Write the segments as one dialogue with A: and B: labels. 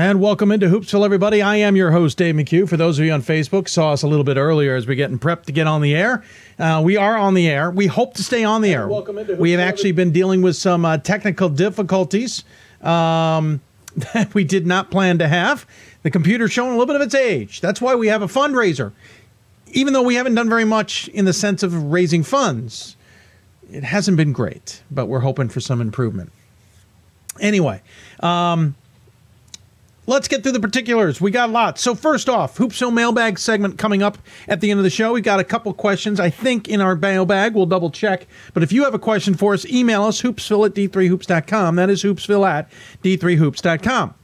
A: And welcome into Hoopsville, everybody. I am your host, Dave McHugh. For those of you on Facebook, saw us a little bit earlier as we're getting prepped to get on the air. Uh, we are on the air. We hope to stay on the air.
B: welcome into
A: we have actually been dealing with some uh, technical difficulties um, that we did not plan to have. The computer's showing a little bit of its age. That's why we have a fundraiser. Even though we haven't done very much in the sense of raising funds, it hasn't been great, but we're hoping for some improvement. Anyway, um, let's get through the particulars. We got a lot. So first off, Hoopsville mailbag segment coming up at the end of the show. We got a couple questions. I think in our mailbag. We'll double check. But if you have a question for us, email us hoopsville at d3hoops.com. That is hoopsville at d3hoops.com.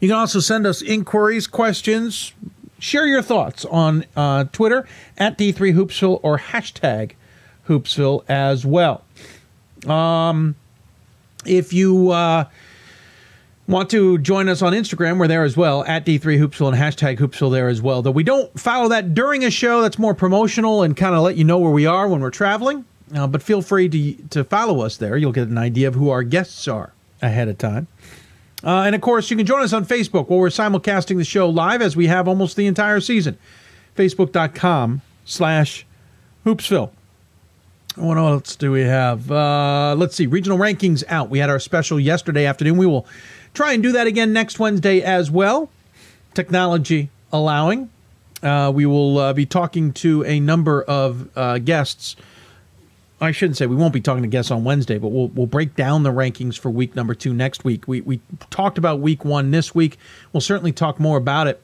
A: You can also send us inquiries, questions, share your thoughts on uh, Twitter at D3Hoopsville or hashtag Hoopsville as well. Um, if you uh, want to join us on Instagram, we're there as well at D3Hoopsville and hashtag Hoopsville there as well. Though we don't follow that during a show, that's more promotional and kind of let you know where we are when we're traveling. Uh, but feel free to, to follow us there. You'll get an idea of who our guests are ahead of time. Uh, and of course, you can join us on Facebook where we're simulcasting the show live as we have almost the entire season. Facebook.com slash Hoopsville. What else do we have? Uh, let's see. Regional rankings out. We had our special yesterday afternoon. We will try and do that again next Wednesday as well. Technology allowing. Uh, we will uh, be talking to a number of uh, guests. I shouldn't say we won't be talking to guests on Wednesday, but we'll we'll break down the rankings for week number two next week. We we talked about week one this week. We'll certainly talk more about it.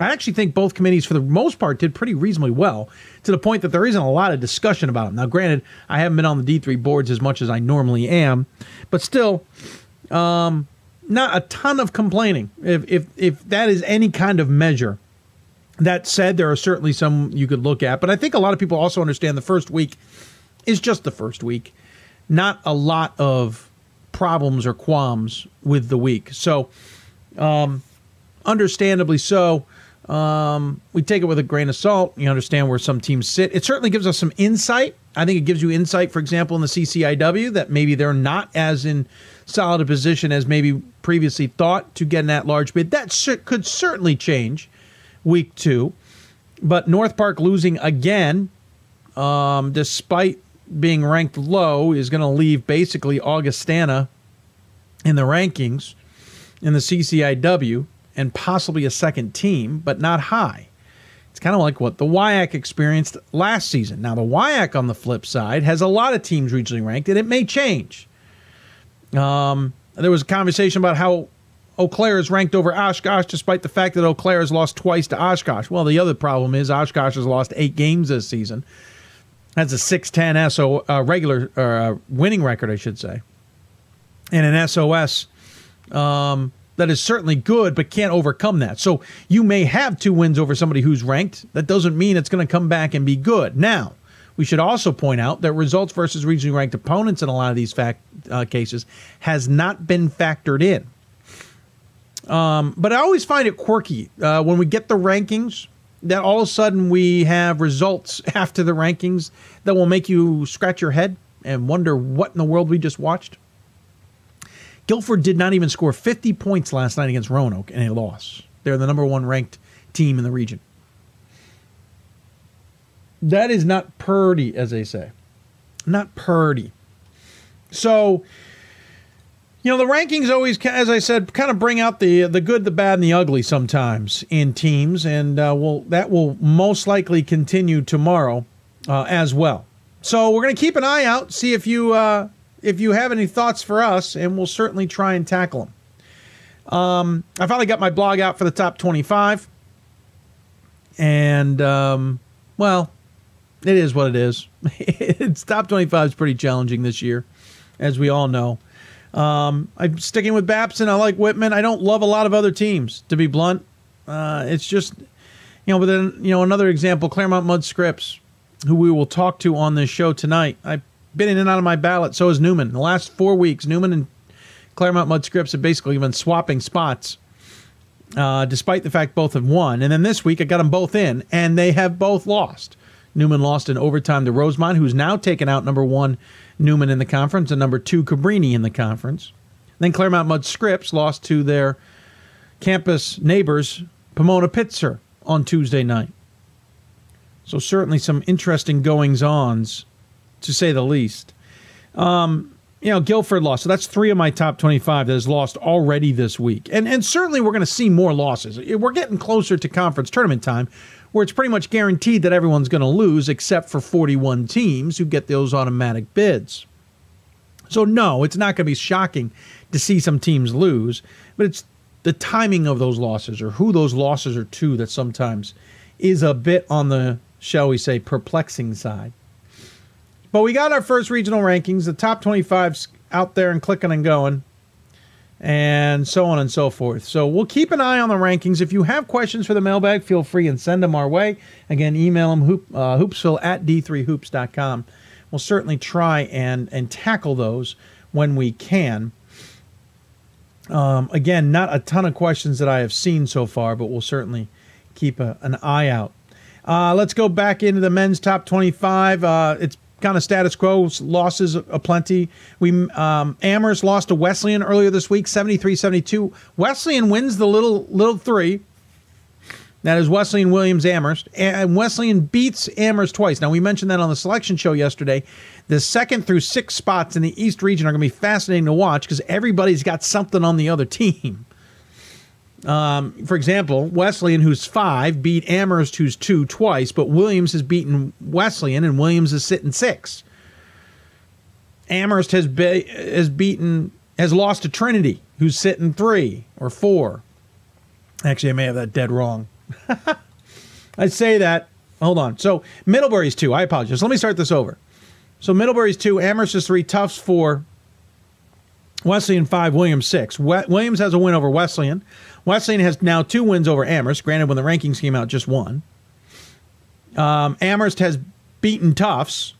A: I actually think both committees, for the most part, did pretty reasonably well to the point that there isn't a lot of discussion about them. Now, granted, I haven't been on the D3 boards as much as I normally am, but still, um, not a ton of complaining. If, if, if that is any kind of measure. That said, there are certainly some you could look at, but I think a lot of people also understand the first week is just the first week, not a lot of problems or qualms with the week. So, um, understandably so. Um, we take it with a grain of salt. You understand where some teams sit. It certainly gives us some insight. I think it gives you insight, for example, in the CCIW that maybe they're not as in solid a position as maybe previously thought to get in that large bid. That could certainly change week two. But North Park losing again, um, despite being ranked low, is going to leave basically Augustana in the rankings in the CCIW and possibly a second team, but not high. It's kind of like what the WIAC experienced last season. Now, the WIAC on the flip side has a lot of teams regionally ranked, and it may change. Um, there was a conversation about how Eau Claire is ranked over Oshkosh, despite the fact that Eau Claire has lost twice to Oshkosh. Well, the other problem is Oshkosh has lost eight games this season. That's a 610 SO uh, regular uh, winning record, I should say, and an SOS um, that is certainly good, but can't overcome that. So you may have two wins over somebody who's ranked. That doesn't mean it's going to come back and be good. Now, we should also point out that results versus regionally ranked opponents in a lot of these fact uh, cases has not been factored in. Um, but I always find it quirky uh, when we get the rankings that all of a sudden we have results after the rankings that will make you scratch your head and wonder what in the world we just watched. Guilford did not even score 50 points last night against Roanoke in a loss. They're the number one ranked team in the region. That is not purdy, as they say. Not purdy. So, you know, the rankings always, as I said, kind of bring out the the good, the bad, and the ugly sometimes in teams, and uh, will that will most likely continue tomorrow uh, as well. So we're going to keep an eye out, see if you uh, if you have any thoughts for us, and we'll certainly try and tackle them. Um, I finally got my blog out for the top 25. And, um, well, it is what it is. it's top 25 is pretty challenging this year, as we all know. Um, I'm sticking with Babson. I like Whitman. I don't love a lot of other teams, to be blunt. Uh, it's just, you know, but then, you know, another example Claremont Mudd Scripps, who we will talk to on this show tonight. I've been in and out of my ballot. So has Neumann. The last four weeks, Neumann and Claremont Mudd Scripps have basically been swapping spots, uh, despite the fact both have won. And then this week, I got them both in, and they have both lost. Neumann lost in overtime to Rosemont, who's now taken out number one Neumann in the conference and number two Cabrini in the conference. Then Claremont Mudd Scripps lost to their campus neighbors Pomona Pitzer on Tuesday night. So certainly some interesting goings ons, to say the least. Um, you know, Guilford lost. So that's three of my top 25 that has lost already this week. And and certainly we're going to see more losses. We're getting closer to conference tournament time where it's pretty much guaranteed that everyone's going to lose except for 41 teams who get those automatic bids. So no, it's not going to be shocking to see some teams lose, but it's the timing of those losses or who those losses are to that sometimes is a bit on the shall we say perplexing side. But we got our first regional rankings, the top 25's out there and clicking and going, and so on and so forth. So we'll keep an eye on the rankings. If you have questions for the mailbag, feel free and send them our way. Again, email them hoop, uh, hoopsville at d3hoops.com. We'll certainly try and, and tackle those when we can. Um, again, not a ton of questions that I have seen so far, but we'll certainly keep a, an eye out. Uh, let's go back into the men's top 25. Uh, it's kind of status quo, losses aplenty. We um, Amherst lost to Wesleyan earlier this week, 73-72. Wesleyan wins the little little three. That is Wesleyan Williams Amherst. And Wesleyan beats Amherst twice. Now, we mentioned that on the selection show yesterday. The second through six spots in the East region are going to be fascinating to watch because everybody's got something on the other team. Um, for example, Wesleyan, who's five, beat Amherst, who's two, twice, but Williams has beaten Wesleyan, and Williams is sitting six. Amherst has be, has beaten has lost to Trinity, who's sitting three or four. Actually, I may have that dead wrong. I say that. Hold on. So Middlebury's two. I apologize. Let me start this over. So Middlebury's two, Amherst is three, Tufts four, Wesleyan five, Williams six. We- Williams has a win over Wesleyan. Wesleyan has now two wins over Amherst. Granted, when the rankings came out, just one. Um, Amherst has beaten Tufts,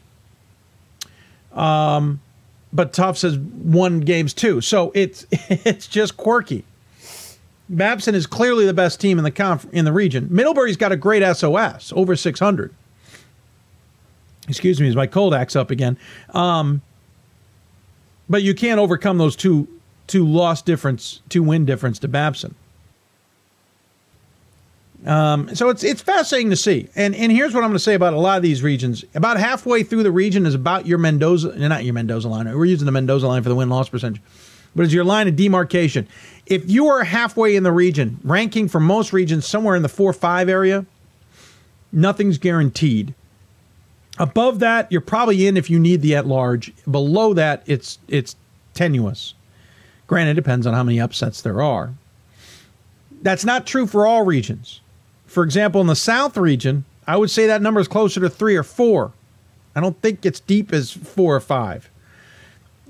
A: um, but Tufts has won games too. So it's it's just quirky. Babson is clearly the best team in the conf- in the region. Middlebury's got a great SOS, over 600. Excuse me, as my cold acts up again. Um, but you can't overcome those two two loss difference, two win difference to Babson. Um, so it's it's fascinating to see. And and here's what I'm going to say about a lot of these regions. About halfway through the region is about your Mendoza, not your Mendoza line. We're using the Mendoza line for the win loss percentage, but it's your line of demarcation. If you are halfway in the region, ranking for most regions somewhere in the four five area, nothing's guaranteed. Above that, you're probably in if you need the at large. Below that, it's it's tenuous. Granted, it depends on how many upsets there are. That's not true for all regions. For example, in the South region, I would say that number is closer to three or four. I don't think it's deep as four or five.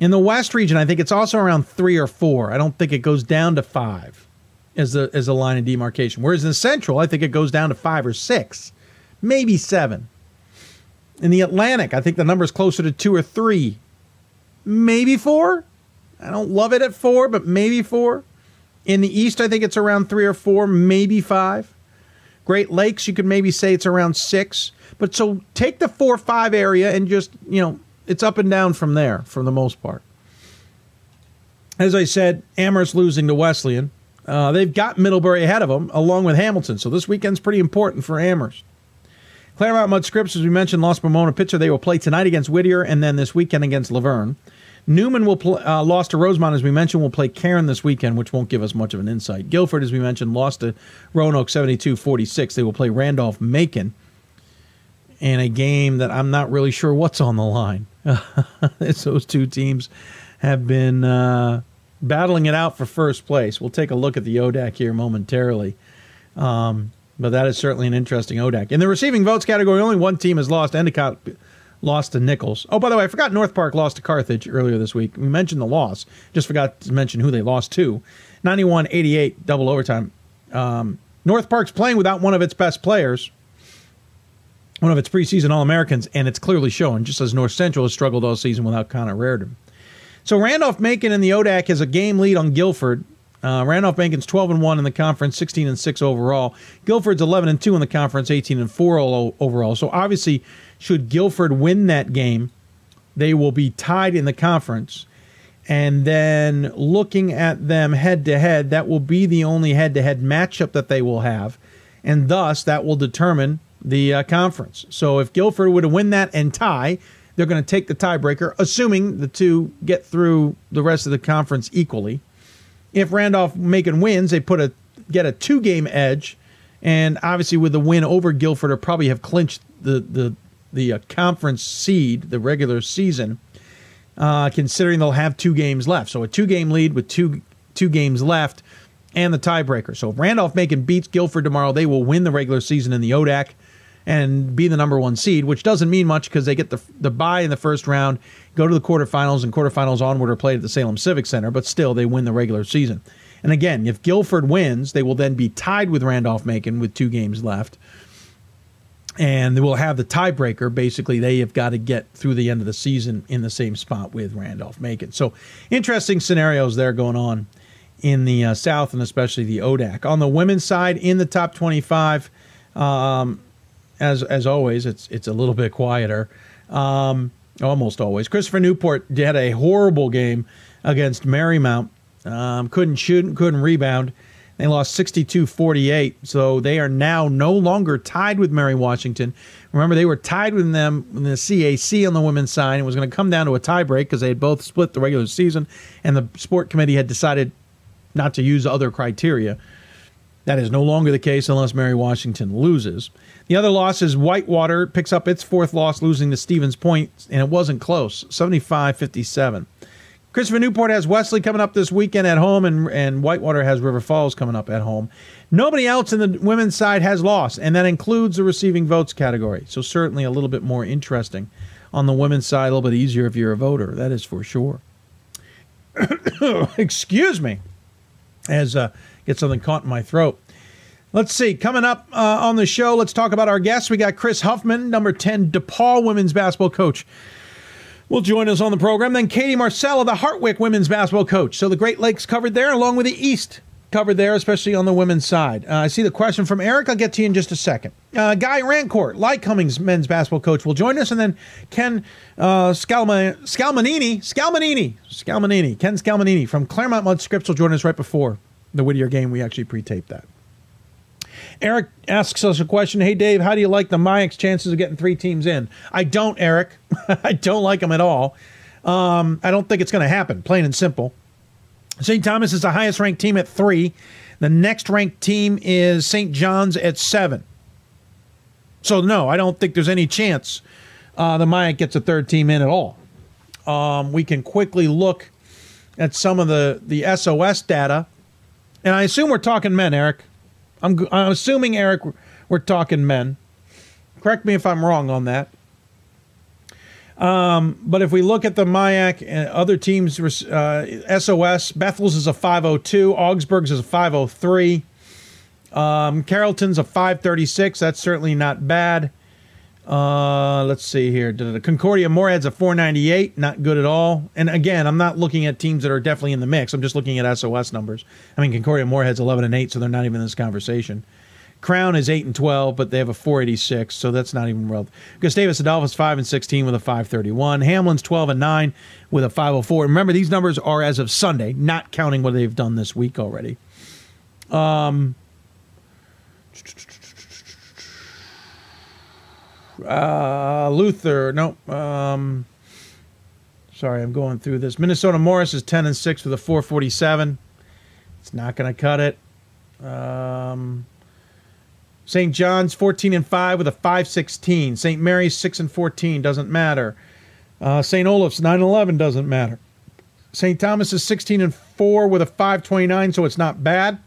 A: In the West region, I think it's also around three or four. I don't think it goes down to five as the as a line of demarcation. Whereas in the Central, I think it goes down to five or six, maybe seven. In the Atlantic, I think the number is closer to two or three, maybe four. I don't love it at four, but maybe four. In the East, I think it's around three or four, maybe five. Great Lakes, you could maybe say it's around six. But so take the four five area and just, you know, it's up and down from there for the most part. As I said, Amherst losing to Wesleyan. Uh, they've got Middlebury ahead of them, along with Hamilton. So this weekend's pretty important for Amherst. Claremont Mudd Scripps, as we mentioned, lost Pomona Pitzer. They will play tonight against Whittier and then this weekend against La Verne. Neumann will play, uh, lost to Rosemont, as we mentioned, will play Cairn this weekend, which won't give us much of an insight. Guilford, as we mentioned, lost to Roanoke 72 46. They will play Randolph Macon in a game that I'm not really sure what's on the line. those two teams have been uh, battling it out for first place. We'll take a look at the ODAC here momentarily. Um, but that is certainly an interesting ODAC. In the receiving votes category, only one team has lost. Endicott lost to Nichols. Oh, by the way, I forgot North Park lost to Carthage earlier this week. We mentioned the loss, just forgot to mention who they lost to. 91 88, double overtime. Um, North Park's playing without one of its best players, one of its preseason All Americans, and it's clearly showing, just as North Central has struggled all season without Connor Raridon. So Randolph Macon in the ODAC has a game lead on Guilford. Uh, Randolph Macon's 12 and 1 in the conference, 16 and 6 overall. Guilford's 11 and 2 in the conference, 18 and 4 overall. So obviously, should Guilford win that game, they will be tied in the conference. And then looking at them head to head, that will be the only head to head matchup that they will have. And thus, that will determine the uh, conference. So if Guilford were to win that and tie, they're going to take the tiebreaker, assuming the two get through the rest of the conference equally. If Randolph Macon wins, they put a get a two game edge, and obviously with the win over Guilford, or probably have clinched the the the uh, conference seed, the regular season. Uh, considering they'll have two games left, so a two game lead with two two games left, and the tiebreaker. So if Randolph Macon beats Guilford tomorrow, they will win the regular season in the ODAC and be the number one seed, which doesn't mean much because they get the the bye in the first round, go to the quarterfinals, and quarterfinals onward are played at the Salem Civic Center. But still, they win the regular season. And again, if Guilford wins, they will then be tied with Randolph Macon with two games left. And will have the tiebreaker. Basically, they have got to get through the end of the season in the same spot with Randolph Macon. So, interesting scenarios there going on in the uh, South and especially the ODAC. On the women's side, in the top 25, um, as as always, it's it's a little bit quieter. Um, almost always. Christopher Newport had a horrible game against Marymount. Um, couldn't shoot, couldn't rebound. They lost 62 48. So they are now no longer tied with Mary Washington. Remember, they were tied with them in the CAC on the women's side. It was going to come down to a tiebreak because they had both split the regular season, and the sport committee had decided not to use other criteria. That is no longer the case unless Mary Washington loses. The other loss is Whitewater picks up its fourth loss, losing to Stevens Point, and it wasn't close 75 57. Christopher Newport has Wesley coming up this weekend at home, and, and Whitewater has River Falls coming up at home. Nobody else in the women's side has lost, and that includes the receiving votes category. So, certainly a little bit more interesting on the women's side, a little bit easier if you're a voter. That is for sure. Excuse me, as uh, get something caught in my throat. Let's see. Coming up uh, on the show, let's talk about our guests. We got Kris Huffman, number 10 DePauw women's basketball coach. Will join us on the program. Then Katie Marcella, the Hartwick women's basketball coach. So the Great Lakes covered there, along with the East covered there, especially on the women's side. Uh, I see the question from Eric. I'll get to you in just a second. Uh, Guy Rancourt, Lycoming's men's basketball coach, will join us, and then Ken uh, Scalma- Scalmanini, Scalmanini, Scalmanini, Ken Scalmanini from Claremont Mudd Scripps will join us right before the Whittier game. We actually pre-taped that. Eric asks us a question. Hey, Dave, how do you like the MIAC's chances of getting three teams in? I don't, Eric. I don't like them at all. Um, I don't think it's going to happen, plain and simple. St. Thomas is the highest ranked team at three. The next ranked team is St. John's at seven. So, no, I don't think there's any chance uh, the MIAC gets a third team in at all. Um, we can quickly look at some of the, the SOS data. And I assume we're talking men, Eric. I'm, I'm assuming, Eric, we're talking men. Correct me if I'm wrong on that. Um, but if we look at the MIAC and other teams, uh, SOS, Bethel's is a 502, Augsburg's is a 503, um, Carleton's a 536. That's certainly not bad. Uh, let's see here. Concordia Moorhead's a 498, not good at all. And again, I'm not looking at teams that are definitely in the mix. I'm just looking at SOS numbers. I mean, Concordia Moorhead's 11 and 8, so they're not even in this conversation. Crown is 8 and 12, but they have a 486, so that's not even relevant. Gustavus Adolphus 5 and 16 with a 531. Hamline's 12 and 9 with a 504. Remember, these numbers are as of Sunday, not counting what they've done this week already. Um, uh, Luther, Nope. Um, sorry, I'm going through this. Minnesota Morris is 10 and 6 with a 447. It's not going to cut it. Um, St. John's 14 and 5 with a 516. St. Mary's 6 and 14 doesn't matter. Uh, St. Olaf's 9 and 11 doesn't matter. St. Thomas is 16 and 4 with a 529, so it's not bad.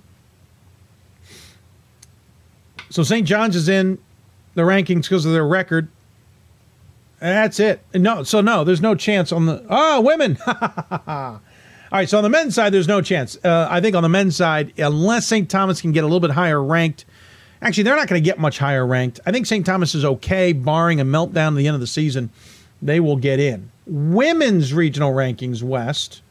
A: So St. John's is in the rankings because of their record. That's it. No, so no, there's no chance on the oh women. All right, so on the men's side, there's no chance. Uh, I think on the men's side, unless St. Thomas can get a little bit higher ranked, Actually, they're not going to get much higher ranked. I think St. Thomas is okay, barring a meltdown at the end of the season. They will get in. Women's regional rankings West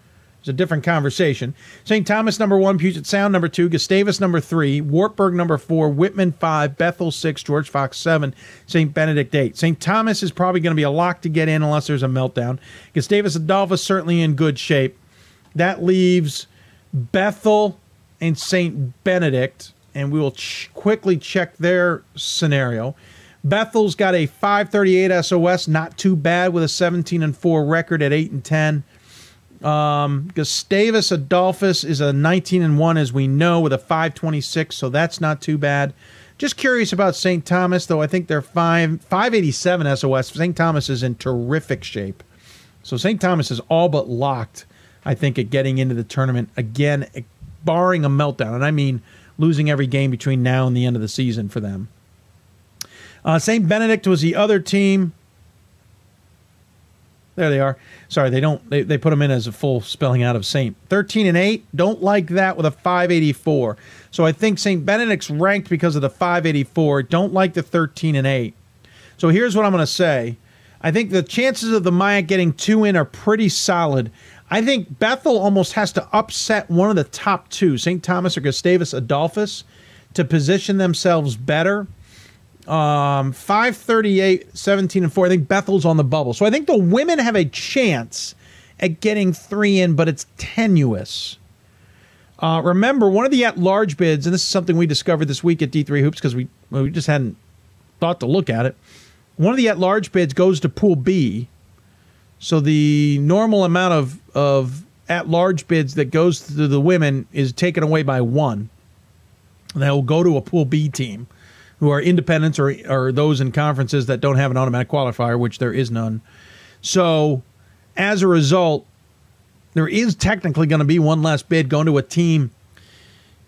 A: is a different conversation. St. Thomas number one, Puget Sound number two, Gustavus number three, Wartburg number four, Whitman five, Bethel six, George Fox seven, St. Benedict eight. St. Thomas is probably going to be a lock to get in unless there's a meltdown. Gustavus Adolphus certainly in good shape. That leaves Bethel and St. Benedict, and we will ch- quickly check their scenario. Bethel's got a 538 SOS, not too bad with a 17 and 4 record at 8 and 10. Um, Gustavus Adolphus is a 19 and 1, as we know, with a 526, so that's not too bad. Just curious about St. Thomas, though. I think they're five 587 SOS. St. Thomas is in terrific shape. So St. Thomas is all but locked, I think, at getting into the tournament again, barring a meltdown. And I mean losing every game between now and the end of the season for them. Uh, St. Benedict was the other team. There they are. Sorry, they don't. They, they put them in as a full spelling out of Saint. 13 and 8. Don't like that with a 584. So I think St. Benedict's ranked because of the 584. Don't like the 13 and 8. So here's what I'm going to say. I think the chances of the MIAC getting two in are pretty solid. I think Bethel almost has to upset one of the top two, St. Thomas or Gustavus Adolphus, to position themselves better. Um, 538, 17 and 4. I think Bethel's on the bubble. So I think the women have a chance at getting three in, but it's tenuous. Uh, remember, one of the at large bids, and this is something we discovered this week at D3 Hoops because we, well, we just hadn't thought to look at it. One of the at large bids goes to Pool B. So the normal amount of, of at large bids that goes to the women is taken away by one. Will go to a Pool B team who are independents or, or those in conferences that don't have an automatic qualifier, which there is none. So, as a result, there is technically going to be one less bid going to a team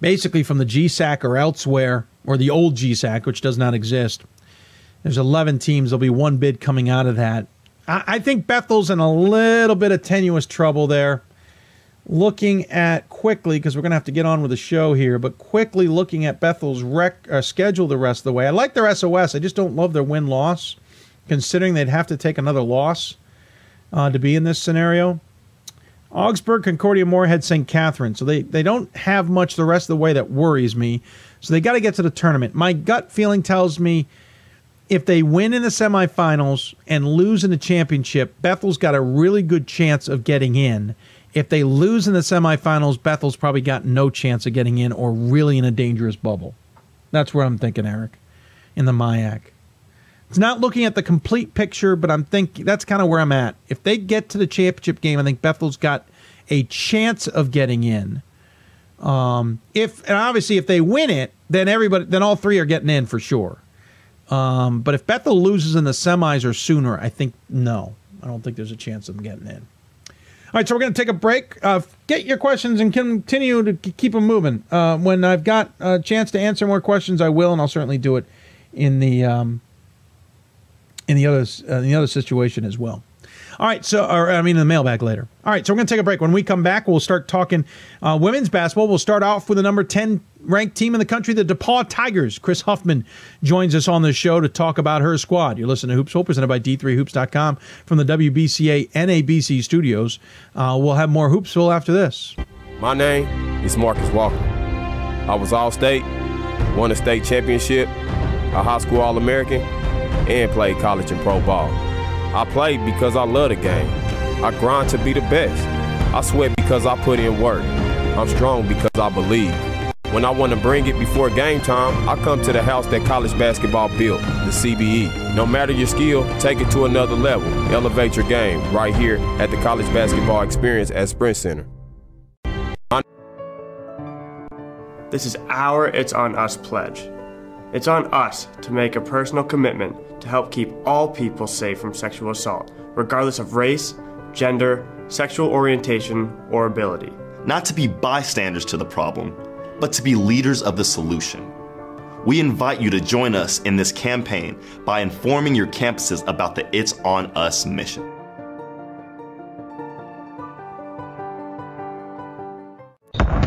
A: basically from the GSAC or elsewhere, or the old GSAC, which does not exist. There's 11 teams. There'll be one bid coming out of that. I, I think Bethel's in a little bit of tenuous trouble there looking at quickly because we're going to have to get on with the show here, but quickly looking at Bethel's rec- uh, schedule the rest of the way. I like their SOS. I just don't love their win loss, considering they'd have to take another loss uh, to be in this scenario. Augsburg, Concordia, Moorhead, St. Catherine. So they, they don't have much the rest of the way that worries me. So they got to get to the tournament. My gut feeling tells me if they win in the semifinals and lose in the championship, Bethel's got a really good chance of getting in. If they lose in the semifinals, Bethel's probably got no chance of getting in or really in a dangerous bubble. That's where I'm thinking, Eric, in the MIAC. It's not looking at the complete picture, but I'm thinking that's kind of where I'm at. If they get to the championship game, I think Bethel's got a chance of getting in. Um, if and obviously if they win it, then everybody, then all three are getting in for sure. Um, but if Bethel loses in the semis or sooner, I think no. I don't think there's a chance of them getting in. All right, so we're going to take a break. Uh, get your questions and continue to keep them moving. Uh, when I've got a chance to answer more questions, I will, and I'll certainly do it in the um, in the other uh, in the other situation as well. All right, so or, I mean, in the mailbag later. All right, so we're going to take a break. When we come back, we'll start talking uh, women's basketball. We'll start off with the number 10 ranked team in the country, the DePauw Tigers. Kris Huffman joins us on the show to talk about her squad. You're listening to Hoops Hope, presented by D3Hoops.com from the WBCA NABC studios. Uh, we'll have more Hoopsville after this.
B: My name is Marcus Walker. I was All State, won a state championship, a high school All American, and played college and pro ball. I play because I love the game. I grind to be the best. I sweat because I put in work. I'm strong because I believe. When I want to bring it before game time, I come to the house that college basketball built, the CBE. No matter your skill, take it to another level. Elevate your game right here at the College Basketball Experience at Sprint Center.
C: This is our It's On Us pledge. It's on us to make a personal commitment to help keep all people safe from sexual assault, regardless of race, gender, sexual orientation, or ability.
D: Not to be bystanders to the problem, but to be leaders of the solution. We invite you to join us in this campaign by informing your campuses about the It's On Us mission.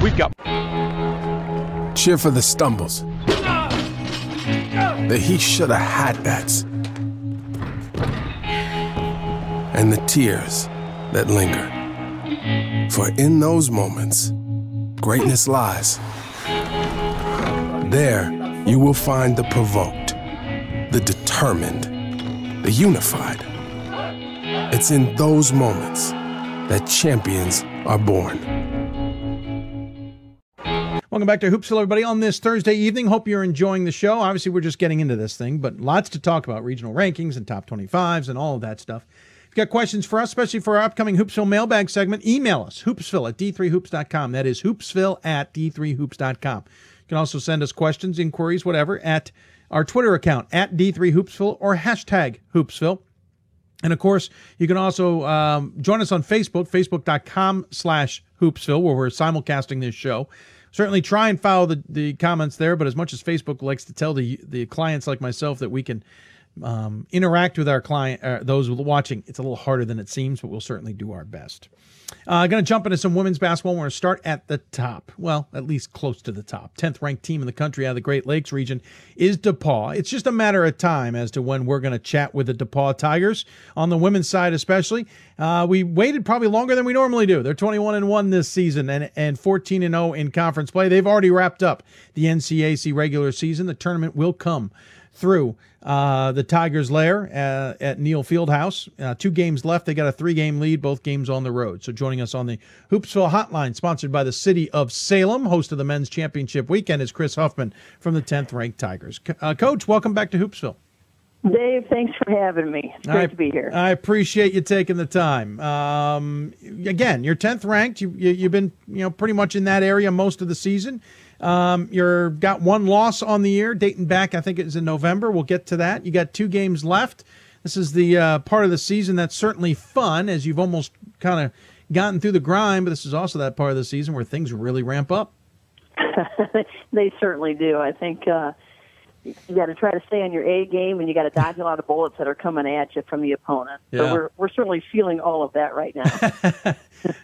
E: We've got
F: cheer for the stumbles, the he shoulda had bets, and the tears that linger. For in those moments, greatness lies. There, you will find the provoked, the determined, the unified. It's in those moments that champions are born.
A: Welcome back to Hoopsville, everybody, on this Thursday evening. Hope you're enjoying the show. Obviously, we're just getting into this thing, but lots to talk about regional rankings and top 25s and all of that stuff. If you've got questions for us, especially for our upcoming Hoopsville mailbag segment, email us, hoopsville at d3hoops.com. That is hoopsville at d3hoops.com. You can also send us questions, inquiries, whatever, at our Twitter account, at d3hoopsville or hashtag hoopsville. And of course, you can also um, join us on Facebook, facebook.com slash hoopsville, where we're simulcasting this show certainly try and follow the, the comments there. But as much as Facebook likes to tell the the clients like myself that we can um, interact with our client, uh, those watching, it's a little harder than it seems, but we'll certainly do our best. Uh, going to jump into some women's basketball. We're going to start at the top. Well, at least close to the top. 10th ranked team in the country out of the Great Lakes region is DePauw. It's just a matter of time as to when we're going to chat with the DePauw Tigers on the women's side, especially. Uh, we waited probably longer than we normally do. They're 21 and 1 this season and, and 14 and 0 in conference play. They've already wrapped up the NCAC regular season. The tournament will come through uh, the Tigers' lair uh, at Neal Fieldhouse. Uh, two games left. They got a three game lead, both games on the road. So joining us on the Hoopsville Hotline, sponsored by the City of Salem, host of the Men's Championship Weekend, is Kris Huffman from the 10th ranked Tigers. Uh, Coach, welcome back to Hoopsville.
G: Dave, thanks for having me. It's great
A: I,
G: to be here.
A: I appreciate you taking the time. Um, again, you're 10th ranked. You, you, have been you know pretty much in that area most of the season. Um, you're got one loss on the year, dating back. I think it was in November. We'll get to that. You got two games left. This is the uh, part of the season that's certainly fun, as you've almost kind of gotten through the grind. But this is also that part of the season where things really ramp up.
G: they certainly do. I think. Uh, you got to try to stay on your A game, and you got to dodge a lot of bullets that are coming at you from the opponent.
A: Yeah.
G: So we're we're certainly feeling all of that right
A: now.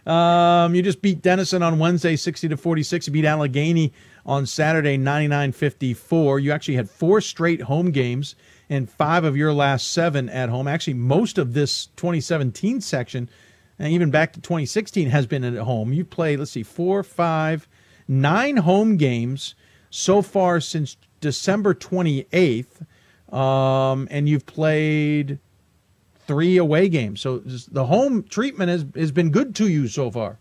A: um, you just beat Denison on Wednesday, sixty to forty six. You beat Allegheny on Saturday, 99-54. You actually had four straight home games and five of your last seven at home. Actually, most of this 2017 section, and even back to 2016, has been at home. You played, let's see, four, five, nine home games so far since December 28th, um, and you've played three away games. So the home treatment has, has been good to you so far.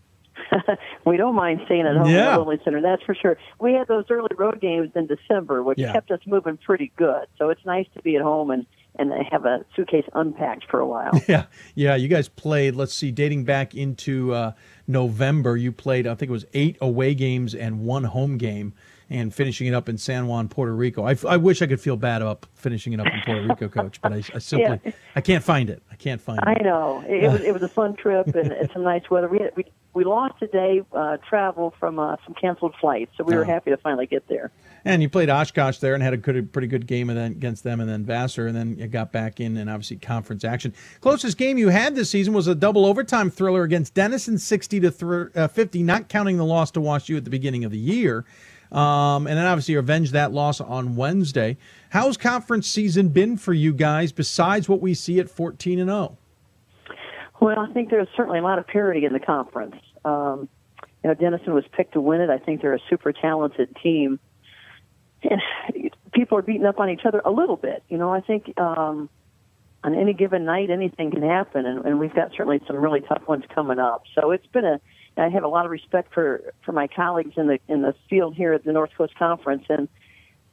G: we don't mind staying at home
A: yeah.
G: at the Lilly Center, that's for sure. We had those early road games in December, which
A: yeah.
G: kept us moving pretty good. So it's nice to be at home and and have a suitcase unpacked for a while.
A: Yeah, yeah. You guys played. Let's see, dating back into uh, November, you played. I think it was eight away games and one home game and finishing it up in San Juan, Puerto Rico. I, I wish I could feel bad about finishing it up in Puerto Rico, Coach, but I, I simply
G: Yeah.
A: I can't find it. I can't find it.
G: I know it, it was it was a fun trip and it's some nice weather. We had, we we lost today uh, travel from uh, some canceled flights, so we were
A: Oh.
G: happy to finally get there.
A: And you played Oshkosh there and had a good, pretty good game against them, and then Vassar, and then you got back in and obviously conference action. Closest game you had this season was a double overtime thriller against Denison, sixty to thr uh, fifty, not counting the loss to Wash U at the beginning of the year. Um, and then obviously you avenged that loss on Wednesday. How's conference season been for you guys besides what we see at fourteen and oh? zero?
G: Well, I think there's certainly a lot of parity in the conference. Um, you know, Denison was picked to win it. I think they're a super talented team, and people are beating up on each other a little bit. You know, I think um, on any given night, anything can happen, and, and we've got certainly some really tough ones coming up. So it's been a. I have a lot of respect for for my colleagues in the in the field here at the North Coast Conference, and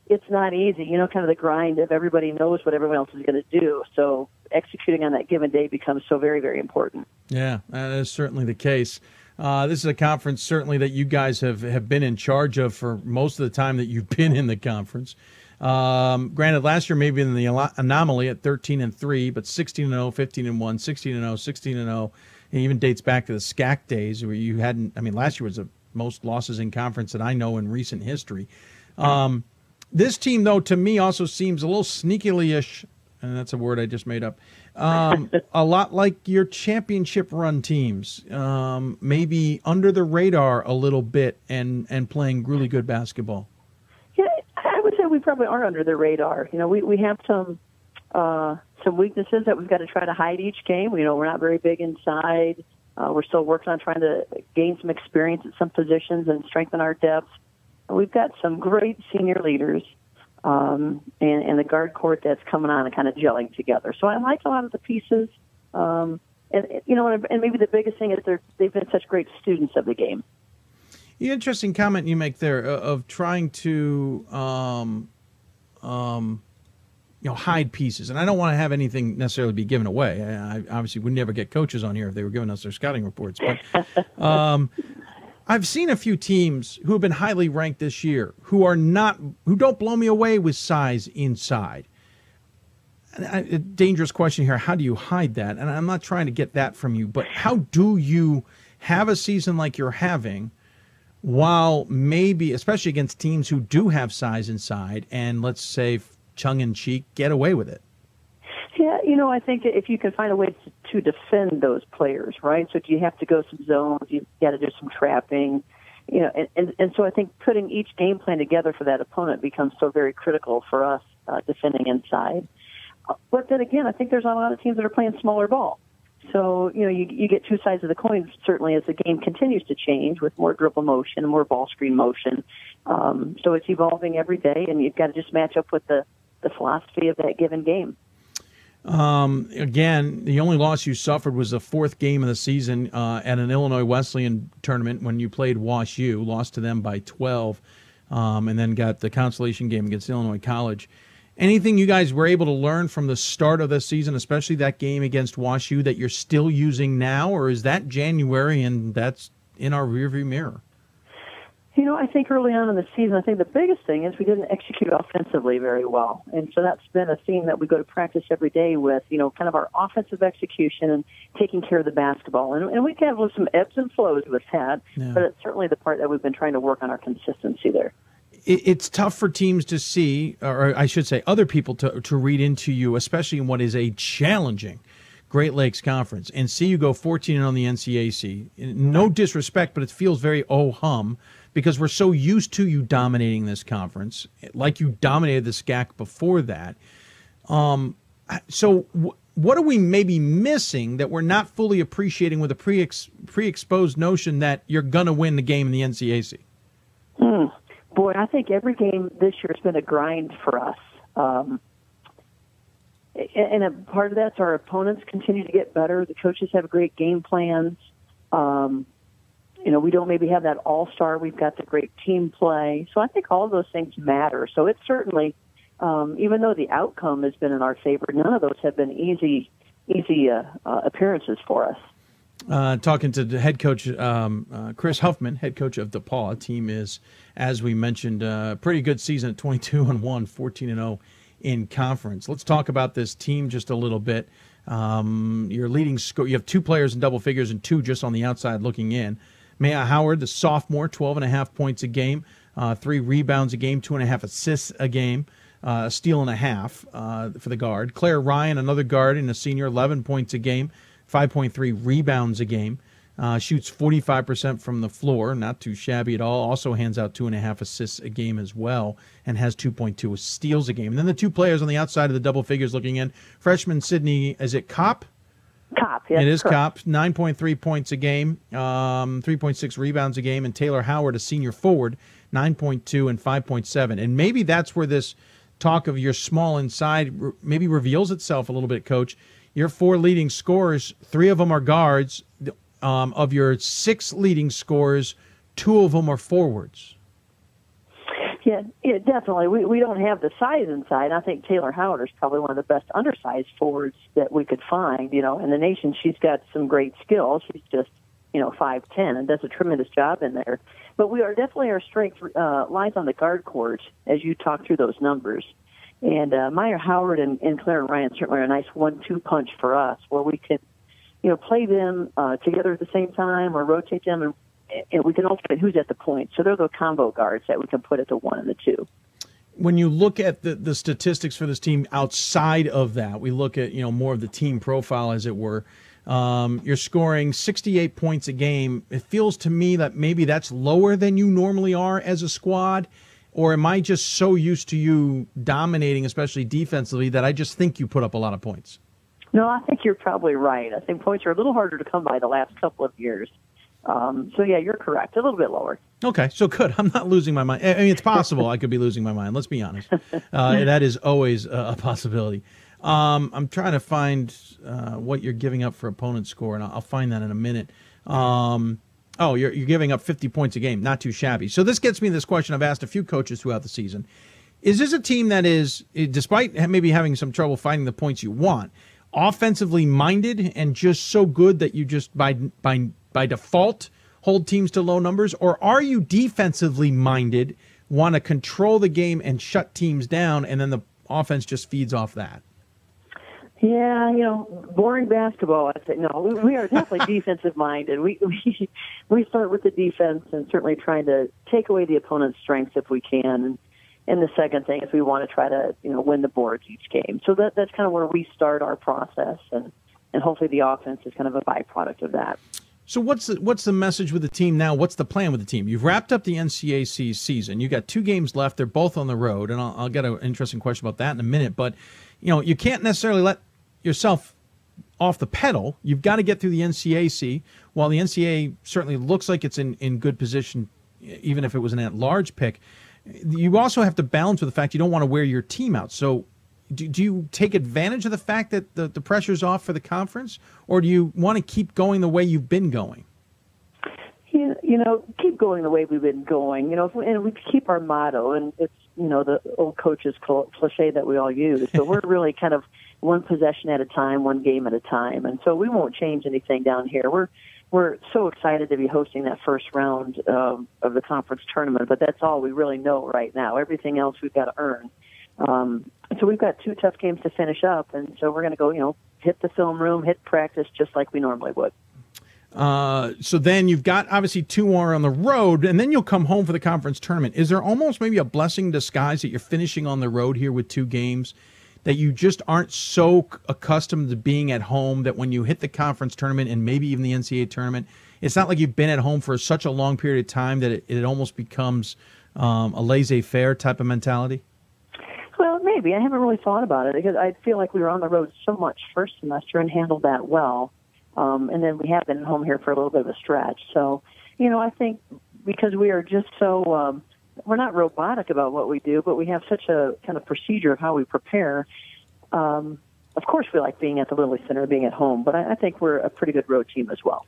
G: it's not easy. You know, kind of the grind of everybody knows what everyone else is going to do. So executing on that given day becomes so very very important.
A: Yeah, that is certainly the case. Uh, this is a conference certainly that you guys have, have been in charge of for most of the time that you've been in the conference. Um, granted, last year maybe in the anomaly at 13 and 3, but 16 and 0, 15 and 1, 16 and 0, 16 and 0. It even dates back to the SCAC days where you hadn't, I mean, last year was the most losses in conference that I know in recent history. Um, This team, though, to me also seems a little sneakily-ish, and that's a word I just made up. Um, a lot like your championship run teams, um, maybe under the radar a little bit, and and playing really good basketball.
G: Yeah, I would say we probably are under the radar. You know, we we have some uh, some weaknesses that we've got to try to hide each game. You know, we're not very big inside. Uh, we're still working on trying to gain some experience at some positions and strengthen our depth. We've got some great senior leaders um, and, and the guard court that's coming on and kind of gelling together. So I like a lot of the pieces. Um, and you know, and maybe the biggest thing is they're they've been such great students of the game.
A: The interesting comment you make there uh, of trying to, um, um, you know, hide pieces, and I don't want to have anything necessarily be given away. I, obviously would never get coaches on here if they were giving us their scouting reports, but um, I've seen a few teams who have been highly ranked this year who are not who don't blow me away with size inside. A dangerous question here. How do you hide that? And I'm not trying to get that from you, but how do you have a season like you're having while maybe, especially against teams who do have size inside, and let's say tongue in cheek, get away with it?
G: Yeah, you know, I think if you can find a way to, to defend those players, right? So you have to go some zones, you've got to do some trapping, you know, and, and, and so I think putting each game plan together for that opponent becomes so very critical for us uh, defending inside. Uh, but then again, I think there's a lot of teams that are playing smaller ball. So, you know, you, you get two sides of the coin, certainly, as the game continues to change with more dribble motion more ball screen motion. Um, so it's evolving every day, and you've got to just match up with the, the philosophy of that given game.
A: Um, again, the only loss you suffered was the fourth game of the season uh, at an Illinois Wesleyan tournament when you played Wash U, lost to them by 12, um, and then got the consolation game against Illinois College. Anything you guys were able to learn from the start of the season, especially that game against Wash U, that you're still using now, or is that January and that's in our rearview mirror?
G: You know, I think early on in the season, I think the biggest thing is we didn't execute offensively very well. And so that's been a theme that we go to practice every day with, you know, kind of our offensive execution and taking care of the basketball. And, and we have some ebbs and flows with that, yeah. but it's certainly the part that we've been trying to work on our consistency there.
A: It's tough for teams to see, or I should say, other people to, to read into you, especially in what is a challenging Great Lakes Conference, and see you go 14 on oh the NCAC. No disrespect, but it feels very oh hum because we're so used to you dominating this conference, like you dominated the SCAC before that. Um, so, w- what are we maybe missing that we're not fully appreciating with a pre pre exposed notion that you're going to win the game in the NCAC?
G: Hmm. Boy, I think every game this year has been a grind for us. Um, and a part of that's our opponents continue to get better. The coaches have great game plans. Um, you know, we don't maybe have that all star. We've got the great team play. So I think all those things matter. So it's certainly, um, even though the outcome has been in our favor, none of those have been easy, easy uh, uh, appearances for us.
A: Uh, talking to the head coach um, uh, Kris Huffman, head coach of DePauw team, is as we mentioned, uh, pretty good season at 22 and one, 14 and 0 in conference. Let's talk about this team just a little bit. Um, your leading score, you have two players in double figures and two just on the outside looking in. Maya Howard, the sophomore, 12 and a half points a game, uh, three rebounds a game, two and a half assists a game, uh, a steal and a half uh, for the guard. Claire Ryan, another guard and a senior, 11 points a game, 5.3 rebounds a game. Uh, shoots 45% from the floor, not too shabby at all. Also hands out two and a half assists a game as well, and has 2.2 steals a game. And then the two players on the outside of the double figures looking in freshman Sydney, is it Kopp?
G: Kopp, yes.
A: It is
G: correct.
A: Kopp, 9.3 points a game, um, 3.6 rebounds a game, and Taylor Howard, a senior forward, 9.2 and 5.7. And maybe that's where this talk of your small inside maybe reveals itself a little bit, Coach. Your four leading scorers, three of them are guards. Um, of your six leading scorers, two of them are forwards.
G: Yeah, yeah, definitely. We we don't have the size inside. I think Taylor Howard is probably one of the best undersized forwards that we could find. You know, in the nation, she's got some great skills. She's just you know five ten and does a tremendous job in there. But we are definitely our strength uh, lies on the guard court as you talk through those numbers. And uh, Maya Howard and, and Claire Ryan certainly are a nice one-two punch for us, where we can, you know, play them uh, together at the same time or rotate them and and we can alternate who's at the point. So they're the combo guards that we can put at the one and the two.
A: when you look at the, the statistics for this team outside of that, we look at you know more of the team profile, as it were. Um, you're scoring 68 points a game. It feels to me that maybe that's lower than you normally are as a squad. Or am I just so used to you dominating, especially defensively, that I just think you put up a lot of points?
G: No, I think you're probably right. I think points are a little harder to come by the last couple of years. Um, so yeah, you're correct. A little bit lower.
A: Okay, so good. I'm not losing my mind. I mean, it's possible I could be losing my mind. Let's be honest. Uh, that is always a possibility. Um, I'm trying to find uh, what you're giving up for opponent score, and I'll, find that in a minute. Um, oh, you're, you're giving up 50 points a game. Not too shabby. So this gets me to this question I've asked a few coaches throughout the season. Is this a team that is, despite maybe having some trouble finding the points you want, offensively minded and just so good that you just by by by default hold teams to low numbers, or are you defensively minded, want to control the game and shut teams down, and then the offense just feeds off that?
G: Yeah, you know, boring basketball. I say no. We, we are definitely defensive minded. We we we start with the defense and certainly trying to take away the opponent's strengths if we can. And, and the second thing is we want to try to you know win the boards each game. So that that's kind of where we start our process, and and hopefully the offense is kind of a byproduct of that.
A: So what's the, what's the message with the team now? What's the plan with the team? You've wrapped up the NCAC season. You got two games left. They're both on the road, and I'll, I'll get an interesting question about that in a minute. But you know, you can't necessarily let yourself off the pedal. You've got to get through the NCAC. While the NCAA certainly looks like it's in, in good position, even if it was an at-large pick, you also have to balance with the fact you don't want to wear your team out. So do, do you take advantage of the fact that the, the pressure's off for the conference, or do you want to keep going the way you've been going?
G: You, you know, keep going the way we've been going. You know, and we keep our motto, and it's you know the old coach's cliche that we all use. So we're really kind of one possession at a time, one game at a time, and so we won't change anything down here. We're we're so excited to be hosting that first round um, of the conference tournament, but that's all we really know right now. Everything else we've got to earn. Um, so we've got two tough games to finish up, and so we're going to go, you know, hit the film room, hit practice just like we normally would.
A: Uh, so then you've got obviously two more on the road, and then you'll come home for the conference tournament. Is there almost maybe a blessing in disguise that you're finishing on the road here with two games? That you just aren't so accustomed to being at home that when you hit the conference tournament and maybe even the NCAA tournament, it's not like you've been at home for such a long period of time that it, it almost becomes um, a laissez faire type of mentality?
G: Maybe. I haven't really thought about it because I feel like we were on the road so much first semester and handled that well. Um, and then we have been home here for a little bit of a stretch. So, you know, I think because we are just so, um, we're not robotic about what we do, but we have such a kind of procedure of how we prepare. Um, of course, we like being at the Lilly Center, being at home, but I, I think we're a pretty good road team as well.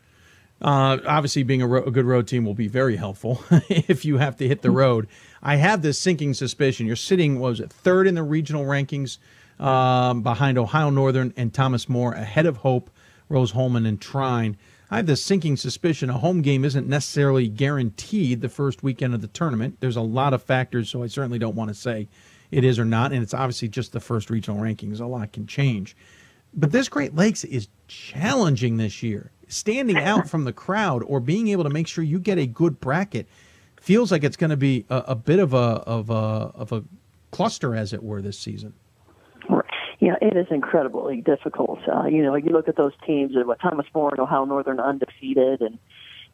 A: Uh, obviously, being a, ro- a, good road team will be very helpful if you have to hit the road. I have this sinking suspicion. You're sitting, was it, third in the regional rankings um, behind Ohio Northern and Thomas More, ahead of Hope, Rose-Hulman, and Trine. I have this sinking suspicion a home game isn't necessarily guaranteed the first weekend of the tournament. There's a lot of factors, so I certainly don't want to say it is or not. And it's obviously just the first regional rankings. A lot can change. But this Great Lakes is challenging this year standing out from the crowd or being able to make sure you get a good bracket feels like it's going to be a, a, bit of a of a of a cluster, as it were, this season.
G: Yeah, it is incredibly difficult. Uh, you know, you look at those teams, and what Thomas More and Ohio Northern undefeated, and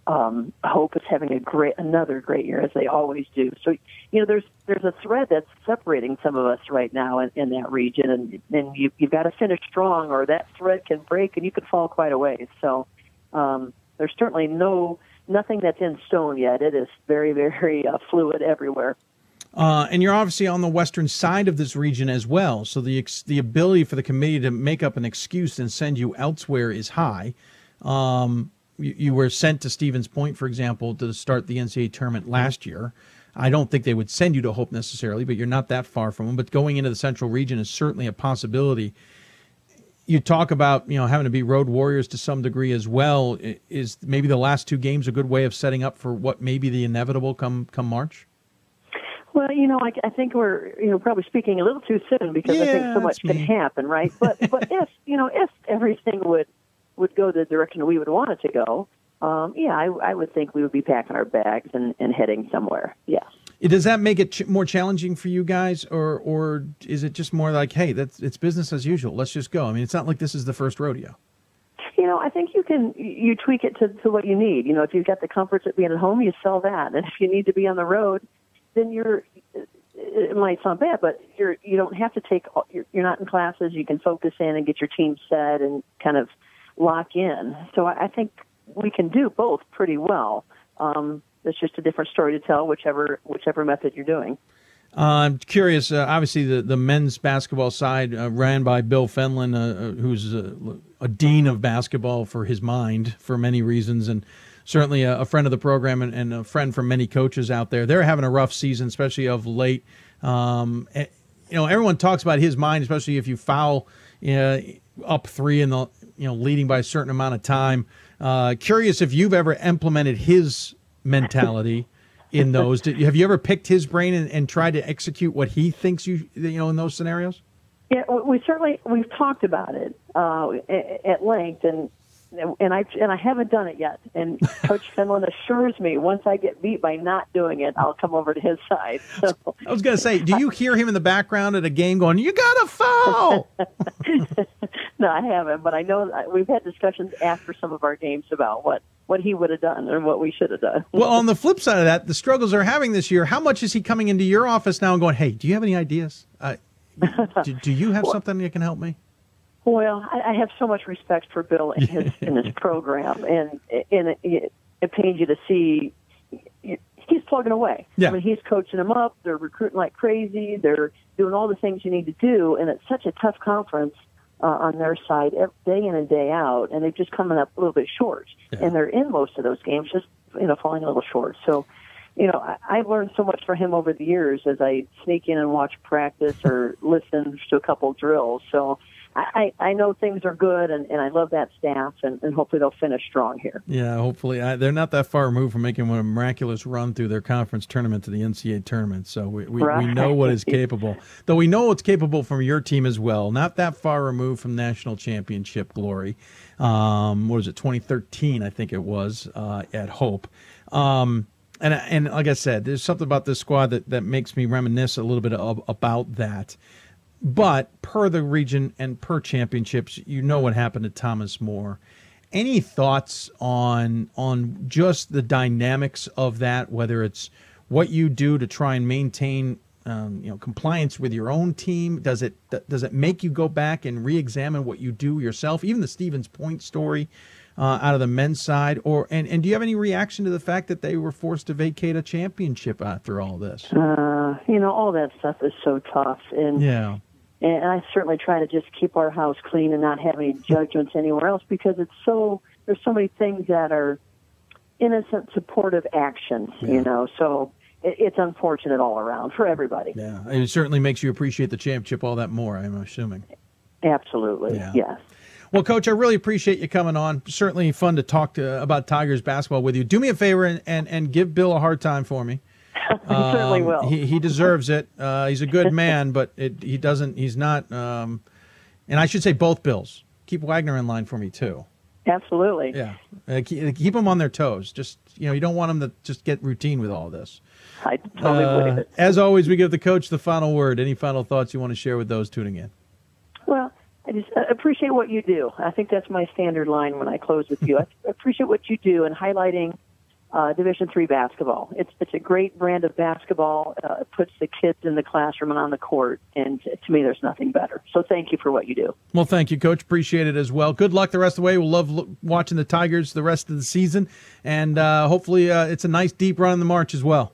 G: um, Hope is having a great another great year as they always do. So you know, there's there's a thread that's separating some of us right now in, in that region, and and you you've got to finish strong, or that thread can break, and you could fall quite a. So um, there's certainly no nothing that's in stone yet. It is very very uh, fluid everywhere.
A: Uh, and you're obviously on the western side of this region as well, so the ex- the ability for the committee to make up an excuse and send you elsewhere is high. Um, you, you, were sent to Stevens Point, for example, to start the NCAA tournament last year. I don't think they would send you to Hope necessarily, but you're not that far from them. But going into the Central region is certainly a possibility you talk about you know having to be road warriors to some degree as well. Is maybe the last two games a good way of setting up for what may be the inevitable come come March?
G: Well, you know, I, I think we're you know probably speaking a little too soon because
A: yeah,
G: I think so much can happen, right? But but if you know if everything would would go the direction we would want it to go, um, yeah, I, I would think we would be packing our bags and, and heading somewhere. Yeah.
A: Does that make it ch- more challenging for you guys, or or is it just more like, hey, that's it's business as usual. Let's just go. I mean, it's not like this is the first rodeo.
G: You know, I think you can you tweak it to, to what you need. You know, if you've got the comforts of being at home, you sell that, and if you need to be on the road, then you're. It might sound bad, but you're you don't have to take. You're, you're not in classes. You can focus in and get your team set and kind of lock in. So I, I think we can do both pretty well. Um, it's just a different story to tell, whichever whichever method you're doing.
A: Uh, I'm curious. Uh, obviously, the, the men's basketball side uh, ran by Bill Fenlon, uh, uh, who's a, a, dean of basketball for his mind for many reasons, and certainly a, a friend of the program and, and, a friend for many coaches out there. They're having a rough season, especially of late. Um, you know, everyone talks about his mind, especially if you foul up three in the you know leading by a certain amount of time. Uh, curious if you've ever implemented his mentality in those. Did, have you ever picked his brain and, and tried to execute what he thinks you you know in those scenarios?
G: Yeah, we certainly we've talked about it uh, at length, and and I and I haven't done it yet. And Coach Fenlon assures me once I get beat by not doing it, I'll come over to his side. So
A: I was going to say, do you hear him in the background at a game going, "You got to foul"?
G: no, I haven't, but I know we've had discussions after some of our games about what what he would have done and what we should have done.
A: well, on the flip side of that, the struggles they're having this year. How much is he coming into your office now and going, "Hey, do you have any ideas? Uh, do, do, you have well, something that can help me?"
G: Well, I, I have so much respect for Bill and his in his program, and and it, it pains you to see he's plugging away.
A: Yeah.
G: I mean, he's coaching them up. They're recruiting like crazy. They're doing all the things you need to do, and it's such a tough conference uh, on their side every, day in and day out, and they've just coming up a little bit short. Yeah. And they're in most of those games, just you know, falling a little short. So, you know, I, I've learned so much from him over the years as I sneak in and watch practice or listen to a couple drills. So I, I know things are good, and, and I love that staff, and, and hopefully they'll finish strong here.
A: Yeah, hopefully. I, they're not that far removed from making a miraculous run through their conference tournament to the NCAA tournament, so we, we, right. we know what is capable. Though we know what's capable from your team as well. Not that far removed from national championship glory. Um, what was it, 2013, I think it was, uh, at Hope. Um, and, and like I said, there's something about this squad that, that makes me reminisce a little bit of, about that. But per the region and per championships, you know what happened to Thomas More. Any thoughts on on just the dynamics of that? Whether it's what you do to try and maintain, um, you know, compliance with your own team. Does it does it make you go back and re-examine what you do yourself? Even the Stevens Point story. Uh, out of the men's side, or and, and do you have any reaction to the fact that they were forced to vacate a championship after all this?
G: Uh, you know, all that stuff is so tough, and
A: yeah,
G: and I certainly try to just keep our house clean and not have any judgments anywhere else because it's so there's so many things that are innocent supportive actions, yeah. you know. So it, it's unfortunate all around for everybody.
A: Yeah, it certainly makes you appreciate the championship all that more. I'm assuming.
G: Absolutely. Yeah. Yes.
A: Well, Coach, I really appreciate you coming on. Certainly fun to talk to, about Tigers basketball with you. Do me a favor and, and, and give Bill a hard time for me.
G: um, certainly will.
A: He, he deserves it. Uh, he's a good man, but it, he doesn't. He's not. Um, and I should say both Bills. Keep Wagner in line for me too.
G: Absolutely.
A: Yeah, uh, keep, keep, them on their toes. Just you know, you don't want them to just get routine with all this.
G: I totally uh, believe it.
A: As always, we give the coach the final word. Any final thoughts you want to share with those tuning in?
G: Well, I just uh, appreciate what you do. I think that's my standard line when I close with you. I appreciate what you do and highlighting uh, Division three basketball. It's it's a great brand of basketball. Uh, it puts the kids in the classroom and on the court, and to me, there's nothing better. So thank you for what you do.
A: Well, thank you, Coach. Appreciate it as well. Good luck the rest of the way. We'll love watching the Tigers the rest of the season, and uh, hopefully, uh, it's a nice deep run in the March as well.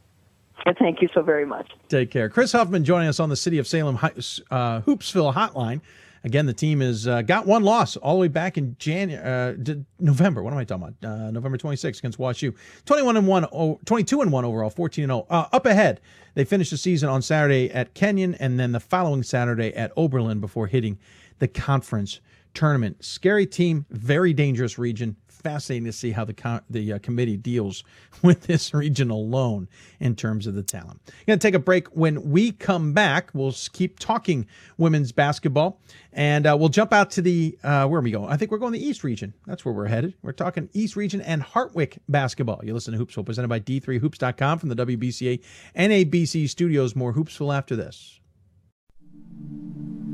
G: And thank you so very much.
A: Take care, Kris Huffman, joining us on the City of Salem uh, Hoopsville Hotline. Again, the team has uh, got one loss all the way back in January, uh, November. What am I talking about? Uh, November 26th against WashU. 21 and 1, 22 and 1 overall, 14 and 0. Uh, up ahead, they finished the season on Saturday at Kenyon and then the following Saturday at Oberlin before hitting the conference tournament. Scary team, very dangerous region. fascinating to see how the the uh, committee deals with this region alone in terms of the talent. Going to take a break. When we come back, we'll keep talking women's basketball, and uh, we'll jump out to the uh, where are we going? I think we're going to the East region. That's where we're headed. We're talking East region and Hartwick basketball. You listen to Hoopsville, presented by D3Hoops.com from the WBCA NABC studios. More Hoopsville after this.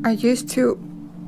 H: I used to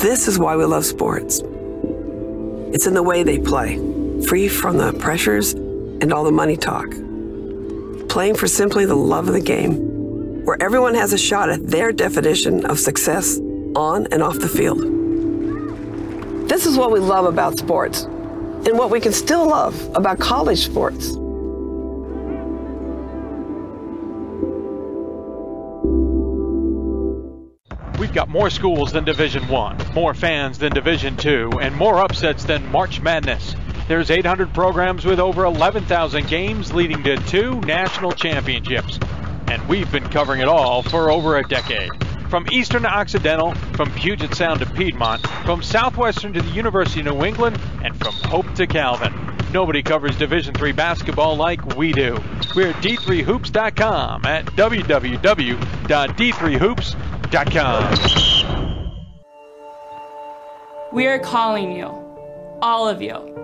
I: This is why we love sports. It's in the way they play, free from the pressures and all the money talk. Playing for simply the love of the game, where everyone has a shot at their definition of success on and off the field. This is what we love about sports, and what we can still love about college sports.
E: We've got more schools than Division 1, more fans than Division 2, and more upsets than March Madness. There's 800 programs with over 11,000 games leading to two national championships. And we've been covering it all for over a decade. From Eastern to Occidental, from Puget Sound to Piedmont, from Southwestern to the University of New England, and from Hope to Calvin. Nobody covers Division III basketball like we do. We're at d3hoops.com at www.d3hoops.com.
J: We are calling you, all of you.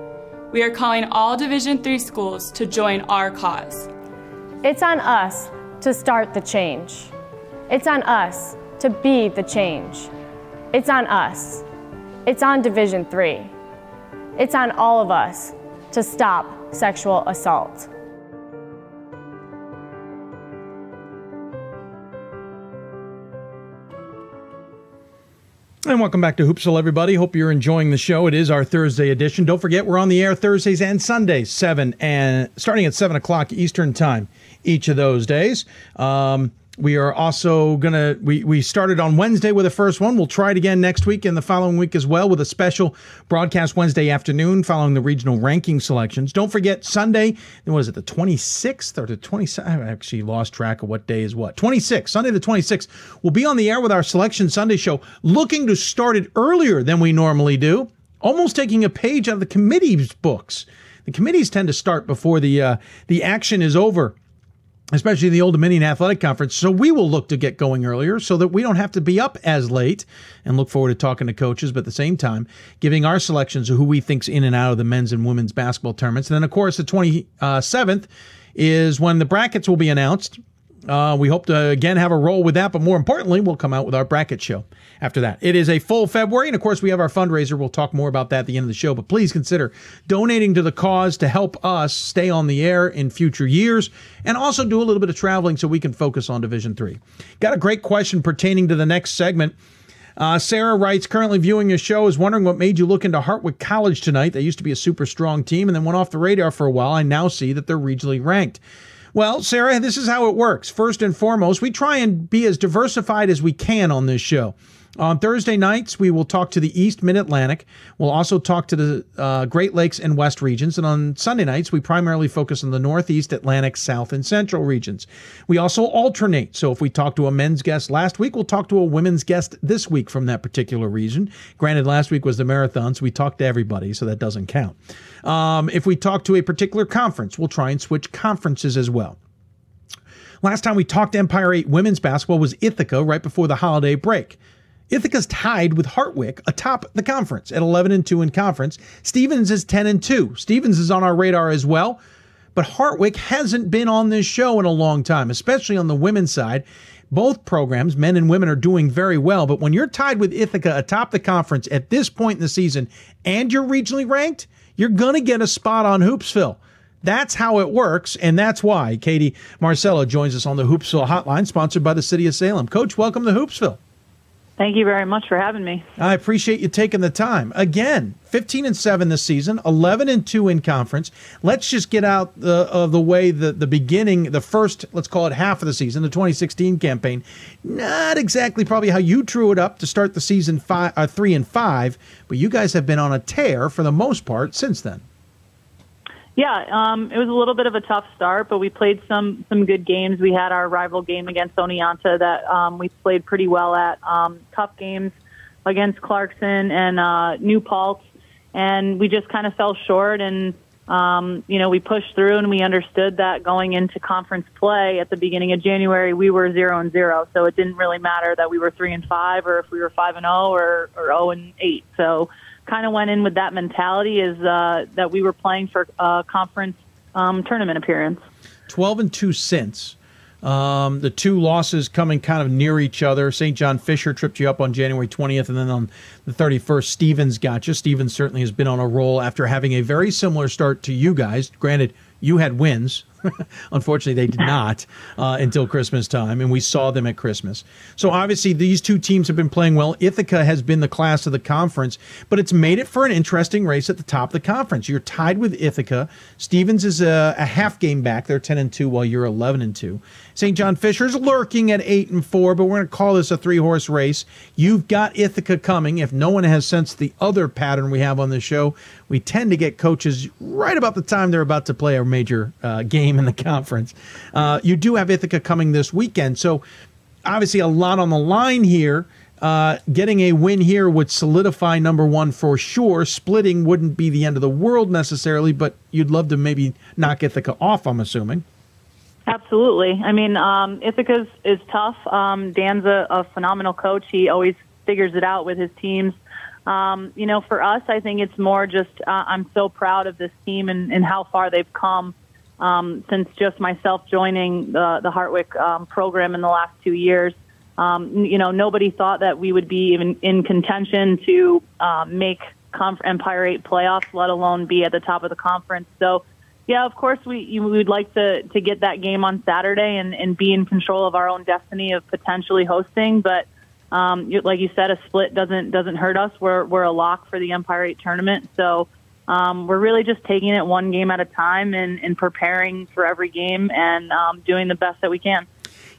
J: We are calling all Division 3 schools to join our cause.
K: It's on us to start the change. It's on us to be the change. It's on us. It's on Division 3. It's on all of us to stop sexual assault.
A: And welcome back to Hoopsville, everybody. Hope you're enjoying the show. It is our Thursday edition. Don't forget, we're on the air Thursdays and Sundays, seven and starting at seven o'clock Eastern time each of those days. Um, we are also gonna we we started on Wednesday with the first one. We'll try it again next week and the following week as well with a special broadcast Wednesday afternoon following the regional ranking selections. Don't forget Sunday. Was it the 26th or the 27th? I actually lost track of what day is what. 26th, Sunday the 26th. We'll be on the air with our Selection Sunday show, looking to start it earlier than we normally do, almost taking a page out of the committee's books. The committees tend to start before the uh, the action is over especially the Old Dominion Athletic Conference. So we will look to get going earlier so that we don't have to be up as late and look forward to talking to coaches, but at the same time, giving our selections of who we think's in and out of the men's and women's basketball tournaments. And then, of course, the 27th is when the brackets will be announced. Uh, we hope to again have a role with that, but more importantly, we'll come out with our bracket show after that. It is a full February, and of course, we have our fundraiser. We'll talk more about that at the end of the show, but please consider donating to the cause to help us stay on the air in future years and also do a little bit of traveling so we can focus on Division Three. Got a great question pertaining to the next segment. Uh, Sarah writes, currently viewing your show, is wondering what made you look into Hartwick College tonight. They used to be a super strong team and then went off the radar for a while. I now see that they're regionally ranked. Well, Sarah, this is how it works. First and foremost, we try and be as diversified as we can on this show. On Thursday nights, we will talk to the East Mid Atlantic. We'll also talk to the uh, Great Lakes and West regions. And on Sunday nights, we primarily focus on the Northeast, Atlantic, South, and Central regions. We also alternate. So if we talk to a men's guest last week, we'll talk to a women's guest this week from that particular region. Granted, last week was the marathon, so we talked to everybody, so that doesn't count. Um, if we talk to a particular conference, we'll try and switch conferences as well. Last time we talked Empire 8 women's basketball was Ithaca right before the holiday break. Ithaca's tied with Hartwick atop the conference at 11 and 2 in conference. Stevens is 10 and 2. Stevens is on our radar as well, but Hartwick hasn't been on this show in a long time, especially on the women's side. Both programs, men and women, are doing very well, but when you're tied with Ithaca atop the conference at this point in the season and you're regionally ranked, you're going to get a spot on Hoopsville. That's how it works, and that's why Katie Marcello joins us on the Hoopsville Hotline, sponsored by the City of Salem. Coach, welcome to Hoopsville.
L: Thank you very much for having me.
A: I appreciate you taking the time. Again, 15 and 7 this season, 11 and 2 in conference. Let's just get out the, of the way the, the beginning, the first, let's call it half of the season, the 2016 campaign. Not exactly probably how you drew it up to start the season five, uh, 3 and 5, but you guys have been on a tear for the most part since then.
L: Yeah, um, it was a little bit of a tough start, but we played some some good games. We had our rival game against Oneonta that um, we played pretty well at. Um, tough games against Clarkson and uh, New Paltz, and we just kind of fell short. And um, you know, we pushed through, and we understood that going into conference play at the beginning of January, we were zero and zero. So it didn't really matter that we were three and five, or if we were five and zero, or or zero and eight. So kind of went in with that mentality is uh, that we were playing for a conference um, tournament appearance.
A: 12 and 2 since. Um, the two losses coming kind of near each other. St. John Fisher tripped you up on January 20th, and then on the 31st, Stevens got you. Stevens certainly has been on a roll after having a very similar start to you guys. Granted, you had wins. Unfortunately, they did not uh, until Christmas time, and we saw them at Christmas. So obviously, these two teams have been playing well. Ithaca has been the class of the conference, but it's made it for an interesting race at the top of the conference. You're tied with Ithaca. Stevens is a, a half game back; they're ten and two, while you're eleven and two. St. John Fisher's lurking at eight and four, but we're going to call this a three horse race. You've got Ithaca coming. If no one has sensed the other pattern we have on the show, we tend to get coaches right about the time they're about to play a major uh, game in the conference. Uh, you do have Ithaca coming this weekend, so obviously a lot on the line here. Uh, getting a win here would solidify number one for sure. Splitting wouldn't be the end of the world necessarily, but you'd love to maybe knock Ithaca off, I'm assuming.
L: Absolutely. I mean, um, Ithaca's is tough. Um, Dan's a, a phenomenal coach. He always figures it out with his teams. Um, you know, for us, I think it's more just uh, I'm so proud of this team and, and how far they've come um, since just myself joining the, the Hartwick um, program in the last two years. Um, you know, nobody thought that we would be even in contention to uh, make Conf- Empire 8 playoffs, let alone be at the top of the conference. So, yeah, of course we you, we'd like to to get that game on Saturday and and be in control of our own destiny of potentially hosting. But um, like you said, a split doesn't doesn't hurt us. We're we're a lock for the Empire Eight tournament. So um, we're really just taking it one game at a time and, and preparing for every game and um, doing the best that we can.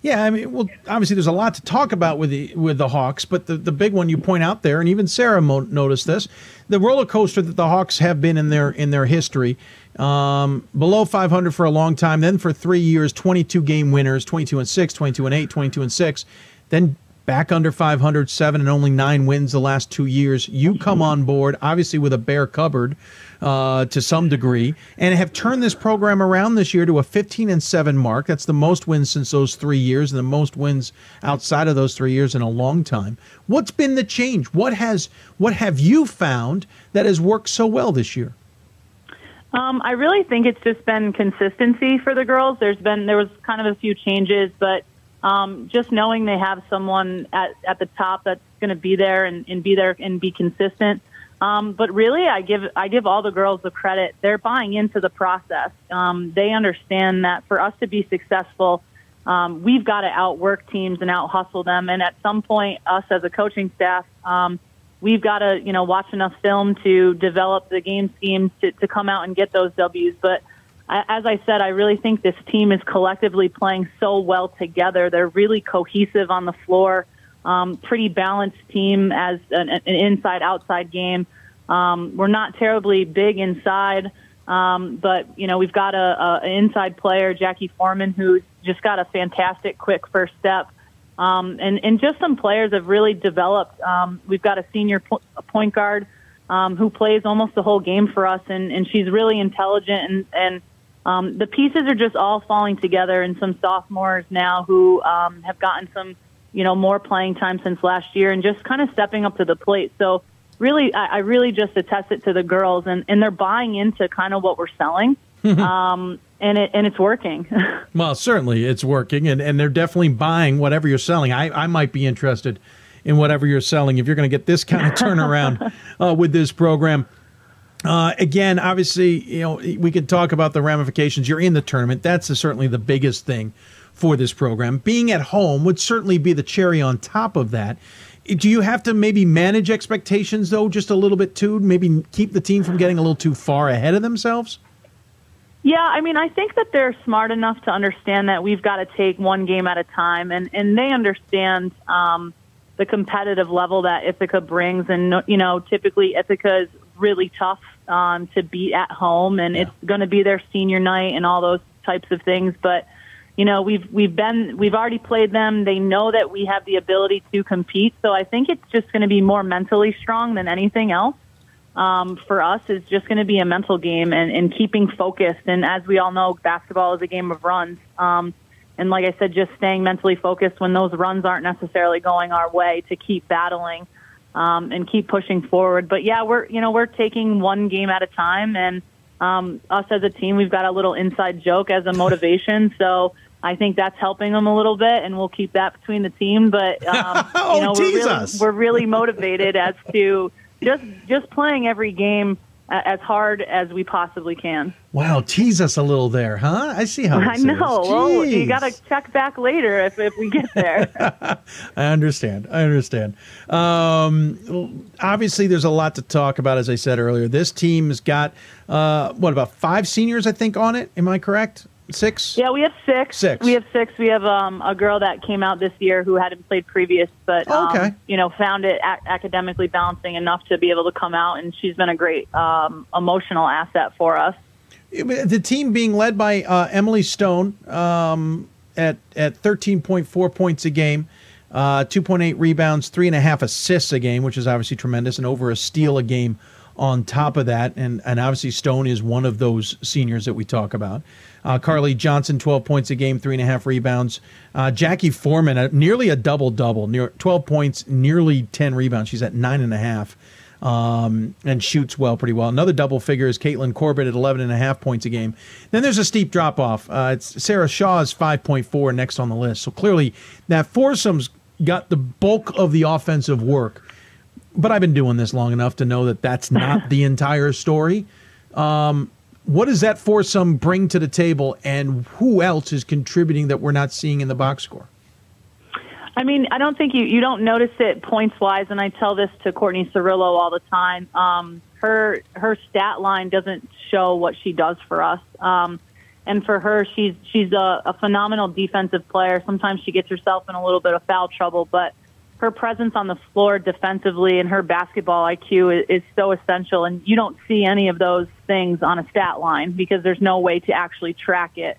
A: Yeah, I mean, well, obviously there's a lot to talk about with the with the Hawks, but the, the big one you point out there, and even Sarah mo- noticed this, the roller coaster that the Hawks have been in their in their history, um, below 500 for a long time, then for three years, 22 game winners, 22 and six, 22 and eight, 22 and six, then back under 500, seven and only nine wins the last two years. You come on board, obviously with a bare cupboard uh, to some degree, and have turned this program around this year to a 15 and seven mark. That's the most wins since those three years, and the most wins outside of those three years in a long time. What's been the change? What has what have you found that has worked so well this year?
L: Um, I really think it's just been consistency for the girls. There's been there was kind of a few changes, but um, just knowing they have someone at, at the top that's going to be there and, and be there and be consistent. Um, but really, I give I give all the girls the credit. They're buying into the process. Um, they understand that for us to be successful, um, we've got to outwork teams and out hustle them. And at some point, us as a coaching staff, um, we've got to you know watch enough film to develop the game schemes to, to come out and get those W's. But as I said, I really think this team is collectively playing so well together. They're really cohesive on the floor. Um, pretty balanced team as an, an inside outside game. Um, we're not terribly big inside, um, but you know we've got a, a an inside player, Jackie Foreman, who's just got a fantastic quick first step. Um, and, and just some players have really developed. Um, we've got a senior po- point guard um, who plays almost the whole game for us, and, and she's really intelligent and, and um, the pieces are just all falling together, and some sophomores now who um, have gotten some, you know, more playing time since last year, and just kind of stepping up to the plate. So really, I, I really just attest it to the girls, and, and they're buying into kind of what we're selling. um, and it and it's working.
A: well, certainly it's working, and, and they're definitely buying whatever you're selling. I, I might be interested in whatever you're selling if you're going to get this kind of turnaround uh, with this program. Uh, again, obviously, you know we could talk about the ramifications. You're in the tournament. That's certainly the biggest thing for this program. Being at home would certainly be the cherry on top of that. do you have to maybe manage expectations though, just a little bit too? Maybe keep the team from getting a little too far ahead of themselves.
L: Yeah, I mean, I think that they're smart enough to understand that we've got to take one game at a time, and and they understand um, the competitive level that Ithaca brings, and you know, typically Ithaca is really tough um, to beat at home, and yeah. it's going to be their senior night and all those types of things, but you know we've we've been we've already played them they know that we have the ability to compete so i think it's just going to be more mentally strong than anything else um, for us is just going to be a mental game and, and keeping focused. And as we all know, basketball is a game of runs. Um, and like I said, just staying mentally focused when those runs aren't necessarily going our way to keep battling um, and keep pushing forward. But yeah, we're you know we're taking one game at a time, and um, us as a team, we've got a little inside joke as a motivation. so. I think that's helping them a little bit, and we'll keep that between the team. But um,
A: oh,
L: you know, we're really, we're really motivated as to just just playing every game as hard as we possibly can.
A: Wow, tease us a little there, huh? I see how.
L: I know. Well, you got to check back later if, if we get there.
A: I understand. I understand. Um, obviously, there's a lot to talk about. As I said earlier, this team's got uh, what about five seniors? I think on it. Am I correct? Six?
L: Yeah, we have six.
A: Six.
L: We have six. We have um, a girl that came out this year who hadn't played previous, but
A: Oh, okay.
L: um, you know found it a- academically balancing enough to be able to come out, and she's been a great um, emotional asset for us.
A: The team being led by uh, Emily Stone um, at at 13.4 points a game, uh, 2.8 rebounds, three and a half assists a game, which is obviously tremendous, and over a steal a game on top of that. And and obviously Stone is one of those seniors that we talk about. Uh, Carly Johnson, 12 points a game, three and a half rebounds. Uh, Jackie Foreman, uh, nearly a double double, near 12 points, nearly 10 rebounds. She's at nine and a half. Um, and shoots well, pretty well. Another double figure is Caitlin Corbett at 11 and a half points a game. Then there's a steep drop off. Uh, it's Sarah Shaw's 5.4 next on the list. So clearly that foursome's got the bulk of the offensive work. But I've been doing this long enough to know that that's not the entire story. Um, what does that foursome bring to the table, and who else is contributing that we're not seeing in the box score?
L: I mean, I don't think you you don't notice it points wise, and I tell this to Courtney Cirillo all the time. Um, her her stat line doesn't show what she does for us, um, and for her, she's she's a, a phenomenal defensive player. Sometimes she gets herself in a little bit of foul trouble, but her presence on the floor defensively and her basketball IQ is, is so essential. And you don't see any of those things on a stat line because there's no way to actually track it.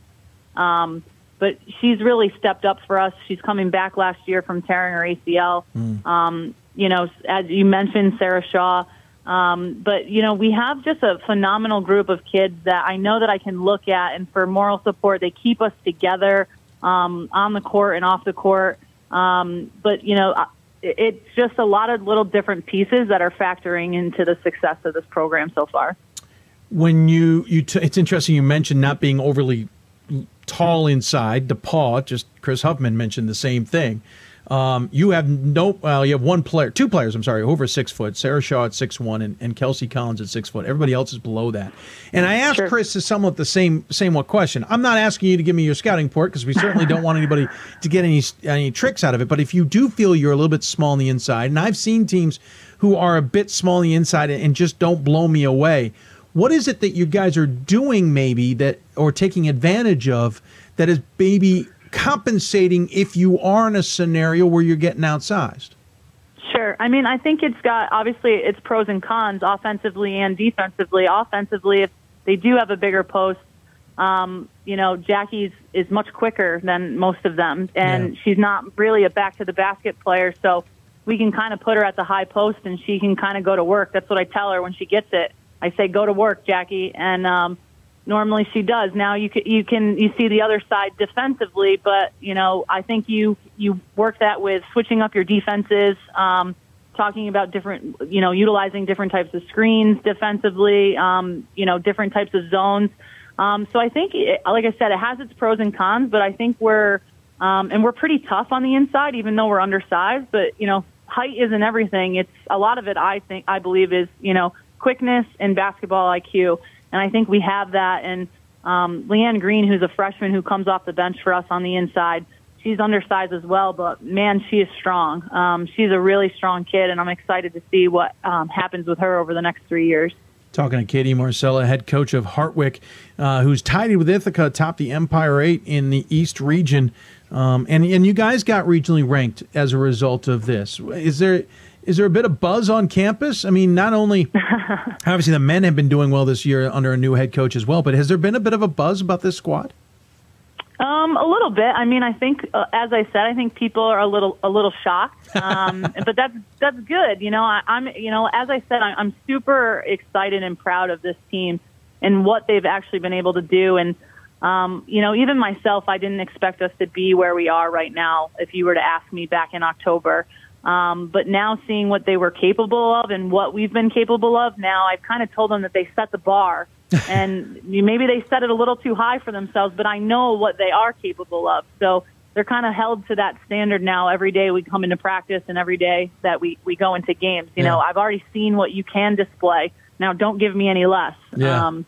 L: Um, but she's really stepped up for us. She's coming back last year from tearing her ACL.
A: Mm.
L: Um, you know, as you mentioned, Sarah Shaw. Um, but you know, we have just a phenomenal group of kids that I know that I can look at, and for moral support, they keep us together um, on the court and off the court. Um, but you know, it's just a lot of little different pieces that are factoring into the success of this program so far.
A: When you you, t- it's interesting you mentioned not being overly tall inside. DePauw, just Kris Huffman mentioned the same thing. Um, you have no, well, you have one player, two players, I'm sorry, over six foot. Sarah Shaw at six one, and, and Kelsey Collins at six foot. Everybody else is below that. And I asked
L: Sure.
A: Kris somewhat the same same what question. I'm not asking you to give me your scouting report because we certainly don't want anybody to get any any tricks out of it. But if you do feel you're a little bit small on the inside, and I've seen teams who are a bit small on the inside and just don't blow me away. What is it that you guys are doing maybe that or taking advantage of that is maybe compensating if you are in a scenario where you're getting outsized?
L: Sure. I mean, I think it's got obviously its pros and cons offensively and defensively. Offensively, if they do have a bigger post, um, you know, Jackie's is much quicker than most of them, and
M: Yeah.
L: she's not really a back to the basket player. So we can kind of put her at the high post, and she can kind of go to work. That's what I tell her when she gets it. I say, "Go to work, Jackie," and um, normally she does. Now you can, you can you see the other side defensively, but you know I think you you work that with switching up your defenses, um, talking about different you know utilizing different types of screens defensively, um, you know different types of zones. Um, so I think, it, like I said, it has its pros and cons, but I think we're um, and we're pretty tough on the inside, even though we're undersized. But you know, height isn't everything. It's a lot of it. I think I believe is you know quickness and basketball IQ, and I think we have that. And um, Leanne Green, who's a freshman who comes off the bench for us on the inside, she's undersized as well, but man, she is strong. Um, she's a really strong kid, and I'm excited to see what um, happens with her over the next three years.
A: Talking to Katie Marcella, head coach of Hartwick, uh, who's tied with Ithaca atop the Empire Eight in the East region, um, and and you guys got regionally ranked as a result of this. Is there is there a bit of buzz on campus? I mean, not only obviously the men have been doing well this year under a new head coach as well, but has there been a bit of a buzz about this squad?
L: Um, a little bit. I mean, I think, uh, as I said, I think people are a little a little shocked, um, but that's that's good. You know, I, I'm you know, as I said, I, I'm super excited and proud of this team and what they've actually been able to do. And um, you know, even myself, I didn't expect us to be where we are right now. If you were to ask me back in October, um, but now seeing what they were capable of and what we've been capable of, now I've kind of told them that they set the bar and maybe they set it a little too high for themselves, but I know what they are capable of. So they're kind of held to that standard now. Every day we come into practice and every day that we, we go into games. You yeah. know, I've already seen what you can display. Now don't give me any less.
A: Yeah. Um,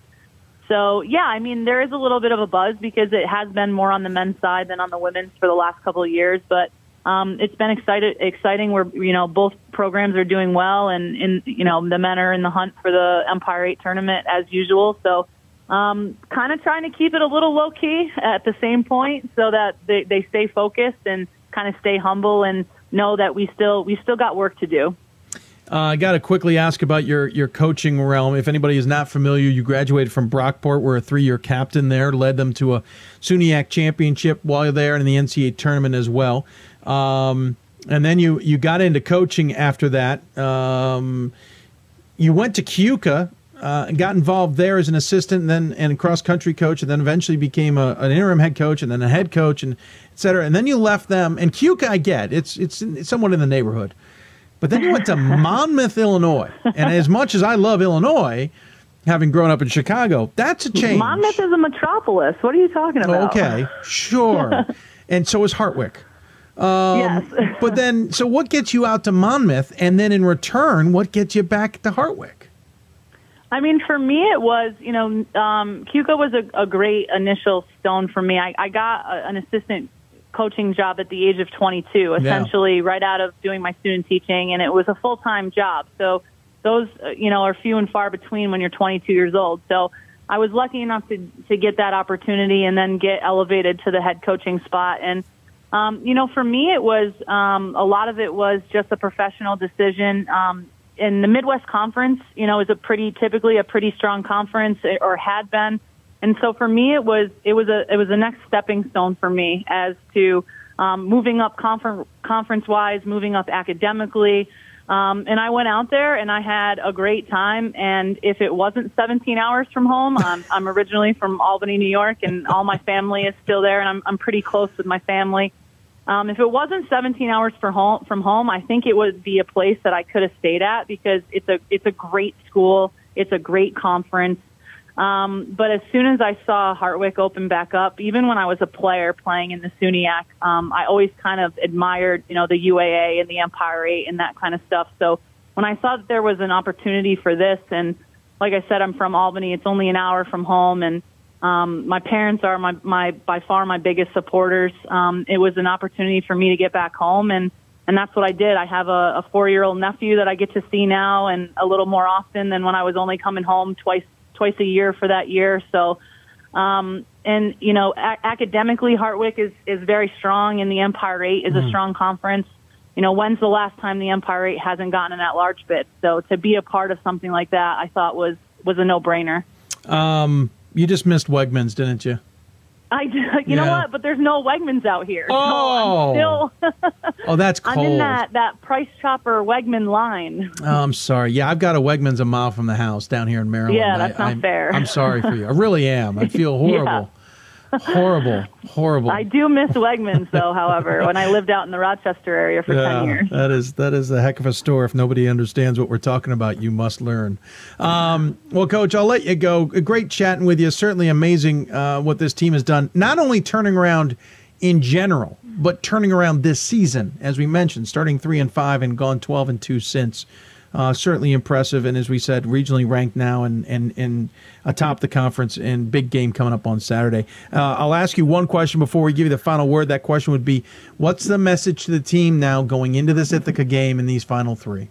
L: so yeah, I mean, there is a little bit of a buzz because it has been more on the men's side than on the women's for the last couple of years, but um, it's been excited, exciting. We're, you know, both programs are doing well, and in, you know, the men are in the hunt for the Empire Eight tournament as usual. So, um, kind of trying to keep it a little low key at the same point, so that they, they stay focused and kind of stay humble and know that we still we still got work to do.
A: Uh, I got to quickly ask about your your coaching realm. If anybody is not familiar, you graduated from Brockport, were a three year captain there, led them to a SUNYAC championship while you're there, and in the NCAA tournament as well. Um, and then you you got into coaching after that. Um, you went to Keuka, uh, and got involved there as an assistant, and then and cross country coach, and then eventually became a, an interim head coach, and then a head coach, and et cetera. And then you left them. And Keuka, I get it's it's, it's somewhat in the neighborhood, but then you went to Monmouth, Illinois. And as much as I love Illinois, having grown up in Chicago, that's a change.
L: Monmouth is a metropolis. What are you talking about?
A: Okay, sure. and so is Hartwick. Um,
L: yes.
A: but then, so what gets you out to Monmouth, and then in return, what gets you back to Hartwick?
L: I mean, for me, it was you know, um, Keuka was a, a great initial stone for me. I, I got a, an assistant coaching job at the age of 22, essentially yeah. right out of doing my student teaching, and it was a full time job. So those uh, you know are few and far between when you're 22 years old. So I was lucky enough to to get that opportunity and then get elevated to the head coaching spot and um, you know, for me, it was um, a lot of it was just a professional decision. Um, in the Midwest Conference, you know, is a pretty typically a pretty strong conference, eh, or had been, and so for me, it was it was a it was a next stepping stone for me as to um, moving up confer- conference wise, moving up academically. Um, and I went out there and I had a great time. And if it wasn't 17 hours from home, I'm, I'm originally from Albany, New York, and all my family is still there, and I'm, I'm pretty close with my family. Um, if it wasn't 17 hours for home, from home, I think it would be a place that I could have stayed at because it's a it's a great school, it's a great conference. Um, but as soon as I saw Hartwick open back up, even when I was a player playing in the SUNYAC, um, I always kind of admired, you know, the UAA and the Empire Eight and that kind of stuff. So when I saw that there was an opportunity for this, and like I said, I'm from Albany, it's only an hour from home, and um, my parents are my, my by far my biggest supporters. Um, it was an opportunity for me to get back home, and and that's what I did. I have a, a four year old nephew that I get to see now, and a little more often than when I was only coming home twice twice a year for that year. So, um, and you know, a- academically, Hartwick is is very strong, and the Empire Eight is mm. a strong conference. You know, when's the last time the Empire Eight hasn't gotten an at large bid? So to be a part of something like that, I thought was was a no brainer.
A: Um, you just missed Wegmans, didn't you?
L: I do. You yeah. know what? But there's no Wegmans out here.
A: Oh,
L: so
A: still. oh, that's cold.
L: I'm in that that Price Chopper Wegman line.
A: Oh, I'm sorry. Yeah, I've got a Wegmans a mile from the house down here in Maryland.
L: Yeah, that's
A: I,
L: not fair.
A: I'm sorry for you. I really am. I feel horrible. yeah horrible, horrible.
L: I do miss Wegmans, though. However, when I lived out in the Rochester area for yeah, ten years,
A: that is that is a heck of a store. If nobody understands what we're talking about, you must learn. Um, well, Coach, I'll let you go. Great chatting with you. Certainly amazing uh, what this team has done. Not only turning around in general, but turning around this season, as we mentioned, starting three and five and gone twelve and two since. Uh, certainly impressive, and as we said, regionally ranked now and and and atop the conference. And big game coming up on Saturday. Uh, I'll ask you one question before we give you the final word. That question would be, what's the message to the team now going into this Ithaca game in these final three?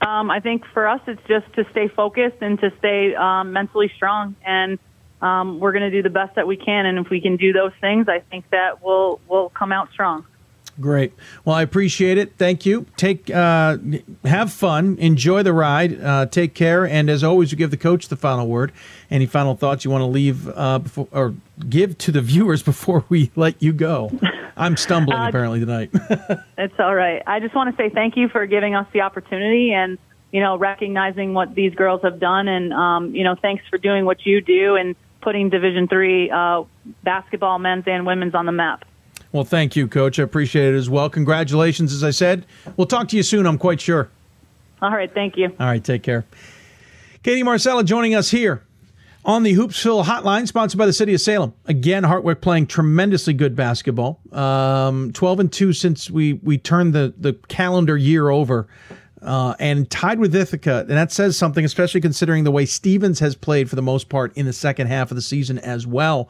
L: Um, I think for us, it's just to stay focused and to stay um, mentally strong, and um, we're going to do the best that we can. And if we can do those things, I think that we'll we'll come out strong.
A: Great. Well, I appreciate it. Thank you. Take uh, have fun. Enjoy the ride. Uh, take care. And as always, you give the coach the final word. Any final thoughts you want to leave uh, before or give to the viewers before we let you go? I'm stumbling
L: Uh,
A: apparently tonight.
L: It's all right. I just want to say thank you for giving us the opportunity and you know recognizing what these girls have done, and um, you know thanks for doing what you do and putting Division three uh, basketball, men's and women's, on the map.
A: Well, thank you, coach. I appreciate it as well. Congratulations, as I said. We'll talk to you soon. I'm quite sure.
L: All right, thank you.
A: All right, take care. Katie Marcella joining us here on the Hoopsville Hotline, sponsored by the City of Salem. Again, Hartwick playing tremendously good basketball. Um, Twelve and two since we we turned the the calendar year over, uh, and tied with Ithaca, and that says something, especially considering the way Stevens has played for the most part in the second half of the season as well.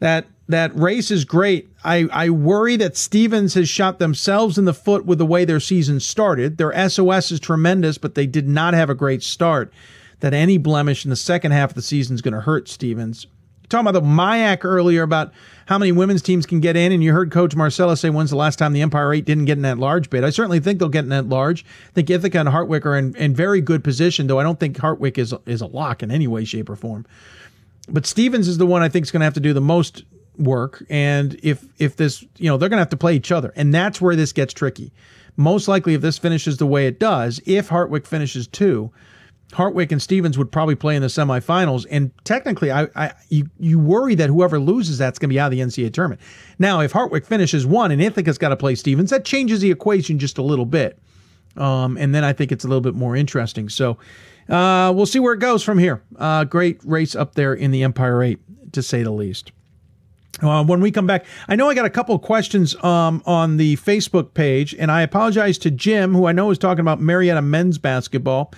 A: That that race is great. I, I worry that Stevens has shot themselves in the foot with the way their season started. Their SOS is tremendous, but they did not have a great start. That any blemish in the second half of the season is going to hurt Stevens. Talking about the MIAC earlier about how many women's teams can get in, and you heard Coach Marcella say when's the last time the Empire 8 didn't get in that large bid. I certainly think they'll get in that large. I think Ithaca and Hartwick are in, in very good position, though I don't think Hartwick is, is a lock in any way, shape, or form but Stevens is the one I think is going to have to do the most work. And if if this, you know, they're going to have to play each other, and that's where this gets tricky. Most likely, if this finishes the way it does, if Hartwick finishes two, Hartwick and Stevens would probably play in the semifinals. And technically, I, I you you worry that whoever loses that's going to be out of the NCAA tournament. Now, if Hartwick finishes one and Ithaca's got to play Stevens, that changes the equation just a little bit. Um, and then I think it's a little bit more interesting. So uh, we'll see where it goes from here. Uh, great race up there in the Empire 8, to say the least. Uh, when we come back, I know I got a couple questions um, on the Facebook page, and I apologize to Jim, who I know is talking about Marietta men's basketball,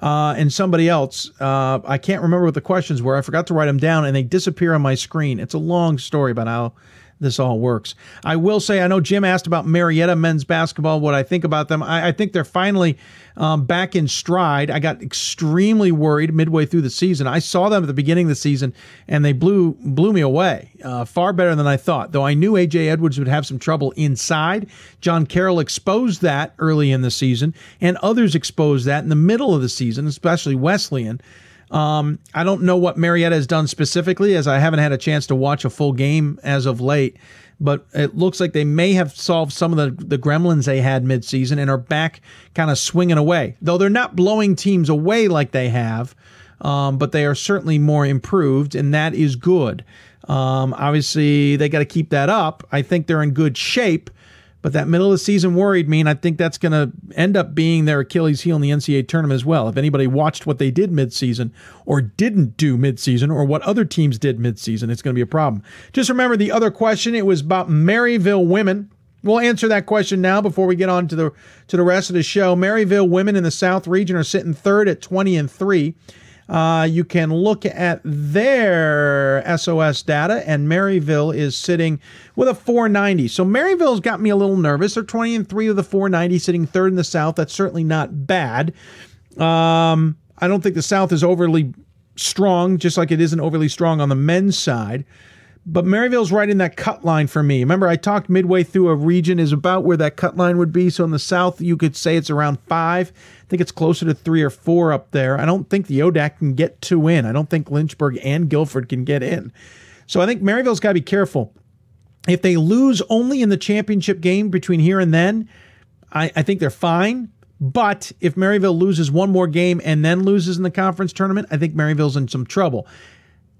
A: uh, and somebody else. Uh, I can't remember what the questions were. I forgot to write them down, and they disappear on my screen. It's a long story about how this all works. I will say, I know Jim asked about Marietta men's basketball, what I think about them. I, I think they're finally um, back in stride. I got extremely worried midway through the season. I saw them at the beginning of the season, and they blew blew me away, uh, far better than I thought. Though I knew AJ Edwards would have some trouble inside. John Carroll exposed that early in the season, and others exposed that in the middle of the season, especially Wesleyan. Um, I don't know what Marietta has done specifically, as I haven't had a chance to watch a full game as of late. But it looks like they may have solved some of the, the gremlins they had midseason and are back kind of swinging away. Though they're not blowing teams away like they have, um, but they are certainly more improved, and that is good. Um, obviously, they got to keep that up. I think they're in good shape. But that middle of the season worried me, and I think that's going to end up being their Achilles heel in the NCAA tournament as well. If anybody watched what they did midseason or didn't do midseason or what other teams did midseason, it's going to be a problem. Just remember the other question, it was about Maryville women. We'll answer that question now before we get on to the to the rest of the show. Maryville women in the South region are sitting third at 20 and 3. Uh, you can look at their SOS data, and Maryville is sitting with a 490. So Maryville's got me a little nervous. They're 20 and 3 with a 490, sitting third in the South. That's certainly not bad. Um, I don't think the South is overly strong, just like it isn't overly strong on the men's side. But Maryville's right in that cut line for me. Remember, I talked midway through a region is about where that cut line would be. So in the south, you could say it's around five. I think it's closer to three or four up there. I don't think the ODAC can get two in. I don't think Lynchburg and Guilford can get in. So I think Maryville's got to be careful. If they lose only in the championship game between here and then, I, I think they're fine. But if Maryville loses one more game and then loses in the conference tournament, I think Maryville's in some trouble.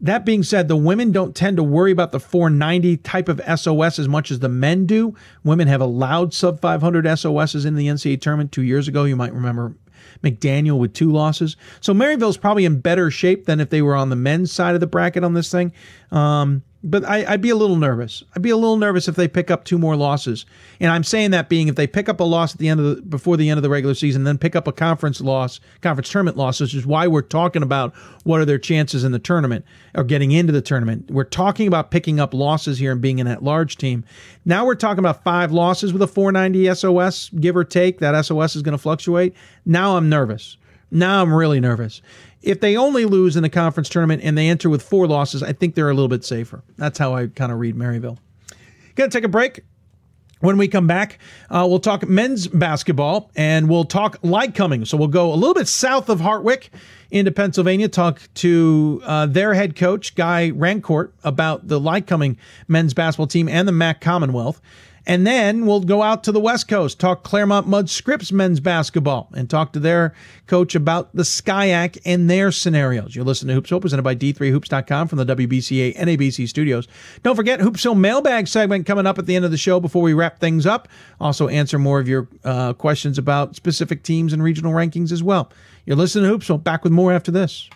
A: That being said, the women don't tend to worry about the 490 type of SOS as much as the men do. Women have allowed sub 500 SOSs in the NCAA tournament two years ago. You might remember McDaniel with two losses. So Maryville's probably in better shape than if they were on the men's side of the bracket on this thing. Um, but I, would be a little nervous. I'd be a little nervous if they pick up two more losses. And I'm saying that being if they pick up a loss at the end of the before the end of the regular season, then pick up a conference loss, conference tournament loss, which is why we're talking about what are their chances in the tournament or getting into the tournament. We're talking about picking up losses here and being an at-large team. Now we're talking about five losses with a 490 SOS, give or take. That SOS is going to fluctuate. Now I'm nervous. Now I'm really nervous. If they only lose in the conference tournament and they enter with four losses, I think they're a little bit safer. That's how I kind of read Maryville. Gonna take a break. When we come back, uh, we'll talk men's basketball and we'll talk Lycoming. So we'll go a little bit south of Hartwick into Pennsylvania, talk to uh, their head coach, Guy Rancourt, about the Lycoming men's basketball team and the MAC Commonwealth. And then we'll go out to the West Coast, talk Claremont Mudd Scripps men's basketball, and talk to their coach about the SCIAC and their scenarios. You're listening to Hoopsville, presented by D3Hoops.com from the WBCA NABC studios. Don't forget Hoopsville mailbag segment coming up at the end of the show before we wrap things up. Also answer more of your uh, questions about specific teams and regional rankings as well. You're listening to Hoopsville. Back with more after this.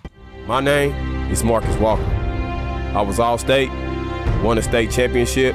B: My name is Marcus Walker. I was All-State, won a state championship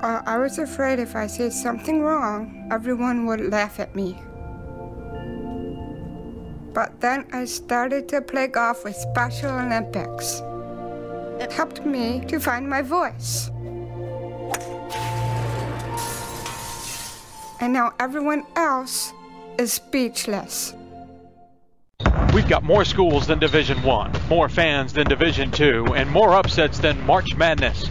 H: Uh, I was afraid if I said something wrong, everyone would laugh at me. But then I started to play golf with Special Olympics. It helped me to find my voice. And now everyone else is speechless.
E: We've got more schools than Division 1, more fans than Division 2, and more upsets than March Madness.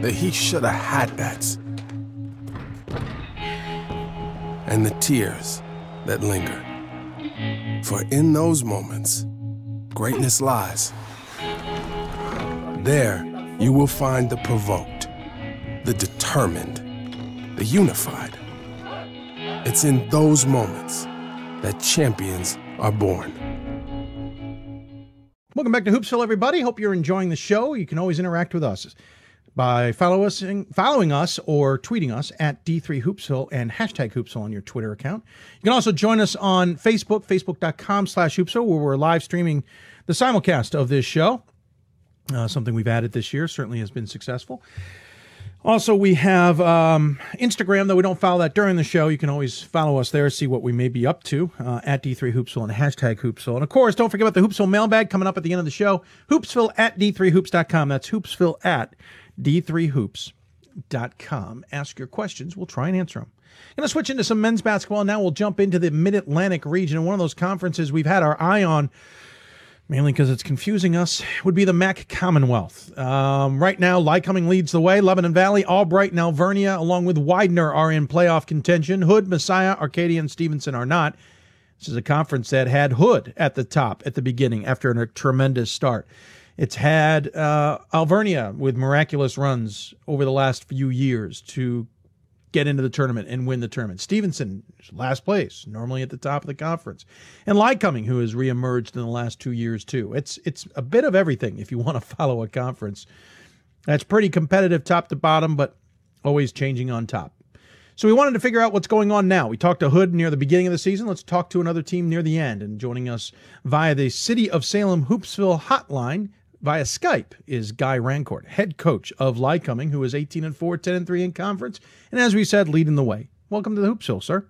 F: that he should have had that. And the tears that linger. For in those moments, greatness lies. There, you will find the provoked, the determined, the unified. It's in those moments that champions are born.
A: Welcome back to Hoopsville, everybody. Hope you're enjoying the show. You can always interact with us by follow us, following us or tweeting us at D3Hoopsville and hashtag Hoopsville on your Twitter account. You can also join us on Facebook, facebook.com slash Hoopsville, where we're live streaming the simulcast of this show. Uh, something we've added this year, certainly has been successful. Also, we have um, Instagram, though we don't follow that during the show. You can always follow us there, see what we may be up to uh, at D3Hoopsville and hashtag Hoopsville. And of course, don't forget about the Hoopsville mailbag coming up at the end of the show. Hoopsville at D3Hoops.com. That's Hoopsville at d3hoops.com. Ask your questions. We'll try and answer them. Going to switch into some men's basketball. Now we'll jump into the Mid Atlantic region. One of those conferences we've had our eye on, mainly because it's confusing us, would be the MAC Commonwealth. Um, right now, Lycoming leads the way. Lebanon Valley, Albright, and Alvernia, along with Widener, are in playoff contention. Hood, Messiah, Arcadia, and Stevenson are not. This is a conference that had Hood at the top at the beginning after a tremendous start. It's had uh, Alvernia with miraculous runs over the last few years to get into the tournament and win the tournament. Stevenson, last place, normally at the top of the conference. And Lycoming, who has reemerged in the last two years, too. It's, it's a bit of everything if you want to follow a conference. That's pretty competitive top to bottom, but always changing on top. So we wanted to figure out what's going on now. We talked to Hood near the beginning of the season. Let's talk to another team near the end. And joining us via the City of Salem Hoopsville hotline via Skype is Guy Rancourt, head coach of Lycoming, who is 18 and 4, 10 and 3 in conference, and as we said, leading the way. Welcome to the Hoopsville, sir.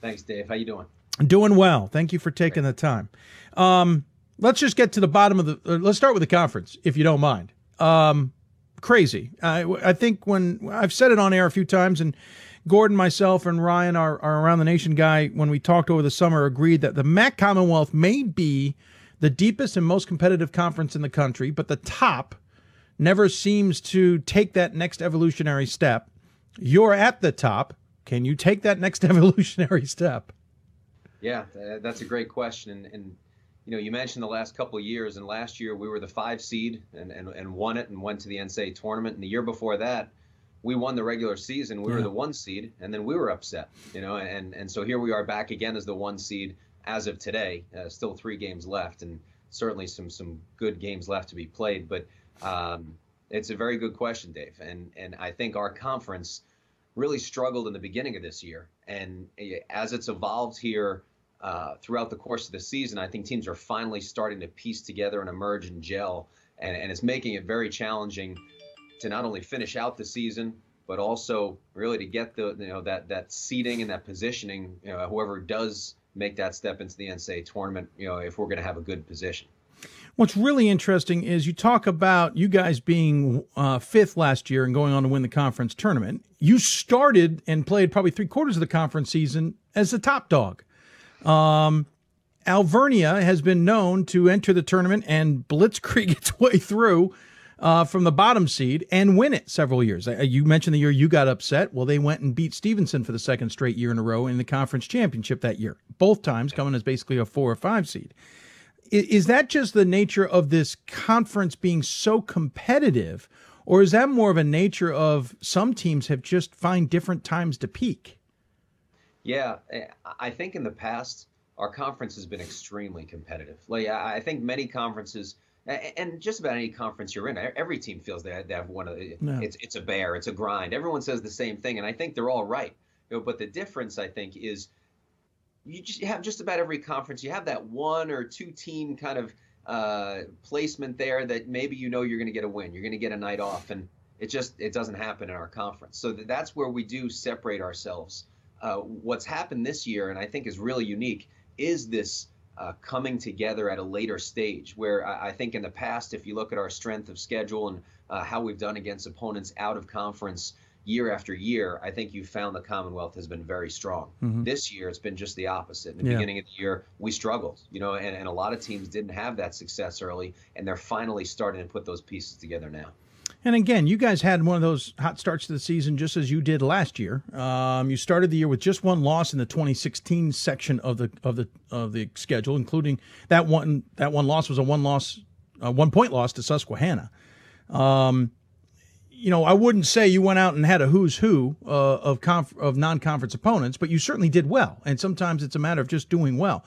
M: Thanks, Dave. How you doing?
A: Doing well. Thank you for taking Great. the time. Um, let's just get to the bottom of the. Uh, let's start with the conference, if you don't mind. Um, crazy. I, I think when I've said it on air a few times, and Gordon, myself, and Ryan, our, our Around the Nation guy, when we talked over the summer, agreed that the MAC Commonwealth may be the deepest and most competitive conference in the country, but the top never seems to take that next evolutionary step. You're at the top. Can you take that next evolutionary step?
M: Yeah, that's a great question. And, and you know, you mentioned the last couple of years, and last year we were the five seed and, and, and won it and went to the NCAA tournament. And the year before that, we won the regular season. We yeah. were the one seed, and then we were upset. You know, and and so here we are back again as the one seed as of today. Uh, still three games left, and certainly some some good games left to be played. But um, it's a very good question, Dave. And and I think our conference really struggled in the beginning of this year, and eh, as it's evolved here uh, throughout the course of the season, I think teams are finally starting to piece together and emerge and gel, and, and it's making it very challenging to not only finish out the season, but also really to get the you know that that seating and that positioning. You know, whoever does make that step into the NCAA tournament, you know, if we're going to have a good position.
A: What's really interesting is you talk about you guys being uh, fifth last year and going on to win the conference tournament. You started and played probably three quarters of the conference season as the top dog. Um, Alvernia has been known to enter the tournament and blitzkrieg its way through uh, from the bottom seed and win it several years. Uh, you mentioned the year you got upset. Well, they went and beat Stevenson for the second straight year in a row in the conference championship that year, both times coming as basically a four or five seed. Is that just the nature of this conference being so competitive, or is that more of a nature of some teams have just find different times to peak?
M: Yeah, eh, I think in the past our conference has been extremely competitive. Like I think many conferences and just about any conference you're in, every team feels they have one of the, no. it's it's a bear, it's a grind. Everyone says the same thing, and I think they're all right. You know, but the difference, I think, is you just have just about every conference. You have that one or two team kind of uh, placement there that maybe you know you're going to get a win, you're going to get a night off, and it just it doesn't happen in our conference. So that's where we do separate ourselves. Uh, what's happened this year, and I think is really unique, is this uh, coming together at a later stage. Where I, I, think in the past, if you look at our strength of schedule and uh, how we've done against opponents out of conference year after year, I think you found the Commonwealth has been very strong. Mm-hmm. This year, it's been just the opposite. In the yeah. beginning of the year, we struggled, you know, and, and a lot of teams didn't have that success early, and they're finally starting to put those pieces together now.
A: And again, you guys had one of those hot starts to the season just as you did last year. Um, you started the year with just one loss in the 2016 section of the of the of the schedule, including that one that one loss was a one loss, one point loss to Susquehanna. Um, you know, I wouldn't say you went out and had a who's who uh, of conf- of non-conference opponents, but you certainly did well. And sometimes it's a matter of just doing well.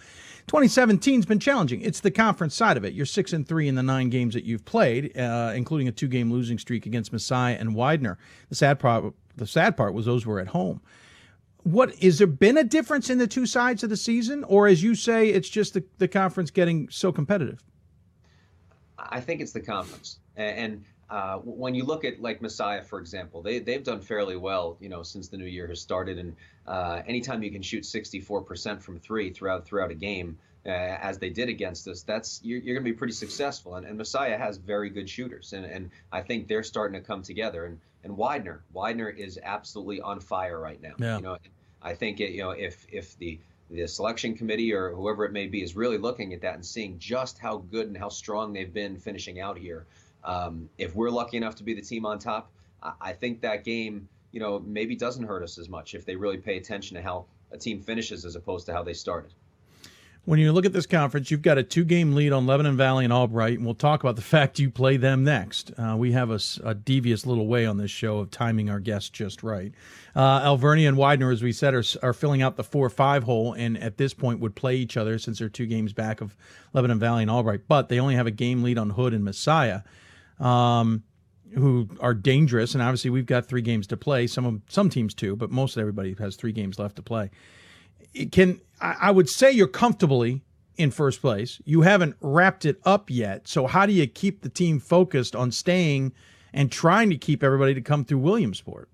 A: 2017's been challenging. It's the conference side of it. You're six and three in the nine games that you've played, uh, including a two-game losing streak against Messiah and Widener. The sad part, the sad part was those were at home. What is there been a difference in the two sides of the season, or as you say, it's just the, the conference getting so competitive?
M: I think it's the conference, and uh, when you look at like Messiah, for example, they they've done fairly well, you know, since the new year has started. And uh, anytime you can shoot 64% from three throughout throughout a game, uh, as they did against us, that's you're, you're going to be pretty successful. And, and Messiah has very good shooters, and and I think they're starting to come together. And and Widener, Widener is absolutely on fire right now. Yeah. You know, I think it, you know if if the the selection committee or whoever it may be is really looking at that and seeing just how good and how strong they've been finishing out here. Um, if we're lucky enough to be the team on top, I, I think that game, you know, maybe doesn't hurt us as much if they really pay attention to how a team finishes as opposed to how they started.
A: When you look at this conference, you've got a two game lead on Lebanon Valley and Albright, and we'll talk about the fact you play them next. Uh, we have a, a, devious little way on this show of timing our guests just right. Uh, Alvernia and Widener, as we said, are, are filling out the 4 5 hole, and at this point would play each other since they're two games back of Lebanon Valley and Albright, but they only have a game lead on Hood and Messiah um, who are dangerous. And obviously, we've got three games to play. Some of, some teams two, but most everybody has three games left to play. It can I, I would say you're comfortably in first place. You haven't wrapped it up yet. So how do you keep the team focused on staying and trying to keep everybody to come through Williamsport?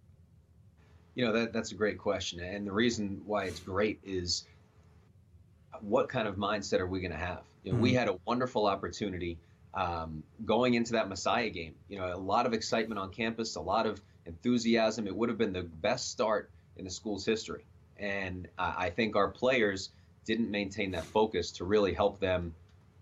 M: You know that that's a great question, and the reason why it's great is what kind of mindset are we going to have? You know, mm-hmm. we had a wonderful opportunity um, going into that Messiah game. You know, a lot of excitement on campus, a lot of enthusiasm. It would have been the best start in the school's history. And I think our players didn't maintain that focus to really help them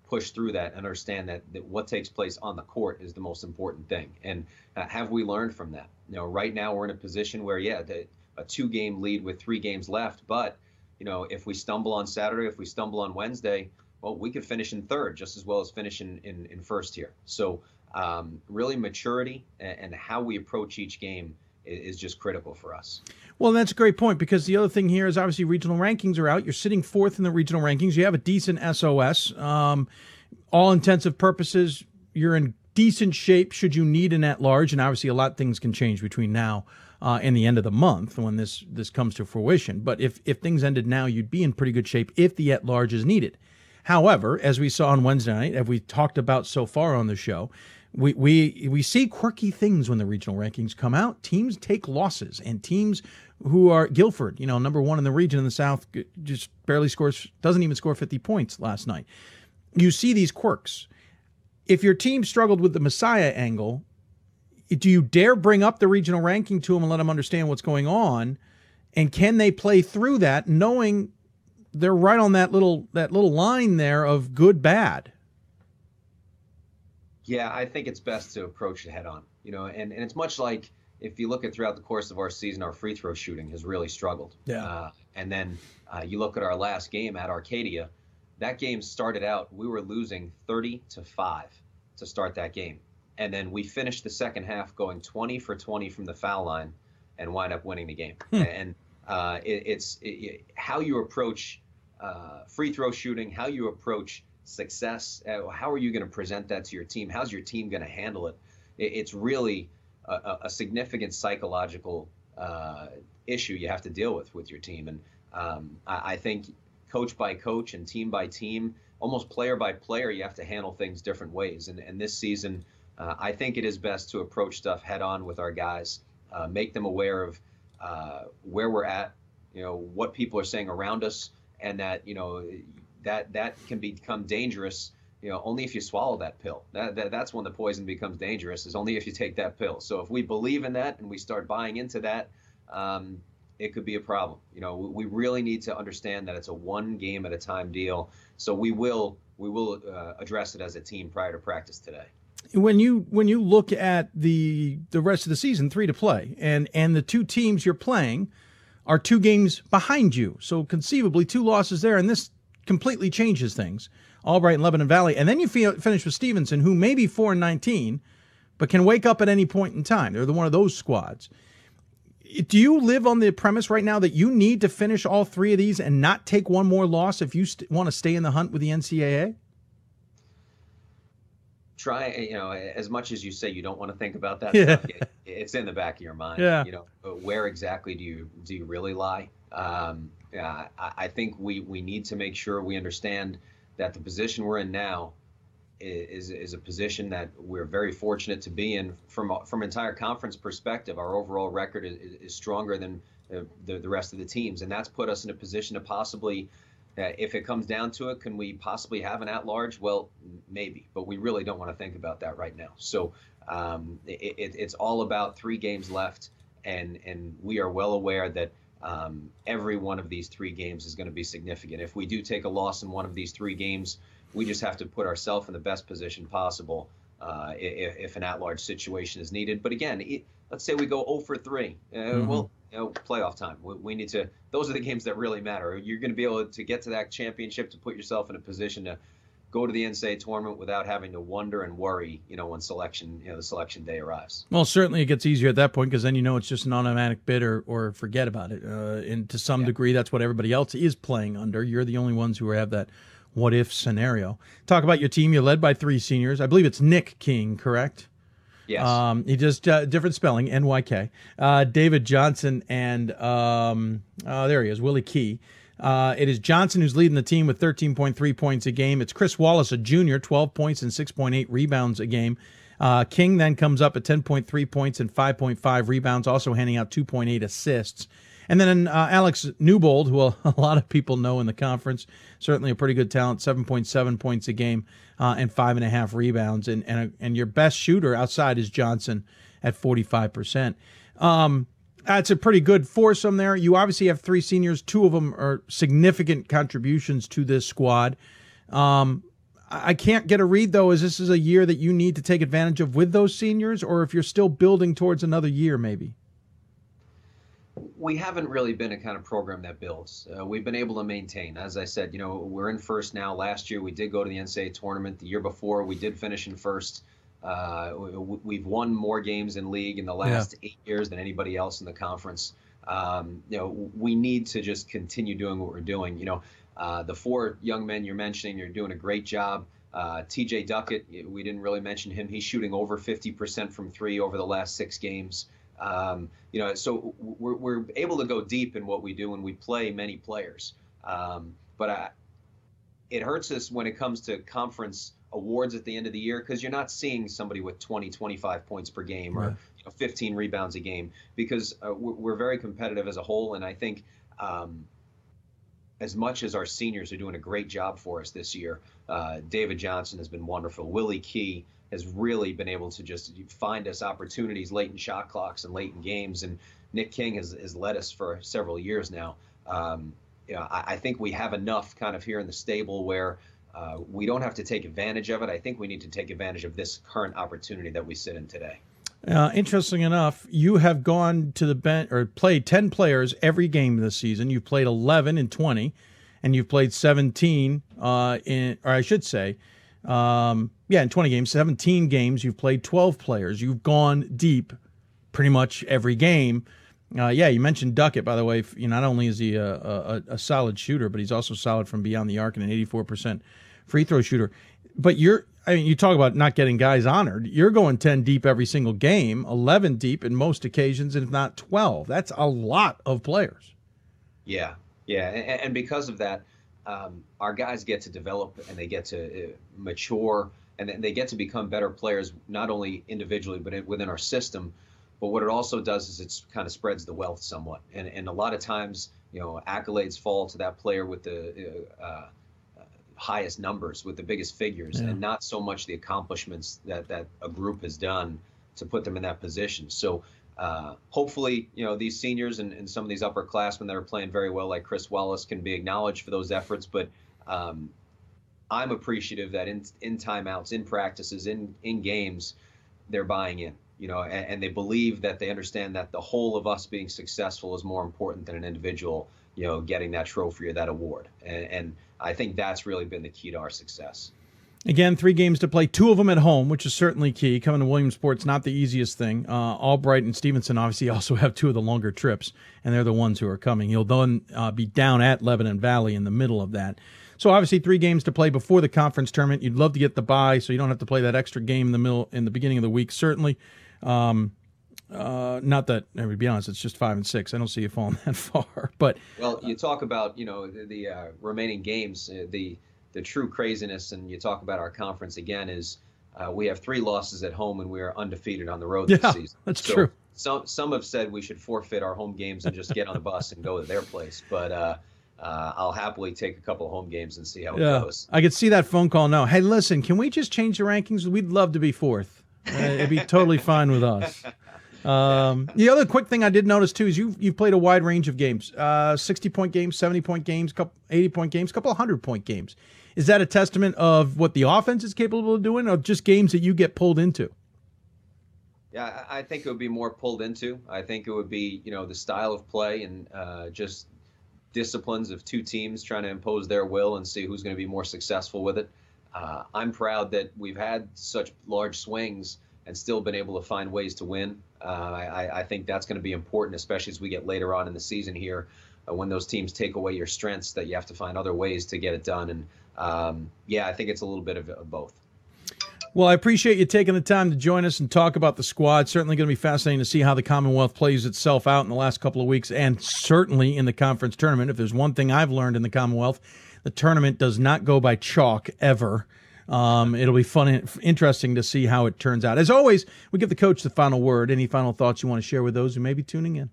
M: push through that and understand that, that what takes place on the court is the most important thing. And uh, have we learned from that? You know, right now we're in a position where, yeah, the, a two game lead with three games left. But, you know, if we stumble on Saturday, if we stumble on Wednesday, well, we could finish in third just as well as finish in, in, first here. So, um, really, maturity and, and how we approach each game is just critical for us.
A: Well, that's a great point because the other thing here is obviously regional rankings are out. You're sitting fourth in the regional rankings. You have a decent SOS. Um, all intensive purposes, you're in decent shape should you need an at large. And obviously, a lot of things can change between now uh, and the end of the month when this this comes to fruition. But if if things ended now, you'd be in pretty good shape if the at large is needed. However, as we saw on Wednesday night, as we talked about so far on the show, we, we we see quirky things when the regional rankings come out. Teams take losses, and teams who are Guilford, you know, number one in the region in the South, just barely scores, doesn't even score 50 points last night. You see these quirks. If your team struggled with the Messiah angle, do you dare bring up the regional ranking to them and let them understand what's going on? And can they play through that, knowing they're right on that little that little line there of good bad?
M: Yeah, I think it's best to approach it head on. You know, and, and it's much like if you look at throughout the course of our season, our free throw shooting has really struggled.
A: Yeah. Uh,
M: and then uh, you look at our last game at Arcadia, that game started out, we were losing 30 to 5 to start that game. And then we finished the second half going 20 for 20 from the foul line and wind up winning the game. Hmm. And uh, it, it's it, how you approach uh, free throw shooting, how you approach success. Uh, how are you going to present that to your team? How's your team going to handle it? it? It's really a, a significant psychological uh, issue you have to deal with with your team. And um, I, I, think coach by coach and team by team, almost player by player, you have to handle things different ways. And, and this season, uh, I think it is best to approach stuff head on with our guys, uh, make them aware of uh, where we're at, you know, what people are saying around us, and that you know that that can become dangerous you know only if you swallow that pill. That, that that's when the poison becomes dangerous is only if you take that pill. So if we believe in that and we start buying into that um, it could be a problem. You know we really need to understand that it's a one game at a time deal. So we will we will uh, address it as a team prior to practice today.
A: When you when you look at the the rest of the season three to play and and the two teams you're playing are two games behind you so conceivably two losses there and this completely changes things. Albright and Lebanon Valley. And then you finish with Stevenson, who may be 4 and 19, but can wake up at any point in time. They're the, one of those squads. Do you live on the premise right now that you need to finish all three of these and not take one more loss if you st- want to stay in the hunt with the NCAA?
M: Try, you know, as much as you say you don't want to think about that, yeah. Stuff, it, it's in the back of your mind.
A: Yeah.
M: You know, where exactly do you do you really lie? Um, uh, I think we, we need to make sure we understand that the position we're in now is, is a position that we're very fortunate to be in from from entire conference perspective. Our overall record is, is stronger than the, the rest of the teams, and that's put us in a position to possibly, uh, if it comes down to it, can we possibly have an at-large? Well, maybe, but we really don't want to think about that right now. So um, it, it's all about three games left, and and we are well aware that um, every one of these three games is going to be significant. If we do take a loss in one of these three games, we just have to put ourselves in the best position possible uh, if, if, an at-large situation is needed. But again, it, let's say we go 0 for 3. Uh, mm-hmm. Well, you know, playoff time. We, we, need to. Those are the games that really matter. You're going to be able to get to that championship to put yourself in a position to go to the NCAA tournament without having to wonder and worry, you know, when selection, you know, the selection day arrives.
A: Well, certainly it gets easier at that point because then you know it's just an automatic bid or, or forget about it. Uh, and to some yeah. degree, that's what everybody else is playing under. You're the only ones who have that what if scenario. Talk about your team. You're led by three seniors. I believe it's Nyk King, correct?
M: Yes.
A: Um, he just uh, different spelling, NYK. Uh, David Johnson and um, uh, there he is, Willie Key. Uh, it is Johnson who's leading the team with 13.3 points a game. It's Chris Wallace, a junior, 12 points and 6.8 rebounds a game. Uh, King then comes up at 10.3 points and 5.5 rebounds, also handing out 2.8 assists. And then uh, Alex Newbold, who a lot of people know in the conference, certainly a pretty good talent, 7.7 points a game uh, and five and a half rebounds. And, and, and your best shooter outside is Johnson at 45%. Um, that's a pretty good foursome there. You obviously have three seniors. Two of them are significant contributions to this squad. Um, I can't get a read though. Is this is a year that you need to take advantage of with those seniors, or if you're still building towards another year, maybe?
M: We haven't really been a kind of program that builds. Uh, we've been able to maintain. As I said, you know, we're in first now. Last year we did go to the NCAA tournament. The year before we did finish in first. Uh, we've won more games in league in the last yeah. eight years than anybody else in the conference. Um, you know, we need to just continue doing what we're doing. You know, uh, the four young men you're mentioning, you're doing a great job. Uh, TJ Duckett, we didn't really mention him. He's shooting over 50% from three over the last six games. Um, you know, so we're, we're able to go deep in what we do and we play many players. Um, but I, it hurts us when it comes to conference awards at the end of the year because you're not seeing somebody with 20, 25 points per game or you know, 15 rebounds a game because uh, we're, we're, very competitive as a whole. And I think um, as much as our seniors are doing a great job for us this year, uh, David Johnson has been wonderful. Willie Key has really been able to just find us opportunities late in shot clocks and late in games. And Nyk King has, has led us for several years now. Um, you know, I, I, think we have enough kind of here in the stable where uh, we don't have to take advantage of it. I think we need to take advantage of this current opportunity that we sit in today.
A: Uh, interesting enough, you have gone to the bench or played 10 players every game this season. You've played 11 in 20, and you've played 17 uh, in, or I should say, um, yeah, in 20 games, 17 games, you've played 12 players. You've gone deep pretty much every game. Uh, yeah, you mentioned Duckett, by the way. You not only is he a, a, a, solid shooter, but he's also solid from beyond the arc and an 84% free throw shooter. But you're I mean, you talk about not getting guys honored. You're going 10 deep every single game, 11 deep in most occasions, and if not 12. That's a lot of players.
M: Yeah, yeah. And, and because of that, um, our guys get to develop and they get to uh, mature and they get to become better players, not only individually, but within our system. But what it also does is it kind of spreads the wealth somewhat. And, and a lot of times, you know, accolades fall to that player with the uh, uh highest numbers with the biggest figures yeah. and not so much the accomplishments that that a group has done to put them in that position so uh, hopefully you know these seniors and, and some of these upperclassmen that are playing very well like chris wallace can be acknowledged for those efforts but um, i'm appreciative that in, in timeouts in practices in in games they're buying in you know and, and they believe that they understand that the whole of us being successful is more important than an individual you know getting that trophy or that award and, and I think that's really been the key to our success.
A: Again, three games to play, two of them at home, which is certainly key. Coming to Williamsport's not the easiest thing. Uh, Albright and Stevenson obviously also have two of the longer trips, and they're the ones who are coming. You'll then uh, be down at Lebanon Valley in the middle of that. So obviously, three games to play before the conference tournament. You'd love to get the bye, so you don't have to play that extra game in the middle in the beginning of the week. Certainly, um, uh, not that, I mean, be honest, it's just five and six. I don't see you falling that far. But
M: well, you talk about you know the, the uh, remaining games, uh, the the true craziness, and you talk about our conference again is uh, we have three losses at home and we are undefeated on the road
A: yeah,
M: this season.
A: That's so true.
M: Some some have said we should forfeit our home games and just get on the bus and go to their place, but. Uh, uh, I'll happily take a couple home games and see how yeah, it goes.
A: I could see that phone call now. Hey, listen, can we just change the rankings? We'd love to be fourth. Uh, it'd be totally fine with us. Um, the other quick thing I did notice too is you've you've played a wide range of games, uh, sixty point games, seventy point games, couple eighty point games, couple hundred point games. Is that a testament of what the offense is capable of doing, or just games that you get pulled into?
M: Yeah, I think it would be more pulled into. I think it would be you know the style of play and uh, just disciplines of two teams trying to impose their will and see who's going to be more successful with it. Uh, I'm proud that we've had such large swings and still been able to find ways to win. Uh, I, I, think that's going to be important, especially as we get later on in the season here, uh, when those teams take away your strengths, that you have to find other ways to get it done. And um, yeah, I think it's a little bit of, of both.
A: Well, I appreciate you taking the time to join us and talk about the squad. Certainly going to be fascinating to see how the Commonwealth plays itself out in the last couple of weeks and certainly in the conference tournament. If there's one thing I've learned in the Commonwealth, the tournament does not go by chalk ever. Um, it'll be fun, and interesting to see how it turns out. As always, we give the coach the final word. Any final thoughts you want to share with those who may be tuning in?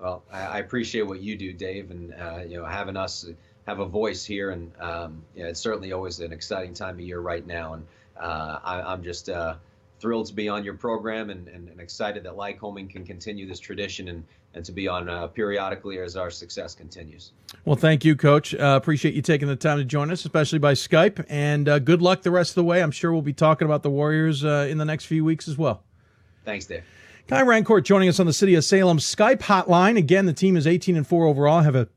M: Well, I, appreciate what you do, Dave, and uh, you know having us have a voice here, and um, know, it's certainly always an exciting time of year right now, and uh, I, am just uh, thrilled to be on your program and, and, and, excited that Lycoming can continue this tradition and, and to be on uh, periodically as our success continues.
A: Well, thank you, Coach. Uh, appreciate you taking the time to join us, especially by Skype, and uh, good luck the rest of the way. I'm sure we'll be talking about the Warriors in the next few weeks as well.
M: Thanks, Dave.
A: Guy Rancourt joining us on the City of Salem Skype hotline. Again, the team is 18 and 4 overall, have a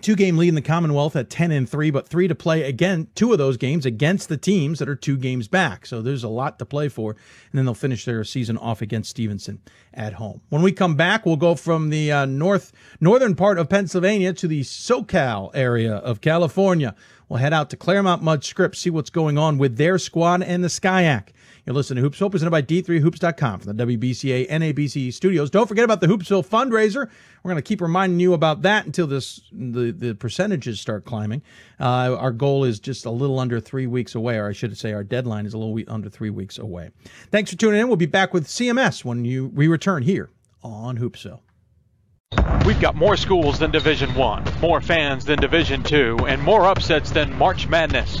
A: two game lead in the Commonwealth at 10 and 3, but three to play again, two of those games against the teams that are two games back. So there's a lot to play for. And then they'll finish their season off against Stevenson at home. When we come back, we'll go from the uh, north northern part of Pennsylvania to the SoCal area of California. We'll head out to Claremont Mudd Scripps, see what's going on with their squad and the SCIAC. You're listening to Hoopsville, presented by D3Hoops.com from the WBCA NABC studios. Don't forget about the Hoopsville fundraiser. We're going to keep reminding you about that until this the, the percentages start climbing. Uh, our goal is just a little under three weeks away, or I should say our deadline is a little under three weeks away. Thanks for tuning in. We'll be back with CMS when you we return here on Hoopsville.
E: We've got more schools than Division 1, more fans than Division 2, and more upsets than March Madness.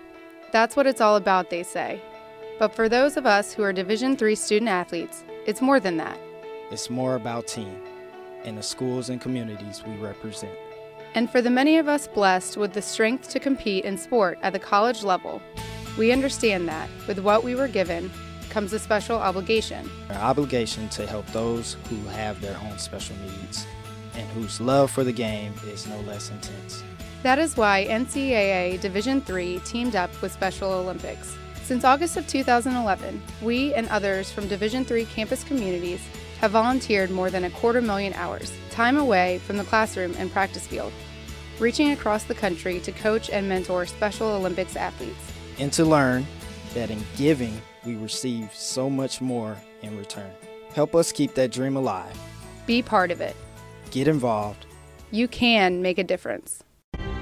N: that's what it's all about, they say. But for those of us who are Division III student athletes, it's more than that.
O: It's more about team and the schools and communities we represent.
N: And for the many of us blessed with the strength to compete in sport at the college level, we understand that with what we were given comes a special obligation.
O: Our obligation to help those who have their own special needs and whose love for the game is no less intense.
N: That is why NCAA Division III teamed up with Special Olympics. Since August of 2011, we and others from Division III campus communities have volunteered more than a quarter million hours, time away from the classroom and practice field, reaching across the country to coach and mentor Special Olympics athletes.
O: And to learn that in giving, we receive so much more in return. Help us keep that dream alive.
N: Be part of it.
O: Get involved.
N: You can make a difference.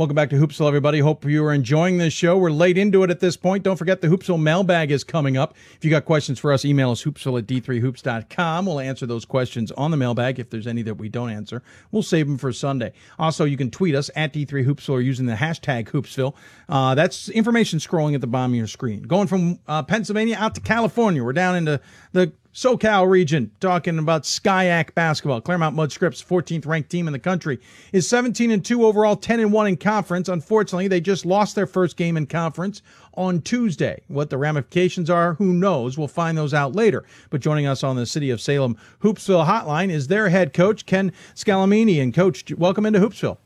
A: Welcome back to Hoopsville, everybody. Hope you are enjoying this show. We're late into it at this point. Don't forget the Hoopsville mailbag is coming up. If you got questions for us, email us hoopsville at d3hoops.com. We'll answer those questions on the mailbag. If there's any that we don't answer, we'll save them for Sunday. Also, you can tweet us at d3hoopsville or using the hashtag Hoopsville. Uh, that's information scrolling at the bottom of your screen. Going from uh, Pennsylvania out to California. We're down into the SoCal region, talking about SCIAC basketball. Claremont Mudd Scripps, 14th ranked team in the country, is 17 and 2 overall, 10 and 1 in conference. Unfortunately, they just lost their first game in conference on Tuesday. What the ramifications are, who knows? We'll find those out later. But joining us on the City of Salem Hoopsville hotline is their head coach, Ken Scalmanini. And coach, welcome into Hoopsville.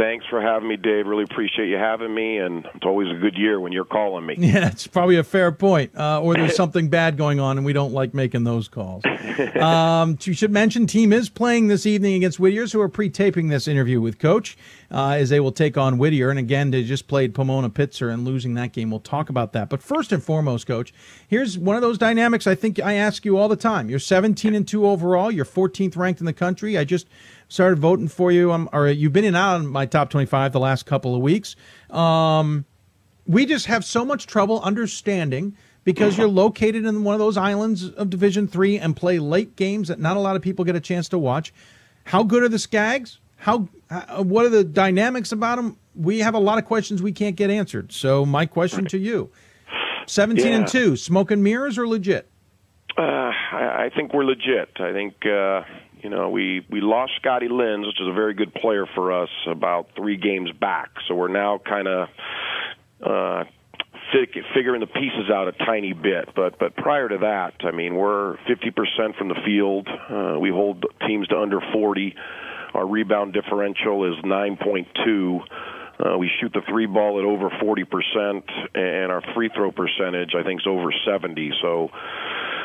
P: Thanks for having me, Dave. Really appreciate you having me, and it's always a good year when you're calling me.
A: Yeah, it's probably a fair point. Uh, or there's something bad going on, and we don't like making those calls. Um, you should mention team is playing this evening against Whittier's, who are pre-taping this interview with Coach, uh, as they will take on Whittier. And again, they just played Pomona Pitzer and losing that game. We'll talk about that. But first and foremost, Coach, here's one of those dynamics I think I ask you all the time. You're 17 and two overall. You're 14th ranked in the country. I just started voting for you. Um, or you've been in out on my top 25 the last couple of weeks. Um, we just have so much trouble understanding because you're located in one of those islands of Division Three and play late games that not a lot of people get a chance to watch. How good are the Stags? How, how what are the dynamics about them? We have a lot of questions we can't get answered. So my question to you: seventeen yeah. and two, smoke and mirrors or legit?
P: Uh, I, I think we're legit. I think uh, You know, we we lost Scotty Linz, which is a very good player for us, about three games back. So we're now kind of uh, figuring the pieces out a tiny bit. But but prior to that, I mean, we're 50% from the field. Uh, we hold teams to under 40. Our rebound differential is 9.2. Uh, we shoot the three ball at over 40%, and our free throw percentage, I think, is over 70. So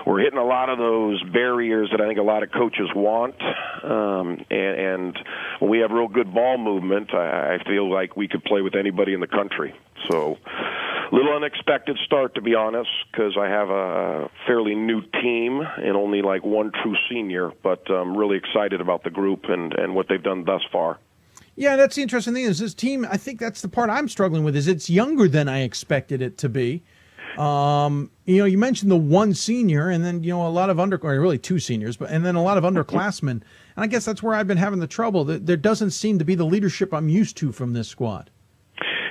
P: we're hitting a lot of those barriers that I think a lot of coaches want. Um, and, and when we have real good ball movement, I, I feel like we could play with anybody in the country. So a little unexpected start, to be honest, because I have a fairly new team and only like one true senior. But I'm really excited about the group and, and what they've done thus far.
A: Yeah, that's the interesting thing is this team. I think that's the part I'm struggling with. Is it's younger than I expected it to be. Um, you know, you mentioned the one senior, and then you know a lot of under, or really two seniors, but and then a lot of underclassmen. And I guess that's where I've been having the trouble. There doesn't seem to be the leadership I'm used to from this squad.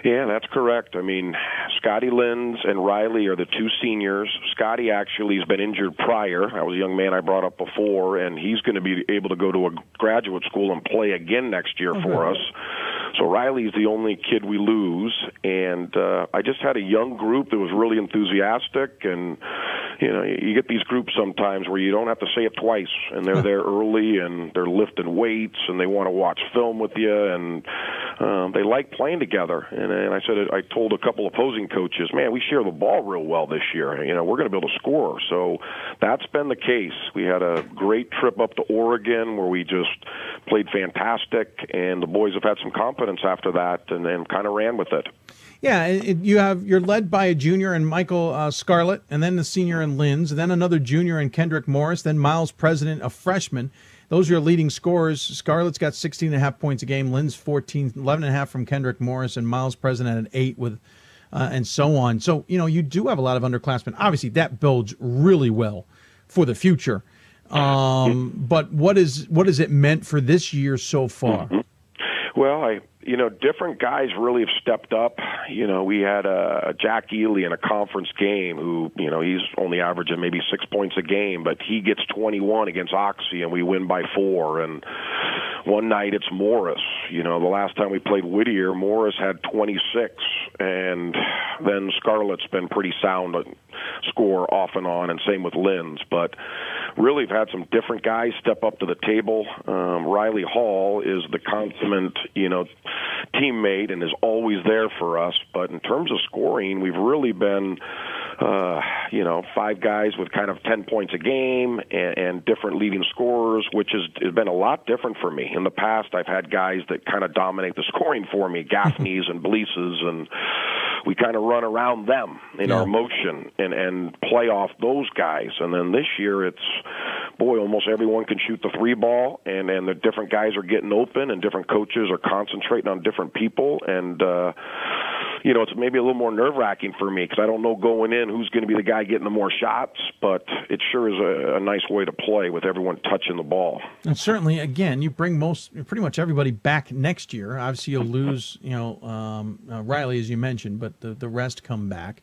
P: Yeah, that's correct. I mean, Scotty Linz and Riley are the two seniors. Scotty actually has been injured prior. I was a young man I brought up before, and he's going to be able to go to a graduate school and play again next year okay. for us. So Riley's the only kid we lose, and uh, I just had a young group that was really enthusiastic, and you know, you get these groups sometimes where you don't have to say it twice, and they're there early, and they're lifting weights, and they want to watch film with you, and um, they like playing together. And, and I said, I told a couple opposing coaches, man, we share the ball real well this year. You know, we're going to be able to score. So that's been the case. We had a great trip up to Oregon where we just played fantastic, and the boys have had some confidence after that, and then kind of ran with it.
A: Yeah, it, you have you're led by a junior and Michael uh, Scarlett, and then the senior and Linz, and then another junior and Kendrick Morris, then Miles President, a freshman. Those are your leading scorers. Scarlett's got 16 and a half points a game, Linz 14, 11 and a half from Kendrick Morris, and Miles President at eight with, uh, and so on. So you know you do have a lot of underclassmen. Obviously, that builds really well for the future. Um, but what is what has it meant for this year so far?
P: Mm-hmm. Well, I you know, different guys really have stepped up. You know, we had a uh, Jack Ely in a conference game who, you know, he's only averaging maybe six points a game, but he gets 21 against Oxy and we win by four. And one night it's Morris. You know, the last time we played Whittier, Morris had 26, and then Scarlett's been pretty sound score off and on, and same with Linz. But really, we've had some different guys step up to the table. Um, Riley Hall is the consummate, you know, teammate and is always there for us. But in terms of scoring, we've really been uh, you know, five guys with kind of 10 points a game and, and different leading scorers, which has, has been a lot different for me. In the past, I've had guys that kind of dominate the scoring for me, Gaffneys and Bleases, and we kind of run around them in yeah. our motion and, and play off those guys. And then this year, it's, boy, almost everyone can shoot the three ball, and, and the different guys are getting open, and different coaches are concentrating on different people. And, uh, you know, it's maybe a little more nerve wracking for me because I don't know going in who's going to be the guy getting the more shots, but it sure is a, a nice way to play with everyone touching the ball.
A: And certainly, again, you bring most, pretty much everybody back next year. Obviously, you'll lose, you know, um, uh, Riley as you mentioned, but the the rest come back.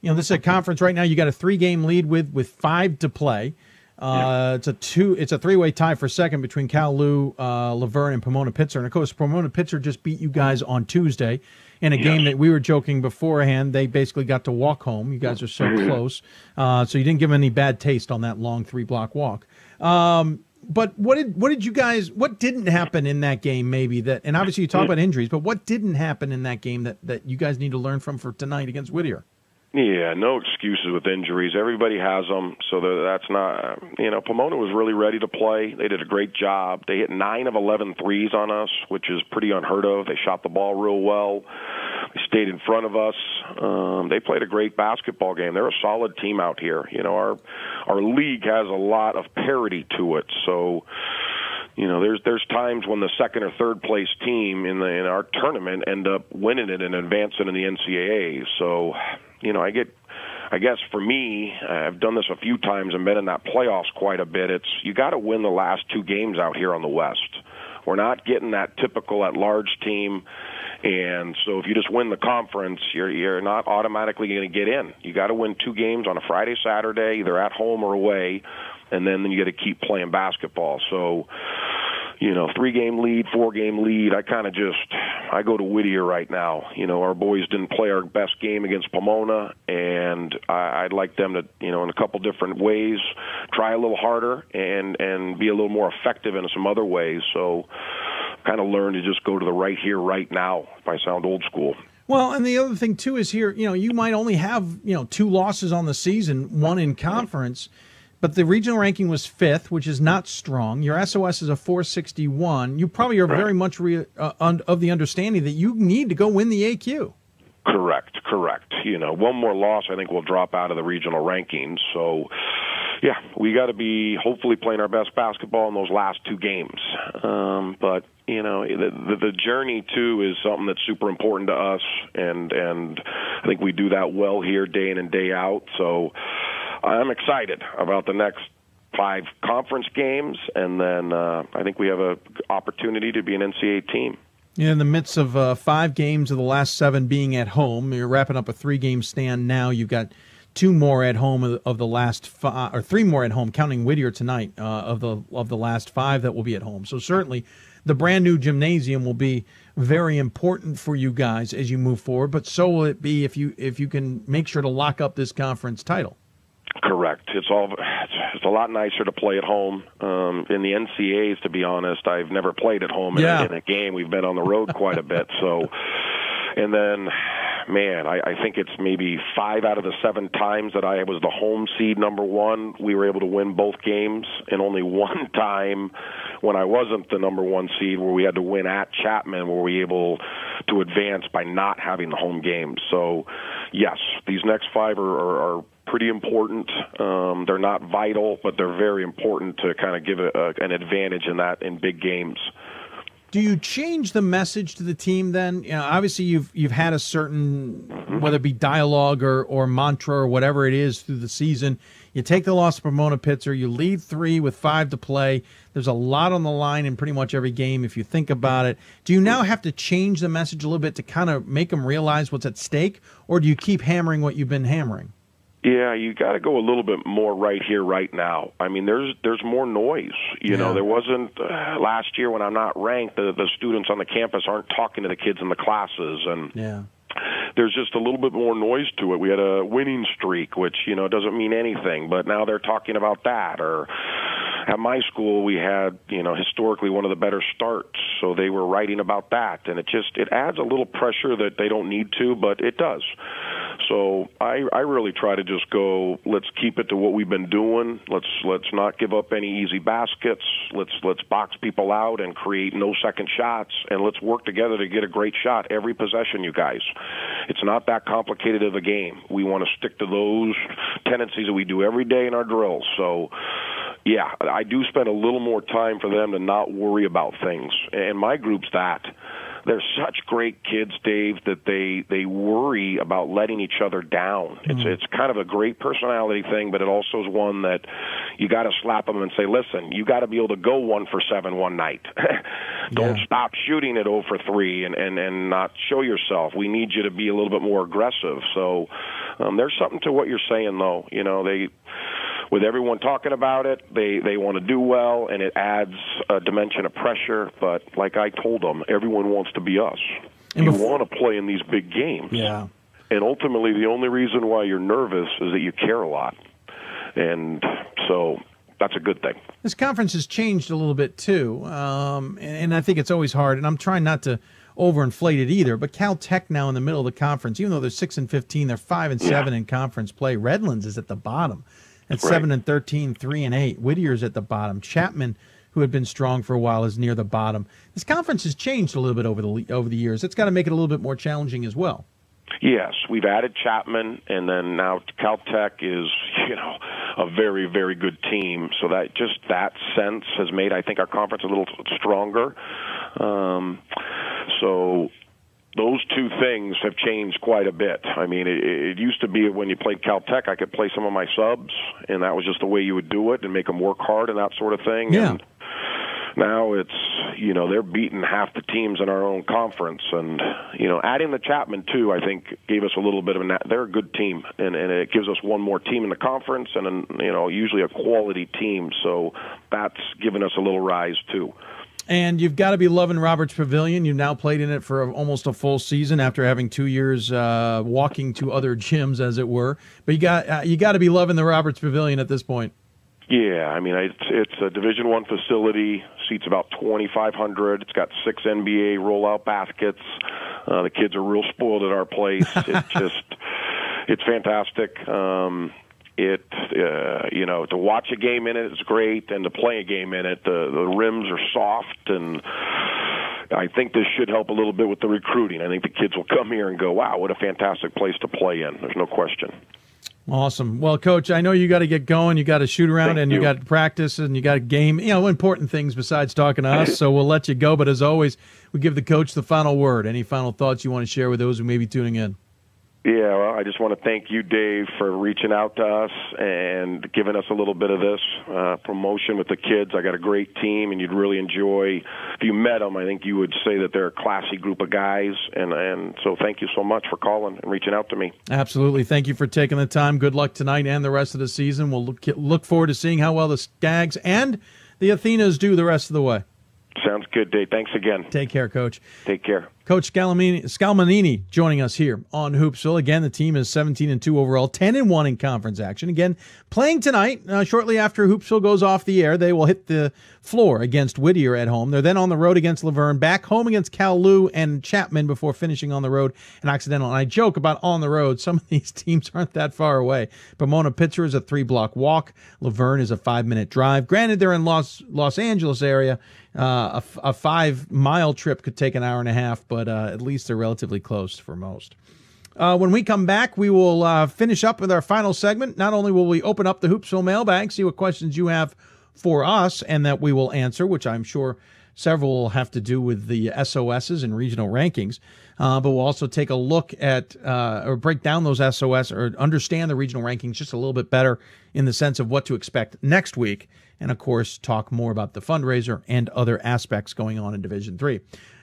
A: You know, this is a conference right now. You got a three game lead with with five to play. Uh, yeah. It's a two. It's a three way tie for second between Cal Lu, uh, La Verne, and Pomona Pitzer. And of course, Pomona Pitzer just beat you guys on Tuesday in a yes. game that we were joking beforehand. They basically got to walk home. You guys are so close, uh, so you didn't give them any bad taste on that long three block walk. Um, but what did what did you guys what didn't happen in that game maybe that and obviously you talk about injuries but what didn't happen in that game that that you guys need to learn from for tonight against Whittier?
P: Yeah, no excuses with injuries. Everybody has them, so that's not. You know, Pomona was really ready to play. They did a great job. They hit nine of eleven threes on us, which is pretty unheard of. They shot the ball real well. They stayed in front of us. Um, they played a great basketball game. They're a solid team out here. You know, our our league has a lot of parity to it, so you know there's there's times when the second or third place team in the in our tournament end up winning it and advancing in the NCAA. So you know, I get I guess for me, uh, I've done this a few times and been in that playoffs quite a bit. It's you got to win the last two games out here on the West. We're not getting that typical at large team, And so if you just win the conference, you're you're not automatically going to get in. You got to win two games on a Friday, Saturday, either at home or away, and then, then you got to keep playing basketball. So you know, three game lead, four game lead. I kind of just I go to Whittier right now. You know, our boys didn't play our best game against Pomona, and I, I'd like them to, you know, in a couple different ways, try a little harder and and be a little more effective in some other ways. So, kind of learn to just go to the right here, right now. If I sound old school.
A: Well, and the other thing too is here, you know, you might only have you know two losses on the season, one in conference. But the regional ranking was fifth, which is not strong. Your SOS is a 461. You probably are very much re, uh, un, of the understanding that you need to go win the AQ.
P: Correct, correct. You know, one more loss, I think we'll drop out of the regional rankings. So, yeah, we got to be hopefully playing our best basketball in those last two games. Um, but you know, the, the the journey too is something that's super important to us, and and I think we do that well here, day in and day out. So I'm excited about the next five conference games, and then uh, I think we have an opportunity to be an NCAA team.
A: In the midst of uh, five games of the last seven being at home, you're wrapping up a three-game stand now. You've got two more at home of, the last five, or three more at home, counting Whittier tonight uh, of the of the last five that will be at home. So certainly, the brand new gymnasium will be very important for you guys as you move forward. But so will it be if you if you can make sure to lock up this conference title.
P: Correct. It's all it's a lot nicer to play at home. Um, in the NCAAs, to be honest, I've never played at home
A: yeah.
P: a, in a game. We've been on the road quite a bit. So, and then, man, I, I think it's maybe five out of the seven times that I was the home seed number one. We were able to win both games, and only one time when I wasn't the number one seed, where we had to win at Chapman, were we able to advance by not having the home game. So, yes, these next five are, are, are pretty important. Um, they're not vital, but they're very important to kind of give a, a, an advantage in that in big games.
A: Do you change the message to the team then? You know, obviously you've you've had a certain whether it be dialogue or, or mantra or whatever it is through the season. You take the loss to Pomona Pitzer, you lead three with five to play. There's a lot on the line in pretty much every game if you think about it. Do you now have to change the message a little bit to kind of make them realize what's at stake, or do you keep hammering what you've been hammering?
P: Yeah, you got to go a little bit more right here, right now. I mean, there's there's more noise. You know, there wasn't uh, last year when I'm not ranked. The the students on the campus aren't talking to the kids in the classes, and
A: yeah.
P: there's just a little bit more noise to it. We had a winning streak, which you know doesn't mean anything, but now they're talking about that. Or at my school, we had you know historically one of the better starts, so they were writing about that, and it just it adds a little pressure that they don't need to, but it does. So I I really try to just go. Let's keep it to what we've been doing. Let's let's not give up any easy baskets. Let's let's box people out and create no second shots, and let's work together to get a great shot every possession. You guys, it's not that complicated of a game. We want to stick to those tendencies that we do every day in our drills. So yeah, I do spend a little more time for them to not worry about things. And my group's that they're such great kids, Dave, that they they worry about letting each other down.
A: Mm-hmm.
P: It's it's kind of a great personality thing, but it also is one that you got to slap them and say, listen, you got to be able to go one for seven one night. Don't
A: Yeah.
P: stop shooting at 0 for three and and and not show yourself. We need you to be a little bit more aggressive. So um, there's something to what you're saying, though. You know they with everyone talking about it, they they want to do well, and it adds a dimension of pressure. But like I told them, everyone wants to be us.
A: And
P: you
A: bef-
P: want to play in these big games,
A: Yeah.
P: and ultimately, the only reason why you're nervous is that you care a lot, and so that's a good thing.
A: This conference has changed a little bit too, um, and, and I think it's always hard. And I'm trying not to overinflate it either. But Caltech now in the middle of the conference, even though they're six and fifteen, they're five and seven in conference play. Redlands is at the bottom at
P: Right.
A: seven and 13, 3 and eight. Whittier's at the bottom. Chapman, who had been strong for a while, is near the bottom. This conference has changed a little bit over the over the years. It's got to make it a little bit more challenging as well.
P: Yes, we've added Chapman, and then now Caltech is, you know, a very, very good team. So that just that sense has made, I think, our conference a little stronger. Um, so those two things have changed quite a bit. I mean, it, it used to be when you played Caltech, I could play some of my subs, and that was just the way you would do it and make them work hard and that sort of thing.
A: Yeah.
P: And now it's you know they're beating half the teams in our own conference, and you know adding the Chapman too, I think gave us a little bit of a. They're a good team, and and it gives us one more team in the conference, and an, you know usually a quality team, so that's given us a little rise too.
A: And you've got to be loving Roberts Pavilion. You've now played in it for almost a full season after having two years uh, walking to other gyms, as it were. But you got uh, you got to be loving the Roberts Pavilion at this point.
P: Yeah, I mean it's it's a Division One facility, seats about 2,500. It's got six NBA rollout baskets. Uh, the kids are real spoiled at our place. It's just it's fantastic. Um, it uh, you know to watch a game in it is great, and to play a game in it, the the rims are soft and. I think this should help a little bit with the recruiting. I think the kids will come here and go, "Wow, what a fantastic place to play in." There's no question.
A: Awesome. Well, coach, I know you got to get going. You got to shoot around
P: Thank
A: and you.
P: you.
A: got to practice and you got a game, you know, important things besides talking to us. So we'll let you go. But as always, we give the coach the final word. Any final thoughts you want to share with those who may be tuning in?
P: Yeah, well, I just want to thank you, Dave, for reaching out to us and giving us a little bit of this uh, promotion with the kids. I got a great team, and you'd really enjoy. If you met them, I think you would say that they're a classy group of guys, and and so thank you so much for calling and reaching out to me.
A: Absolutely. Thank you for taking the time. Good luck tonight and the rest of the season. We'll look, look forward to seeing how well the Stags and the Athenas do the rest of the way.
P: Sounds good, Dave. Thanks again.
A: Take care, Coach.
P: Take care.
A: Coach Scalmanini joining us here on Hoopsville. Again, the team is 17 and 2 overall, 10 and 1 in conference action. Again, playing tonight, uh, shortly after Hoopsville goes off the air, they will hit the floor against Whittier at home. They're then on the road against La Verne, back home against Lou and Chapman before finishing on the road and Occidental. And I joke about on the road. Some of these teams aren't that far away. Pomona Pitzer is a three block walk. La Verne is a five minute drive. Granted, they're in Los Los Angeles area. Uh, a, a five mile trip could take an hour and a half, but uh, at least they're relatively close for most. Uh, when we come back, we will uh, finish up with our final segment. Not only will we open up the Hoopsville mailbag, see what questions you have for us, and that we will answer, which I'm sure several will have to do with the SOSs and regional rankings, uh, but we'll also take a look at uh, or break down those SOS or understand the regional rankings just a little bit better in the sense of what to expect next week, and of course talk more about the fundraiser and other aspects going on in Division Three.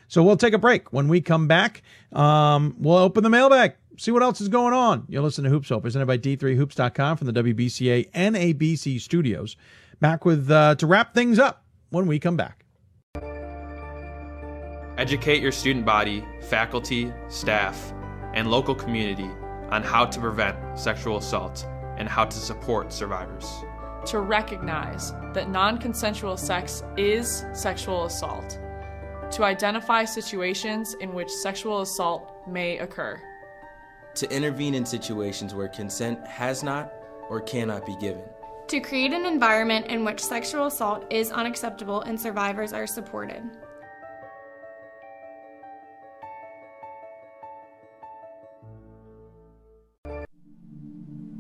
A: So we'll take a break. When we come back, um, we'll open the mailbag, see what else is going on. You'll listen to Hoops Hope, presented by D3Hoops.com from the WBCA and ABC studios. Back with uh, to wrap things up when we come back.
Q: Educate your student body, faculty, staff, and local community on how to prevent sexual assault and how to support survivors.
R: To recognize that non consensual sex is sexual assault. To identify situations in which sexual assault may occur.
S: To intervene in situations where consent has not or cannot be given.
T: To create an environment in which sexual assault is unacceptable and survivors are supported.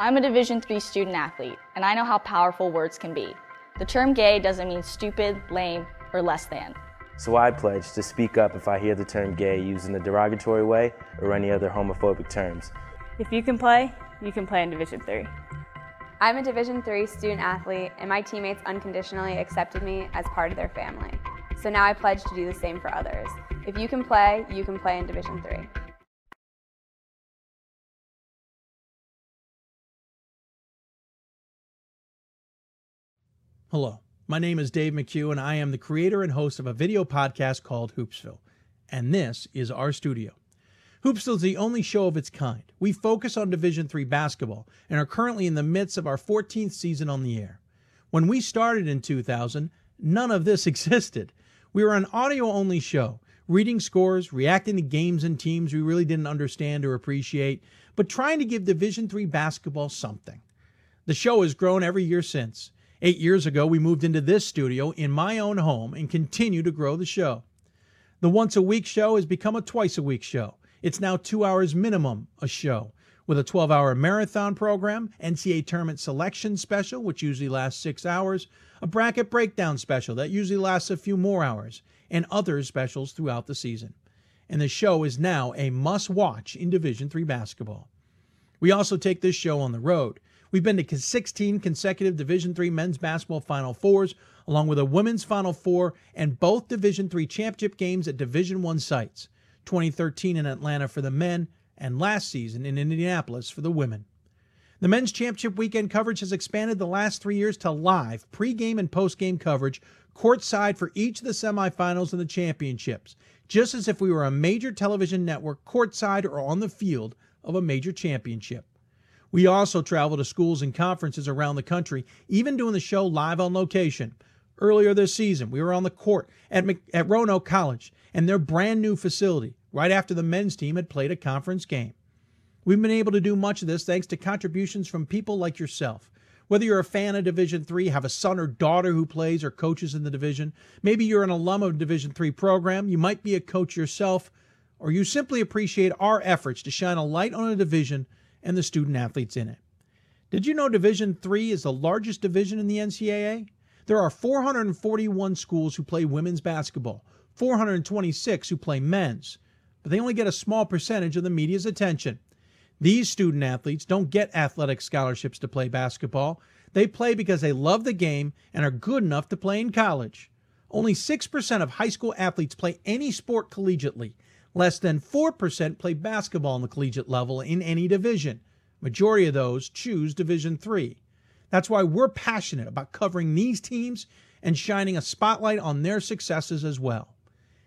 U: I'm a Division III student athlete, and I know how powerful words can be. The term gay doesn't mean stupid, lame, or less than.
V: So I pledge to speak up if I hear the term gay used in a derogatory way or any other homophobic terms.
W: If you can play, you can play in Division III.
X: I'm a Division III student athlete, and my teammates unconditionally accepted me as part of their family. So now I pledge to do the same for others. If you can play, you can play in Division III.
A: Hello, my name is Dave McHugh, and I am the creator and host of a video podcast called Hoopsville. And this is our studio. Hoopsville is the only show of its kind. We focus on Division III basketball and are currently in the midst of our 14th season on the air. When we started in 2000, none of this existed. We were an audio only show, reading scores, reacting to games and teams we really didn't understand or appreciate, but trying to give Division III basketball something. The show has grown every year since Eight years ago, we moved into this studio in my own home and continue to grow the show. The once a week show has become a twice a week show. It's now two hours minimum a show, with a 12 hour marathon program, NCAA tournament selection special, which usually lasts six hours, a bracket breakdown special that usually lasts a few more hours, and other specials throughout the season. And the show is now a must watch in Division III basketball. We also take this show on the road. We've been to 16 consecutive Division III men's basketball Final Fours, along with a women's Final Four and both Division III championship games at Division I sites. 2013 in Atlanta for the men, and last season in Indianapolis for the women. The men's championship weekend coverage has expanded the last three years to live pregame and postgame coverage courtside for each of the semifinals and the championships, just as if we were a major television network courtside or on the field of a major championship. We also travel to schools and conferences around the country, even doing the show live on location. Earlier this season, we were on the court at, at Roanoke College and their brand new facility right after the men's team had played a conference game. We've been able to do much of this thanks to contributions from people like yourself. Whether you're a fan of Division 3, have a son or daughter who plays or coaches in the division, maybe you're an alum of a Division 3 program, you might be a coach yourself, or you simply appreciate our efforts to shine a light on a division and the student athletes in it. Did you know Division 3 is the largest division in the NCAA? There are 441 schools who play women's basketball, 426 who play men's, but they only get a small percentage of the media's attention. These student athletes don't get athletic scholarships to play basketball. They play because they love the game and are good enough to play in college. Only 6% of high school athletes play any sport collegiately. Less than 4% play basketball on the collegiate level in any division. Majority of those choose Division 3. That's why we're passionate about covering these teams and shining a spotlight on their successes as well.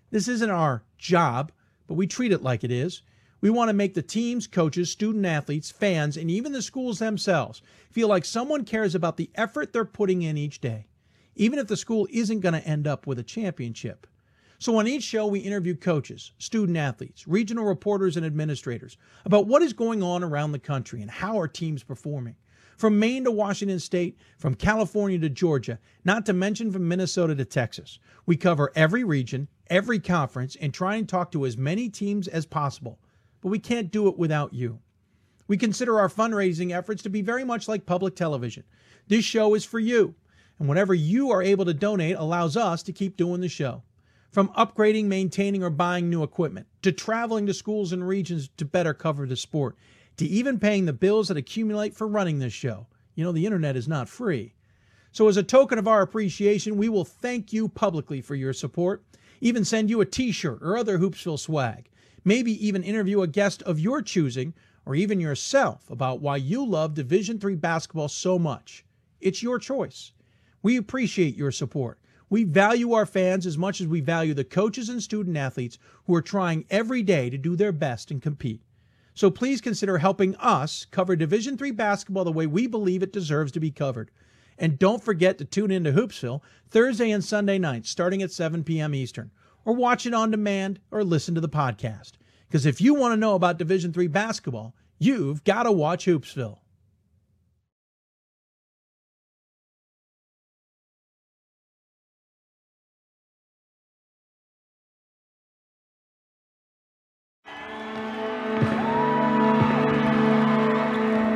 A: This isn't our job, but we treat it like it is. We want to make the teams, coaches, student athletes, fans, and even the schools themselves feel like someone cares about the effort they're putting in each day, even if the school isn't going to end up with a championship. So, on each show, we interview coaches, student athletes, regional reporters, and administrators about what is going on around the country and how our team's performing. From Maine to Washington State, from California to Georgia, not to mention from Minnesota to Texas. We cover every region, every conference, and try and talk to as many teams as possible but we can't do it without you. We consider our fundraising efforts to be very much like public television. This show is for you, and whatever you are able to donate allows us to keep doing the show. From upgrading, maintaining, or buying new equipment, to traveling to schools and regions to better cover the sport, to even paying the bills that accumulate for running this show. You know, the internet is not free. So, as a token of our appreciation, we will thank you publicly for your support, even send you a t shirt or other Hoopsville swag maybe even interview a guest of your choosing or even yourself about why you love Division 3 basketball so much. It's your choice. We appreciate your support. We value our fans as much as we value the coaches and student athletes who are trying every day to do their best and compete. So please consider helping us cover Division 3 basketball the way we believe it deserves to be covered. And don't forget to tune in to Hoopsville Thursday and Sunday nights starting at 7 p.m. Eastern or watch it on demand or listen to the podcast. Because if you want to know about Division III basketball, you've got to watch Hoopsville.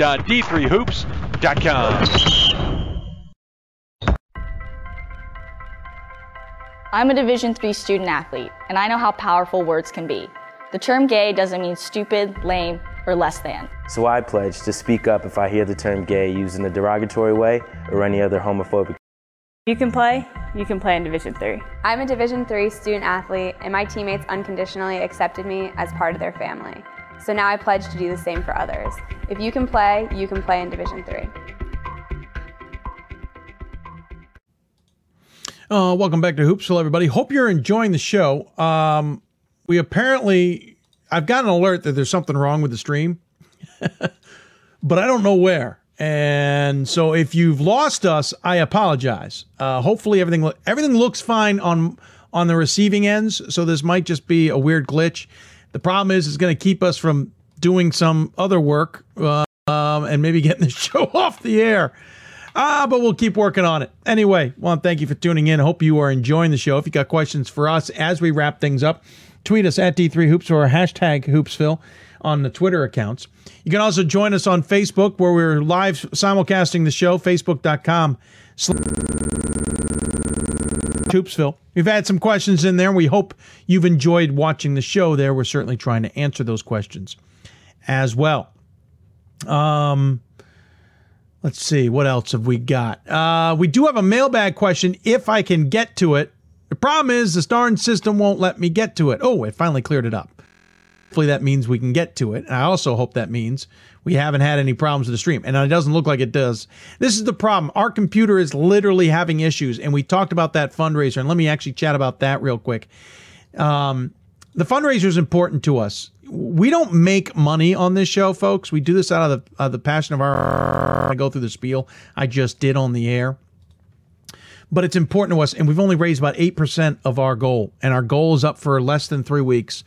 E: www.d3hoops.com.
U: I'm a Division III student athlete, and I know how powerful words can be. The term gay doesn't mean stupid, lame, or less than.
V: So I pledge to speak up if I hear the term gay used in a derogatory way or any other homophobic.
W: You can play, you can play in Division 3.
X: I'm a Division III student athlete, and my teammates unconditionally accepted me as part of their family. So now I pledge to do the same for others. If you can play, you can play in Division 3.
A: Uh, welcome back to Hoopsville, everybody. Hope you're enjoying the show. Um, we apparently, I've got an alert that there's something wrong with the stream, but I don't know where. And so, if you've lost us, I apologize. Uh, hopefully, everything everything looks fine on on the receiving ends. So this might just be a weird glitch. The problem is, it's going to keep us from doing some other work uh, um, and maybe getting the show off the air. Ah, but we'll keep working on it. Anyway, want to thank you for tuning in. Hope you are enjoying the show. If you got questions for us as we wrap things up, tweet us at D3Hoops or hashtag Hoopsville on the Twitter accounts. You can also join us on Facebook where we're live simulcasting the show, facebook.com Hoopsville. We've had some questions in there. We hope you've enjoyed watching the show there. We're certainly trying to answer those questions as well. Um, let's see, what else have we got? Uh, we do have a mailbag question if I can get to it. The problem is the darn system won't let me get to it. Oh, it finally cleared it up. Hopefully that means we can get to it. And I also hope that means we haven't had any problems with the stream. And it doesn't look like it does. This is the problem. Our computer is literally having issues. And we talked about that fundraiser. And let me actually chat about that real quick. Um, the fundraiser is important to us. We don't make money on this show, folks. We do this out of the, the passion of our. I go through the spiel I just did on the air but it's important to us. And we've only raised about 8% of our goal. And our goal is up for less than three weeks.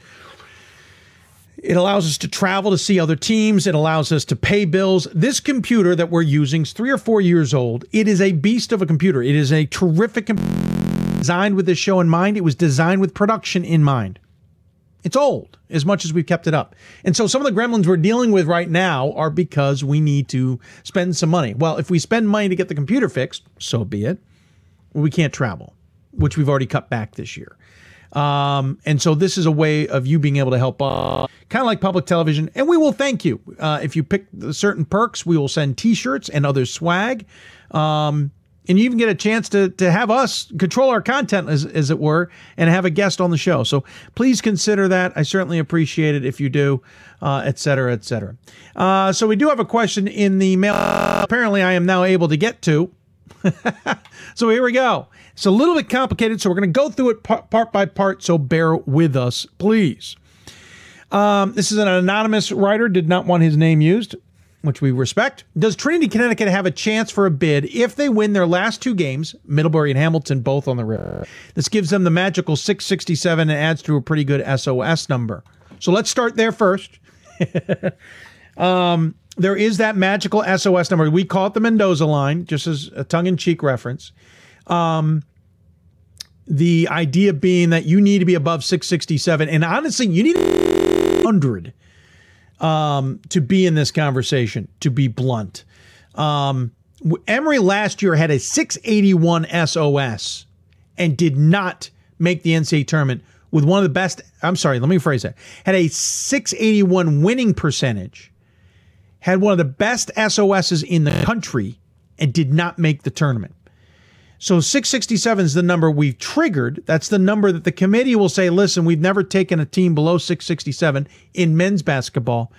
A: It allows us to travel to see other teams. It allows us to pay bills. This computer that we're using is three or four years old. It is a beast of a computer. It is a terrific com- designed with this show in mind. It was designed with production in mind. It's old as much as we've kept it up. And so some of the gremlins we're dealing with right now are because we need to spend some money. Well, if we spend money to get the computer fixed, so be it we can't travel, which we've already cut back this year. Um, and so this is a way of you being able to help, uh, kind of like public television. And we will thank you uh, if you pick certain perks. We will send T-shirts and other swag, um, and you even get a chance to to have us control our content, as as it were, and have a guest on the show. So please consider that. I certainly appreciate it if you do, uh, et cetera, et cetera. Uh, so we do have a question in the mail. Apparently, I am now able to get to. so here we go. It's a little bit complicated, so we're going to go through it part, by part. So bear with us, please. Um, this is an anonymous writer, did not want his name used, which we respect. Does Trinity, Connecticut have a chance for a bid if they win their last two games, Middlebury and Hamilton, both on the river? This gives them the magical 667 and adds to a pretty good SOS number. So let's start there first. um, there is that magical SOS number. We call it the Mendoza line, just as a tongue in cheek reference. Um, the idea being that you need to be above 667. And honestly, you need 100 um, to be in this conversation, to be blunt. Um, Emory last year had a 681 SOS and did not make the NCAA tournament with one of the best. I'm sorry, let me phrase that. Had a 681 winning percentage had one of the best SOSs in the country and did not make the tournament. So 667 is the number we've triggered. That's the number that the committee will say, listen, we've never taken a team below 667 in men's basketball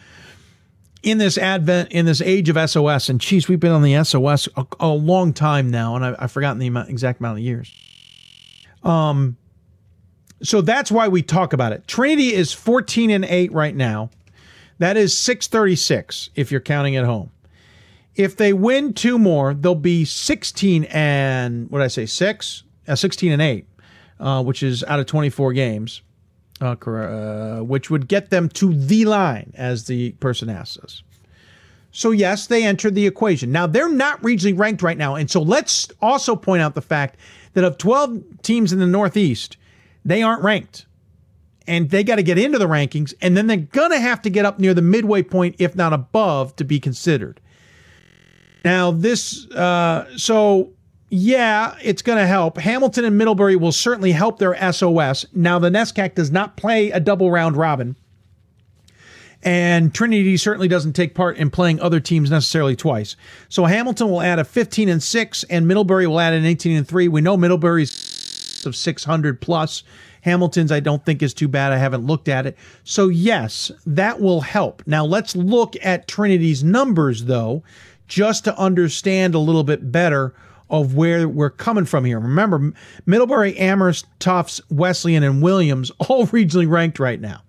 A: in this advent, in this age of SOS. And geez, we've been on the SOS a, a long time now, and I, I've forgotten the amount, exact amount of years. Um, so that's why we talk about it. Trinity is 14 and 8 right now. That is 636 if you're counting at home. If they win two more, they'll be 16 and what did I say? Six? Uh, 16 and 8, uh, which is out of 24 games, uh, uh, which would get them to the line, as the person asks us. So, yes, they entered the equation. Now, they're not regionally ranked right now. And so let's also point out the fact that of 12 teams in the Northeast, they aren't ranked and they got to get into the rankings, and then they're going to have to get up near the midway point, if not above, to be considered. Now, this, uh, so yeah, it's going to help. Hamilton and Middlebury will certainly help their SOS. Now, the NESCAC does not play a double round robin. And Trinity certainly doesn't take part in playing other teams necessarily twice. So Hamilton will add a 15 and 6, and Middlebury will add an 18 and 3. We know Middlebury's of 600 plus. Hamilton's, I don't think, is too bad. I haven't looked at it. So, yes, that will help. Now, let's look at Trinity's numbers, though, just to understand a little bit better of where we're coming from here. Remember, Middlebury, Amherst, Tufts, Wesleyan, and Williams all regionally ranked right now.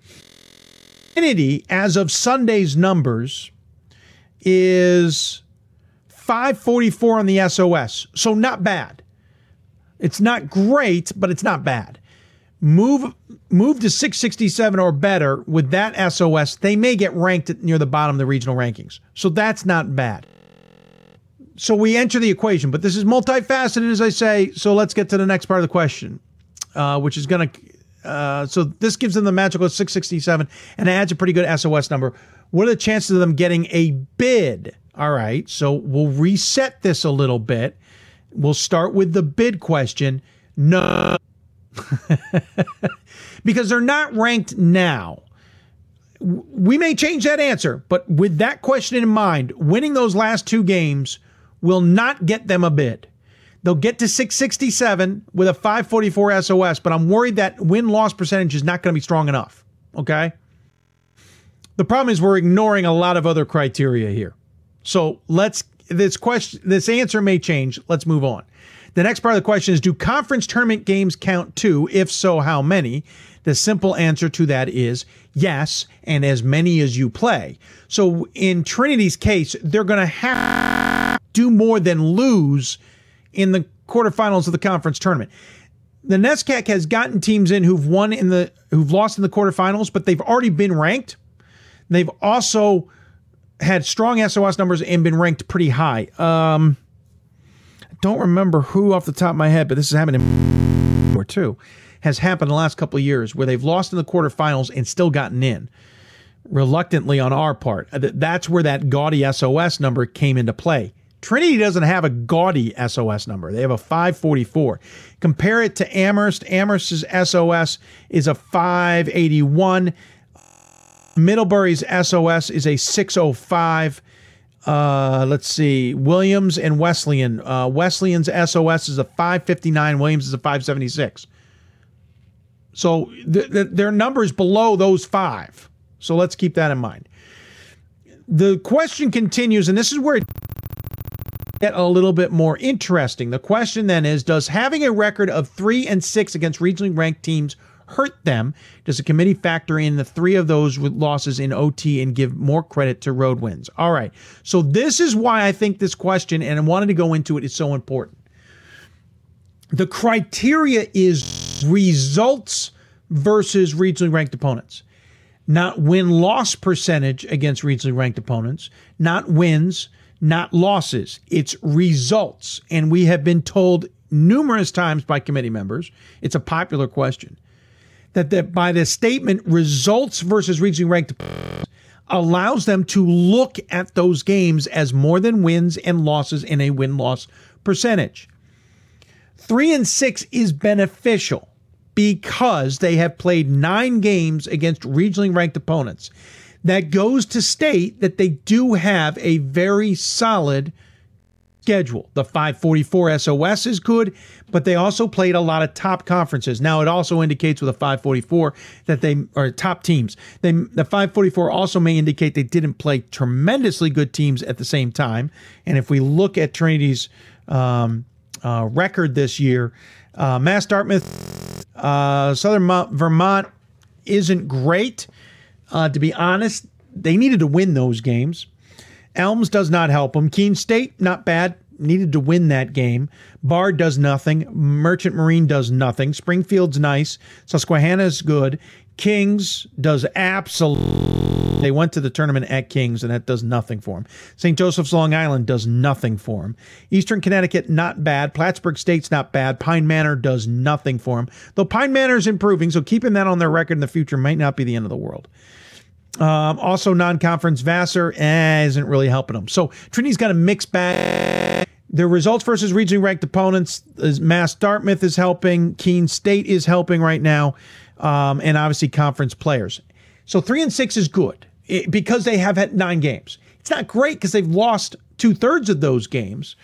A: Trinity, as of Sunday's numbers, is 544 on the SOS. So not bad. It's not great, but it's not bad. Move move to 667 or better with that SOS, they may get ranked near the bottom of the regional rankings. So that's not bad. So we enter the equation, but this is multifaceted, as I say. So let's get to the next part of the question, uh, which is going to uh, so this gives them the magical 667 and adds a pretty good SOS number. What are the chances of them getting a bid? All right, so we'll reset this a little bit. We'll start with the bid question. No, because they're not ranked now. We may change that answer, but with that question in mind, winning those last two games will not get them a bid. They'll get to 667 with a 544 SOS, but I'm worried that win loss percentage is not going to be strong enough. Okay. The problem is we're ignoring a lot of other criteria here. So let's, this question, this answer may change. Let's move on. The next part of the question is Do conference tournament games count too? If so, how many? The simple answer to that is yes, and as many as you play. So in Trinity's case, they're going to have to do more than lose in the quarterfinals of the conference tournament. The NESCAC has gotten teams in who've won in the who've lost in the quarterfinals, but they've already been ranked. They've also had strong SOS numbers and been ranked pretty high. Um, don't remember who off the top of my head, but this has happened in or two has happened in the last couple of years where they've lost in the quarterfinals and still gotten in reluctantly on our part. That's where that gaudy SOS number came into play. Trinity doesn't have a gaudy SOS number. They have a 544. Compare it to Amherst. Amherst's SOS is a 581. Middlebury's SOS is a 605. Uh, let's see. Williams and Wesleyan. Uh, Wesleyan's SOS is a 559. Williams is a 576. So th- th- their numbers below those five. So let's keep that in mind. The question continues, and this is where it gets a little bit more interesting. The question then is Does having a record of three and six against regionally ranked teams hurt them? Does the committee factor in the three of those with losses in OT and give more credit to road wins? All right. So, this is why I think this question, and I wanted to go into it, is so important. The criteria is results versus regionally ranked opponents not win loss percentage against regionally ranked opponents, not wins, not losses, it's results. And we have been told numerous times by committee members, it's a popular question, that, that by the statement results versus regionally ranked allows them to look at those games as more than wins and losses in a win loss percentage. Three and six is beneficial because they have played nine games against regionally ranked opponents that goes to state that they do have a very solid schedule. The 544 SOS is good, but they also played a lot of top conferences. Now it also indicates with a 544 that they are top teams. They, the 544 also may indicate they didn't play tremendously good teams at the same time. And if we look at Trinity's um, uh, record this year, uh, Mass Dartmouth, uh, Southern Vermont isn't great. Uh, to be honest, they needed to win those games. Elms does not help them. Keene State, not bad. Needed to win that game. Bard does nothing. Merchant Marine does nothing. Springfield's nice. Susquehanna's good. Kings does absolutely. They went to the tournament at Kings, and that does nothing for them. St. Joseph's Long Island does nothing for them. Eastern Connecticut, not bad. Plattsburgh State's not bad. Pine Manor does nothing for them. Though Pine Manor's improving, so keeping that on their record in the future might not be the end of the world. Um, also, non-conference Vassar eh, isn't really helping them. So Trinity's got a mixed bag. their results versus regionally ranked opponents. is Mass Dartmouth is helping. Keene State is helping right now, um, and obviously conference players. So three and six is good it, because they have had nine games. It's not great because they've lost two thirds of those games,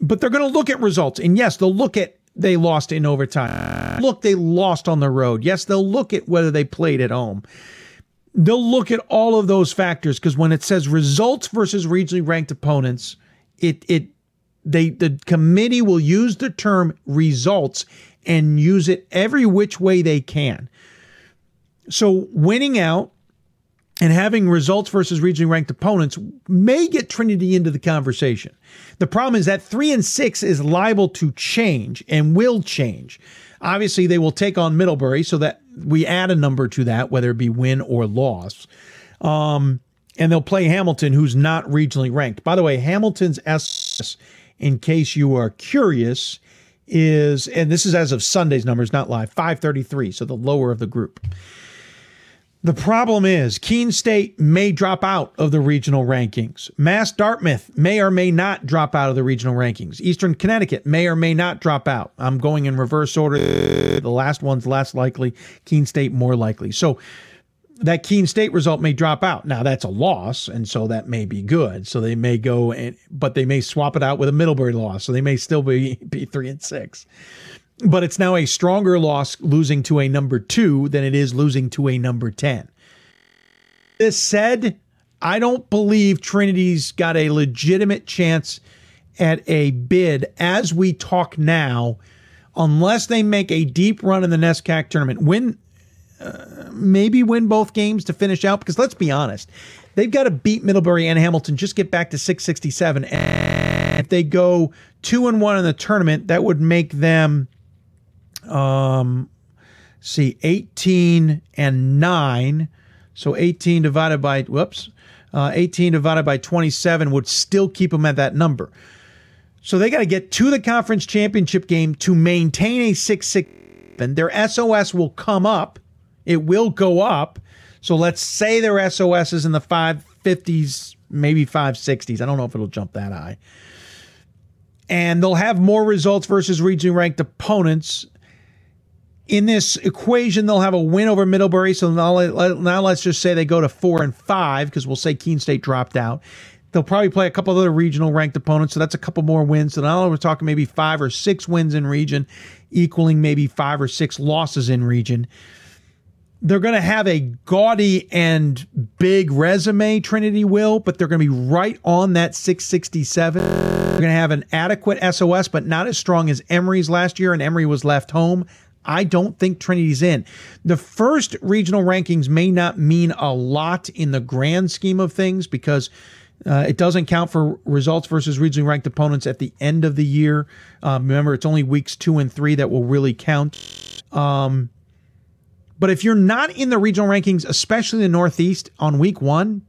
A: but they're going to look at results. And yes, they'll look at they lost in overtime. Look, they lost on the road. Yes, they'll look at whether they played at home. They'll look at all of those factors because when it says results versus regionally ranked opponents, it it they the committee will use the term results and use it every which way they can. So winning out and having results versus regionally ranked opponents may get Trinity into the conversation. The problem is that three and six is liable to change and will change. Obviously, they will take on Middlebury so that we add a number to that, whether it be win or loss. Um, and they'll play Hamilton, who's not regionally ranked. By the way, Hamilton's S, in case you are curious, is, and this is as of Sunday's numbers, not live, 533, so the lower of the group. The problem is Keene State may drop out of the regional rankings. Mass Dartmouth may or may not drop out of the regional rankings. Eastern Connecticut may or may not drop out. I'm going in reverse order. The last one's less likely, Keene State more likely. So that Keene State result may drop out. Now that's a loss, and so that may be good. So they may go and but they may swap it out with a Middlebury loss. So they may still be be three and six but it's now a stronger loss losing to a number two than it is losing to a number 10. This said, I don't believe Trinity's got a legitimate chance at a bid as we talk now, unless they make a deep run in the NESCAC tournament. Win, uh, maybe win both games to finish out, because let's be honest, they've got to beat Middlebury and Hamilton, just get back to 667. And if they go two and one in the tournament, that would make them um, see, 18 and 9. So 18 divided by, whoops, uh, 18 divided by 27 would still keep them at that number. So they got to get to the conference championship game to maintain a 6 6. And their SOS will come up. It will go up. So let's say their SOS is in the 550s, maybe 560s. I don't know if it'll jump that high. And they'll have more results versus region ranked opponents in this equation, they'll have a win over Middlebury. So now, now let's just say they go to four and five because we'll say Keene State dropped out. They'll probably play a couple other regional ranked opponents, so that's a couple more wins. So now we're talking maybe five or six wins in region, equaling maybe five or six losses in region. They're going to have a gaudy and big resume, Trinity will, but they're going to be right on that 667. They're going to have an adequate SOS, but not as strong as Emory's last year, and Emory was left home. I don't think Trinity's in. The first regional rankings may not mean a lot in the grand scheme of things because uh, it doesn't count for results versus regionally ranked opponents at the end of the year. Um, remember, it's only weeks two and three that will really count. Um, but if you're not in the regional rankings, especially the Northeast on week one,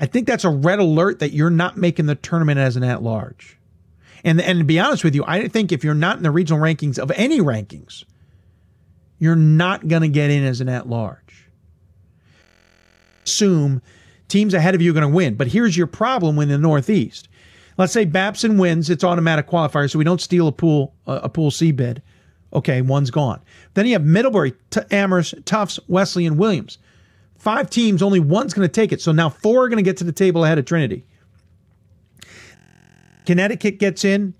A: I think that's a red alert that you're not making the tournament as an at large. And and to be honest with you, I think if you're not in the regional rankings of any rankings, you're not going to get in as an at large. Assume teams ahead of you are going to win. But here's your problem when the Northeast. Let's say Babson wins, it's automatic qualifier, so we don't steal a pool a pool C bid. Okay, one's gone. Then you have Middlebury, T- Amherst, Tufts, Wesley, and Williams. Five teams, only one's going to take it. So now four are going to get to the table ahead of Trinity. Connecticut gets in.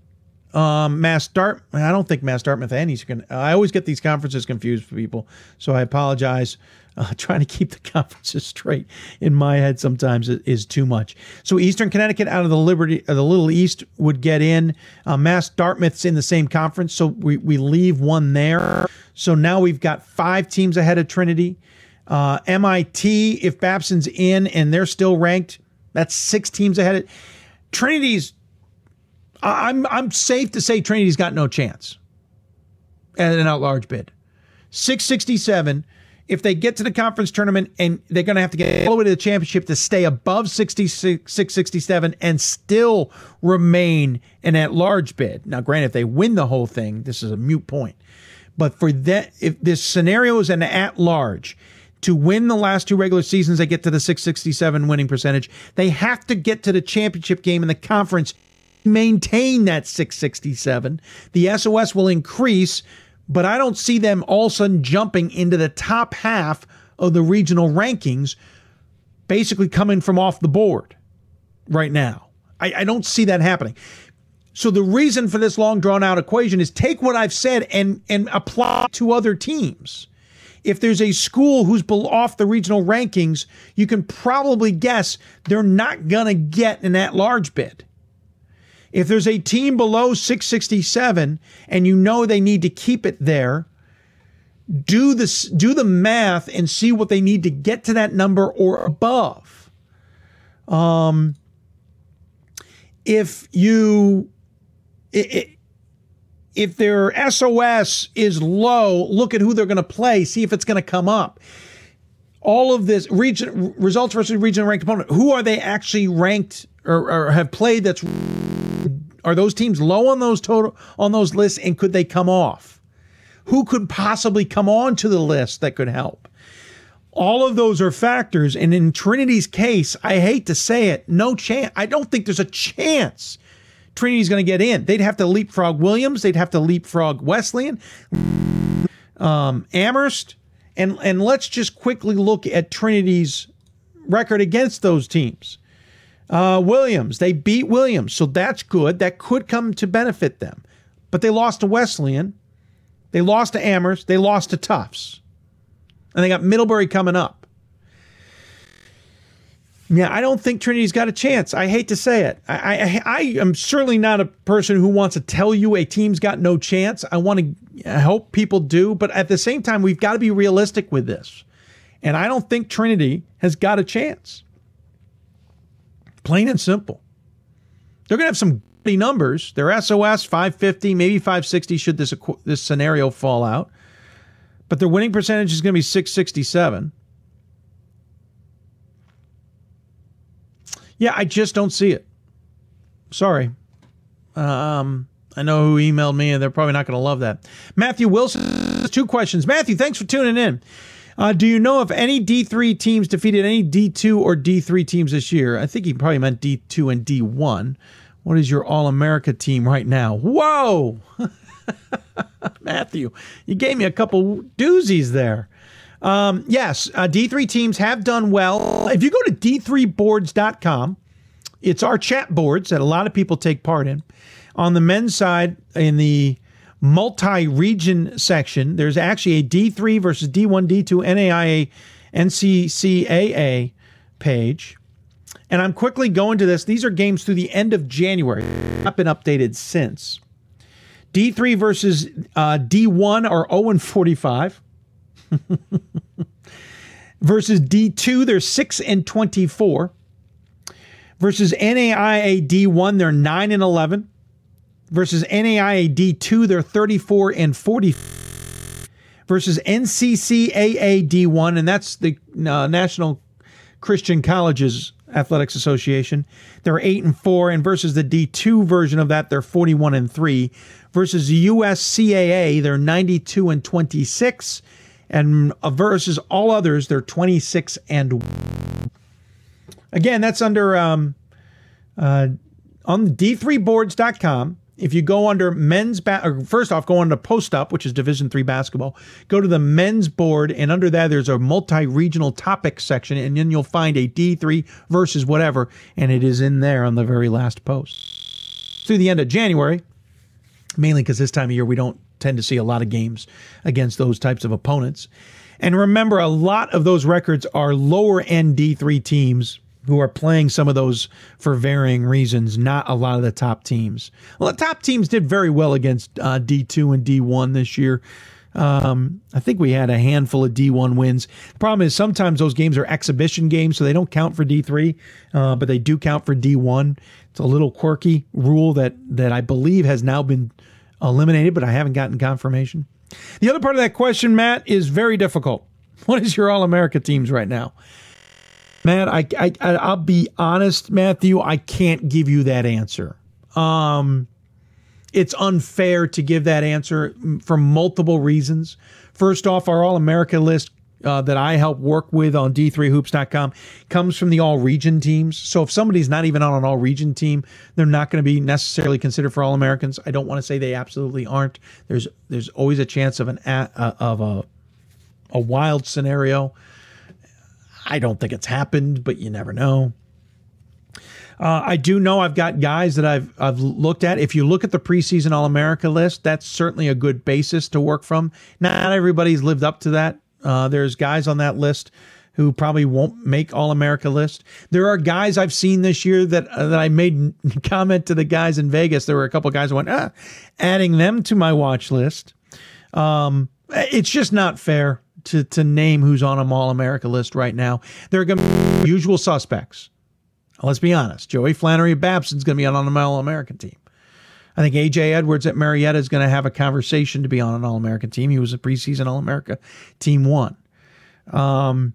A: Um, Mass Dart. I don't think Mass Dartmouth and going. I always get these conferences confused for people, so I apologize. Uh, trying to keep the conferences straight in my head sometimes is, too much. So Eastern Connecticut out of the Liberty, uh, the Little East would get in. Uh, Mass Dartmouth's in the same conference, so we we leave one there. So now we've got five teams ahead of Trinity. Uh, MIT, if Babson's in and they're still ranked, that's six teams ahead. Of, Trinity's I'm I'm safe to say Trinity's got no chance at an out-large bid. 667. If they get to the conference tournament and they're going to have to get all the way to the championship to stay above 66, 667 and still remain an at-large bid. Now, granted, if they win the whole thing, this is a mute point. But for that, if this scenario is an at-large, to win the last two regular seasons, they get to the 667 winning percentage. They have to get to the championship game in the conference maintain that 667. The SOS will increase, but I don't see them all of a sudden jumping into the top half of the regional rankings, basically coming from off the board right now. I, I don't see that happening. So the reason for this long drawn out equation is take what I've said and and apply to other teams. If there's a school who's off the regional rankings, you can probably guess they're not going to get an at large bid. If there's a team below 667 and you know they need to keep it there, do this do the math and see what they need to get to that number or above. Um if you if their SOS is low, look at who they're going to play, see if it's going to come up. All of this region results versus regional ranked opponent. Who are they actually ranked or, or have played? That's are those teams low on those total on those lists, and could they come off? Who could possibly come on to the list that could help? All of those are factors, and in Trinity's case, I hate to say it, no chance. I don't think there's a chance Trinity's going to get in. They'd have to leapfrog Williams. They'd have to leapfrog Wesleyan, um, Amherst, and and let's just quickly look at Trinity's record against those teams. Uh, Williams, they beat Williams, so that's good. That could come to benefit them, but they lost to Wesleyan, they lost to Amherst, they lost to Tufts, and they got Middlebury coming up. Yeah, I don't think Trinity's got a chance. I hate to say it. I, I, I am certainly not a person who wants to tell you a team's got no chance. I want to help people do, but at the same time, we've got to be realistic with this. And I don't think Trinity has got a chance. Plain and simple. They're going to have some numbers. Their SOS 550, maybe 560 should this this scenario fall out. But their winning percentage is going to be 667. Yeah, I just don't see it. Sorry. Um, I know who emailed me, and they're probably not going to love that. Matthew Wilson, two questions. Matthew, thanks for tuning in. Uh, do you know if any D3 teams defeated any D2 or D3 teams this year? I think he probably meant D2 and D1. What is your All America team right now? Whoa! Matthew, you gave me a couple doozies there. Um, yes, uh, D3 teams have done well. If you go to d3boards.com, it's our chat boards that a lot of people take part in. On the men's side, in the multi region section, there's actually a D3 versus D1, D2, NAIA, NCCAA page. And I'm quickly going to this. These are games through the end of January, not been updated since. D3 versus uh, D1 are 0 and 45. Versus D2, they're 6 and 24. Versus NAIA D1, they're 9 and 11. Versus NAIA D2, they're 34 and 40. Versus NCCAA D1, and that's the uh, National Christian Colleges Athletics Association. They're 8 and 4 and versus the D2 version of that they're 41 and 3 versus the USCAA they're 92 and 26 and versus all others, they're 26 and again, that's under um, uh, on d3boards.com. If you go under men's, ba- first off, go to Post Up, which is Division three basketball. Go to the men's board, and under that, there's a multi-regional topic section, and then you'll find a D3 versus whatever, and it is in there on the very last post. Through the end of January, mainly because this time of year we don't tend to see a lot of games against those types of opponents. And remember, a lot of those records are lower end D3 teams who are playing some of those for varying reasons, not a lot of the top teams. Well, the top teams did very well against uh, D2 and D1 this year. Um, I think we had a handful of D1 wins. The problem is sometimes those games are exhibition games, so they don't count for D3, uh, but they do count for D1. It's a little quirky rule that that I believe has now been eliminated, but I haven't gotten confirmation. The other part of that question, Matt, is very difficult. What is your All America teams right now? Matt, I, I I'll be honest, Matthew, I can't give you that answer. Um, it's unfair to give that answer for multiple reasons. First off, our All America list uh, that I help work with on D3Hoops.com comes from the all region teams. So if somebody's not even on an all region team, they're not going to be necessarily considered for All Americans. I don't want to say they absolutely aren't. There's there's always a chance of an uh, of a a wild scenario. I don't think it's happened, but you never know. Uh, I do know I've got guys that I've I've looked at. If you look at the preseason All America list, that's certainly a good basis to work from. Not everybody's lived up to that. Uh, there's guys on that list who probably won't make All America list. There are guys I've seen this year that uh, that I made comment to the guys in Vegas. There were a couple guys who went, ah, adding them to my watch list. Um, it's just not fair to to name who's on a All America list right now. There are going to be usual suspects. Let's be honest. Joey Flannery Babson's going to be on an All American team. I think AJ Edwards at Marietta is going to have a conversation to be on an All American team. He was a preseason All America team one. Um,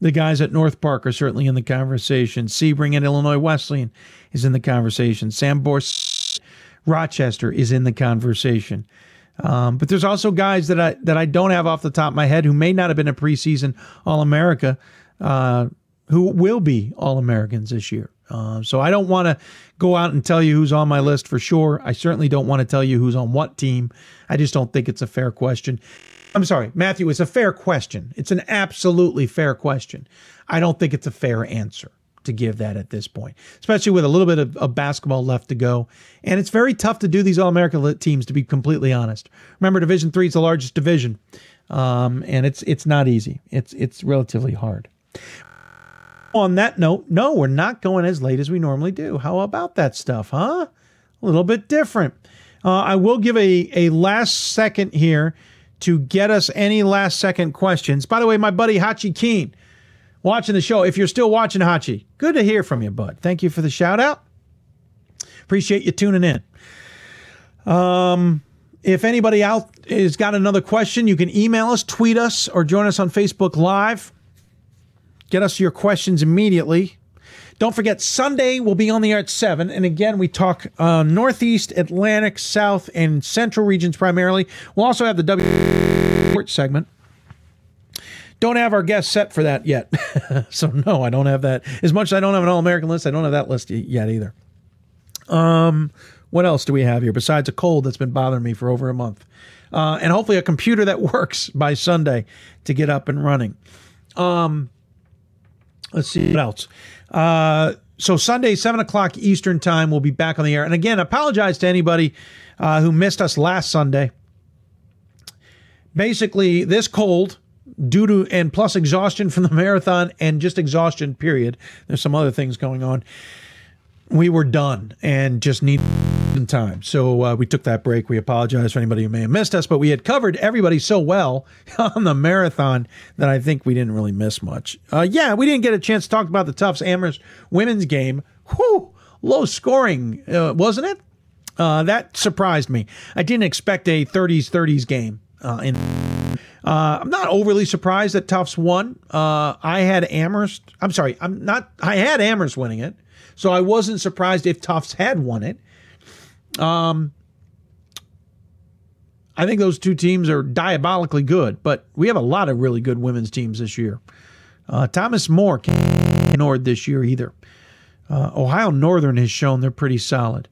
A: the guys at North Park are certainly in the conversation. Sebring at Illinois Wesleyan is in the conversation. Sam Bors Rochester is in the conversation. Um, but there's also guys that I that I don't have off the top of my head who may not have been a preseason All America. Uh, who will be All Americans this year. Uh, so I don't want to go out and tell you who's on my list for sure. I certainly don't want to tell you who's on what team. I just don't think it's a fair question. I'm sorry, Matthew, it's a fair question. It's an absolutely fair question. I don't think it's a fair answer to give that at this point, especially with a little bit of, of basketball left to go. And it's very tough to do these All America teams, to be completely honest. Remember, Division Three is the largest division, um, and it's it's not easy. It's it's relatively hard on that note, no, we're not going as late as we normally do. How about that stuff, huh? A little bit different. Uh, I will give a, a last second here to get us any last second questions. By the way, my buddy Hachi Keen watching the show. If you're still watching Hachi, good to hear from you, bud. Thank you for the shout out. Appreciate you tuning in. Um, if anybody out has got another question, you can email us, tweet us, or join us on Facebook Live. Get us your questions immediately. Don't forget, Sunday we'll be on the air at 7. And again, we talk uh, Northeast, Atlantic, South, and Central regions primarily. We'll also have the W segment. Don't have our guest set for that yet. so, no, I don't have that. As much as I don't have an All American list, I don't have that list yet either. Um, What else do we have here besides a cold that's been bothering me for over a month? Uh, and hopefully a computer that works by Sunday to get up and running. Um, Let's see what else. Uh, so Sunday, seven o'clock Eastern time, we'll be back on the air. And again, apologize to anybody uh, who missed us last Sunday. Basically, this cold, due to and plus exhaustion from the marathon and just exhaustion. Period. There's some other things going on. We were done and just needed time. So uh, we took that break. We apologize for anybody who may have missed us, but we had covered everybody so well on the marathon that I think we didn't really miss much. Uh, yeah, we didn't get a chance to talk about the Tufts Amherst women's game. Whew, low scoring, uh, wasn't it? Uh, that surprised me. I didn't expect a 30s 30s game. Uh, in uh, I'm not overly surprised that Tufts won. I had Amherst. I'm sorry. I'm not. I had Amherst winning it. So I wasn't surprised if Tufts had won it. Um, I think those two teams are diabolically good, but we have a lot of really good women's teams this year. Uh, Thomas More can't ignored this year either. Uh, Ohio Northern has shown they're pretty solid.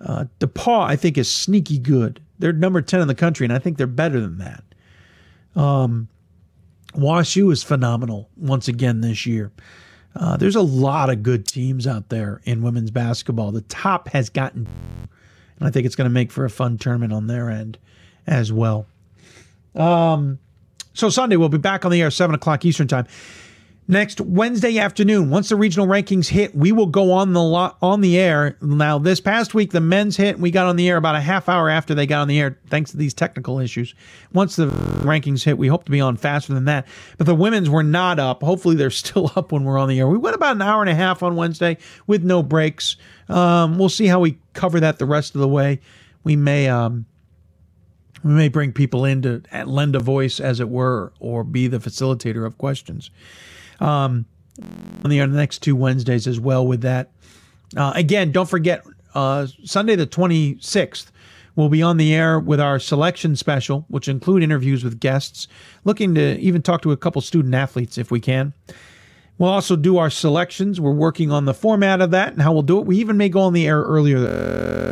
A: Uh, DePauw, I think, is sneaky good. They're number 10 in the country, and I think they're better than that. Um, WashU is phenomenal once again this year. Uh, there's a lot of good teams out there in women's basketball. The top has gotten and I think it's going to make for a fun tournament on their end as well. Um, so Sunday we'll be back on the air seven o'clock Eastern time. Next Wednesday afternoon, once the regional rankings hit, we will go on the lo- on the air. Now, this past week, the men's hit. We got on the air about a half hour after they got on the air, thanks to these technical issues. Once the rankings hit, we hope to be on faster than that. But the women's were not up. Hopefully, they're still up when we're on the air. We went about an hour and a half on Wednesday with no breaks. Um, we'll see how we cover that the rest of the way. We may um, we may bring people in to lend a voice, as it were, or be the facilitator of questions. Um, on the next two Wednesdays as well with that. Uh, again, don't forget uh, Sunday the 26th, We'll be on the air with our selection special, which include interviews with guests, looking to even talk to a couple student athletes if we can. We'll also do our selections. We're working on the format of that and how we'll do it. We even may go on the air earlier.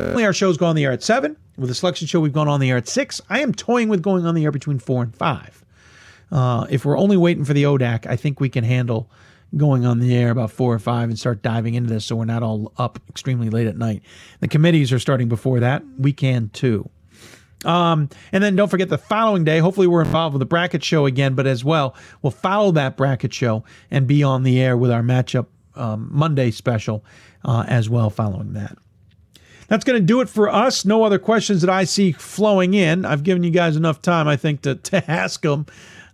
A: Only our shows go on the air at 7. With the selection show, we've gone on the air at 6. I am toying with going on the air between 4 and 5. Uh, if we're only waiting for the ODAC, I think we can handle going on the air about four or five and start diving into this so we're not all up extremely late at night. The committees are starting before that. We can too. Um, and then don't forget the following day, hopefully we're involved with the bracket show again, but as well, we'll follow that bracket show and be on the air with our matchup um, Monday special uh, as well following that. That's going to do it for us. No other questions that I see flowing in. I've given you guys enough time, I think, to, to ask them.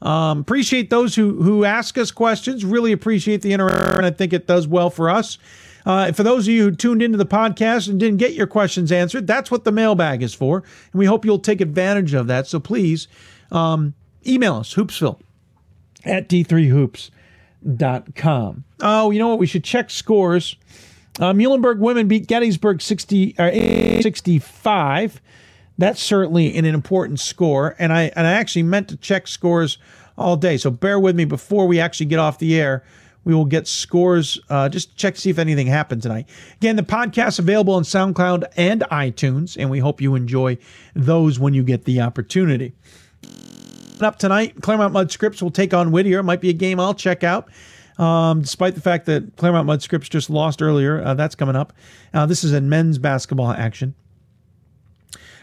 A: Um, appreciate those who who ask us questions. Really appreciate the interaction. I think it does well for us. Uh, for those of you who tuned into the podcast and didn't get your questions answered, that's what the mailbag is for, and we hope you'll take advantage of that. So please um, email us hoopsville at d3hoops.com. Oh, you know what? We should check scores. Uh, Muhlenberg women beat Gettysburg 60, uh, 65 that's certainly an important score. And I and I actually meant to check scores all day. So bear with me before we actually get off the air. We will get scores. Uh, just check to see if anything happened tonight. Again, the podcast available on SoundCloud and iTunes, and we hope you enjoy those when you get the opportunity. Up tonight, Claremont Mudd Scripps will take on Whittier. It might be a game I'll check out. Um, despite the fact that Claremont Mudd Scripps just lost earlier, uh, that's coming up. Uh, this is a men's basketball action.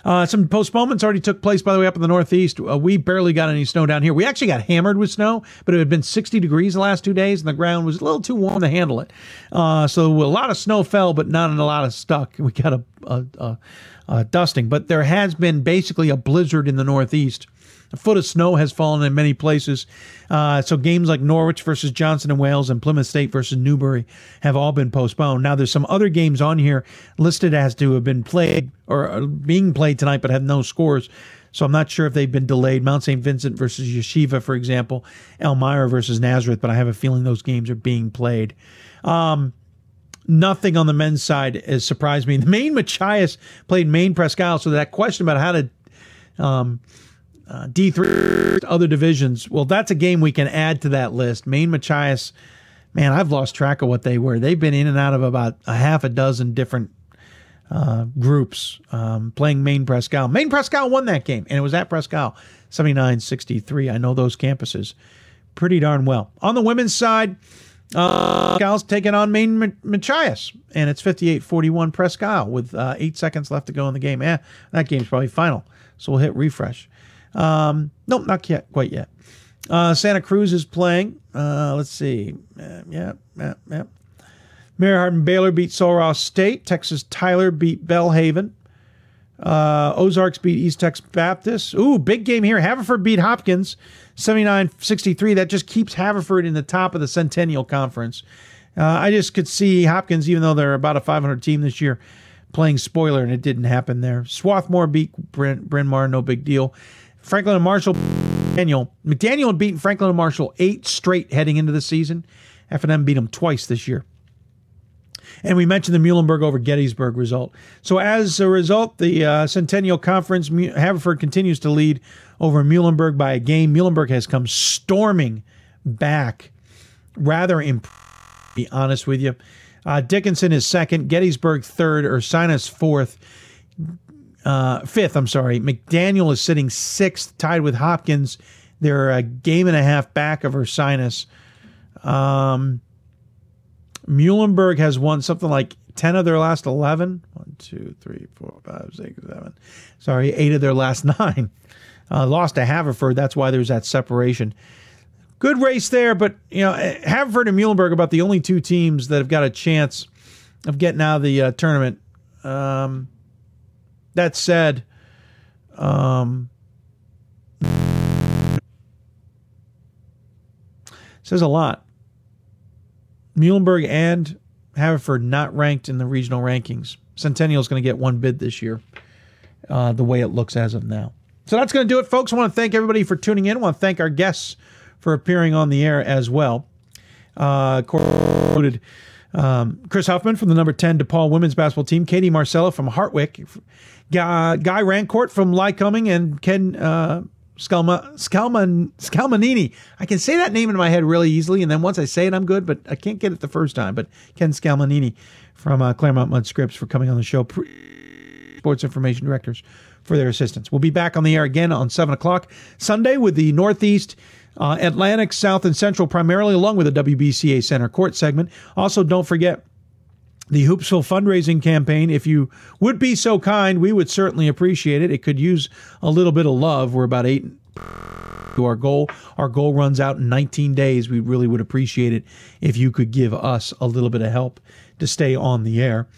A: Uh, some postponements already took place, by the way, up in the Northeast. Uh, we barely got any snow down here. We actually got hammered with snow, but it had been 60 degrees the last two days, and the ground was a little too warm to handle it. Uh, so a lot of snow fell, but not a lot of stuck. We got a, a, a, a dusting, but there has been basically a blizzard in the Northeast a foot of snow has fallen in many places. Uh, so games like Norwich versus Johnson and Wales and Plymouth State versus Newbury have all been postponed. Now there's some other games on here listed as to have been played or being played tonight, but have no scores. So I'm not sure if they've been delayed. Mount St. Vincent versus Yeshiva, for example, Elmira versus Nazareth, but I have a feeling those games are being played. Um, nothing on the men's side has surprised me. The Maine Machias played Maine Presque Isle, so that question about how to um, uh, D3 other divisions. Well, that's a game we can add to that list. Maine Machias, man, I've lost track of what they were. They've been in and out of about a half a dozen different uh, groups um, playing Maine Isle. Maine Isle won that game, and it was at Isle, 79 63. I know those campuses pretty darn well. On the women's side, uh, taking on Maine Machias, and it's 58 41 Presque Isle with uh, eight seconds left to go in the game. Eh, that game's probably final, so we'll hit refresh. Um, nope, not yet, quite yet. Uh, Santa Cruz is playing. Uh, let's see. Uh, yeah, yeah, yeah. Mary Hardin Baylor beat Sul State. Texas Tyler beat Belhaven. Uh, Ozarks beat East Texas Baptist. Ooh, big game here. Haverford beat Hopkins 79 63. That just keeps Haverford in the top of the Centennial Conference. Uh, I just could see Hopkins, even though they're about a 500 team this year, playing spoiler, and it didn't happen there. Swarthmore beat Bryn, Bryn Mawr, no big deal. Franklin and Marshall, McDaniel. McDaniel beaten Franklin and Marshall eight straight heading into the season. F&M beat them twice this year. And we mentioned the Muhlenberg over Gettysburg result. So as a result, the uh, Centennial Conference, Haverford continues to lead over Muhlenberg by a game. Muhlenberg has come storming back, rather impressive, be honest with you. Uh, Dickinson is second, Gettysburg third, Ursinus fourth uh, fifth. I'm sorry. McDaniel is sitting sixth, tied with Hopkins. They're a game and a half back of Ursinus. Um, Muhlenberg has won something like 10 of their last 11. 1, 2, 3, 4, 5, 6, 7. Sorry, eight of their last nine. Uh, lost to Haverford. That's why there's that separation. Good race there, but you know Haverford and Muhlenberg are about the only two teams that have got a chance of getting out of the uh, tournament. Um, that said, um, says a lot. Muhlenberg and Haverford not ranked in the regional rankings. Centennial is going to get one bid this year, uh, the way it looks as of now. So that's going to do it, folks. I want to thank everybody for tuning in. I want to thank our guests for appearing on the air as well. Uh, included Um, Kris Huffman from the number 10 DePauw women's basketball team, Katie Marcella from Hartwick, Guy, Guy Rancourt from Lycoming, and Ken uh, Scalma, Scalman, Scalmanini. I can say that name in my head really easily, and then once I say it, I'm good, but I can't get it the first time. But Ken Scalmanini from uh, Claremont Mudd Scripps for coming on the show. Pre- sports information directors for their assistance. We'll be back on the air again on 7 o'clock Sunday with the Northeast. Uh, Atlantic, South, and Central primarily, along with the WBCA Center Court segment. Also, don't forget the Hoopsville fundraising campaign. If you would be so kind, we would certainly appreciate it. It could use a little bit of love. We're about eight to our goal. Our goal runs out in 19 days. We really would appreciate it if you could give us a little bit of help to stay on the air.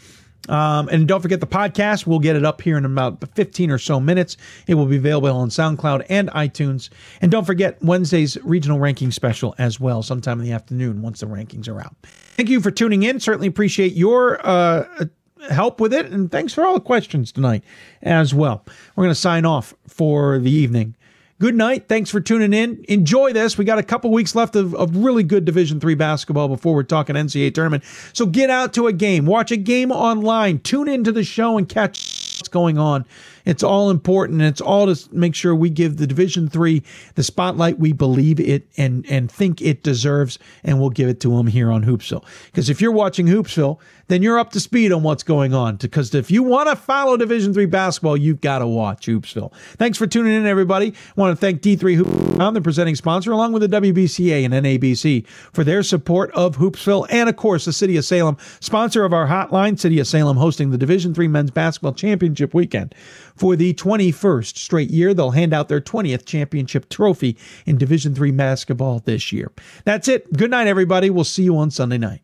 A: Um, and don't forget the podcast. We'll get it up here in about 15 or so minutes. It will be available on SoundCloud and iTunes. And don't forget Wednesday's regional ranking special as well, sometime in the afternoon once the rankings are out. Thank you for tuning in. Certainly appreciate your uh, help with it. And thanks for all the questions tonight as well. We're going to sign off for the evening good night. Thanks for tuning in. Enjoy this. We got a couple weeks left of, of really good Division three basketball before we're talking NCAA tournament. So get out to a game, watch a game online, tune into the show, and catch what's going on. It's all important. It's all to make sure we give the Division Three the spotlight we believe it and and think it deserves, and we'll give it to them here on Hoopsville. Because if you're watching Hoopsville, then you're up to speed on what's going on. Because if you want to follow Division Three basketball, you've got to watch Hoopsville. Thanks for tuning in, everybody. I want to thank D3 Hoop, the presenting sponsor, along with the WBCA and NABC for their support of Hoopsville, and of course the City of Salem, sponsor of our hotline. City of Salem hosting the Division Three men's basketball championship weekend. For the 21st straight year, they'll hand out their 20th championship trophy in Division 3 basketball this year. That's it. Good night, everybody. We'll see you on Sunday night.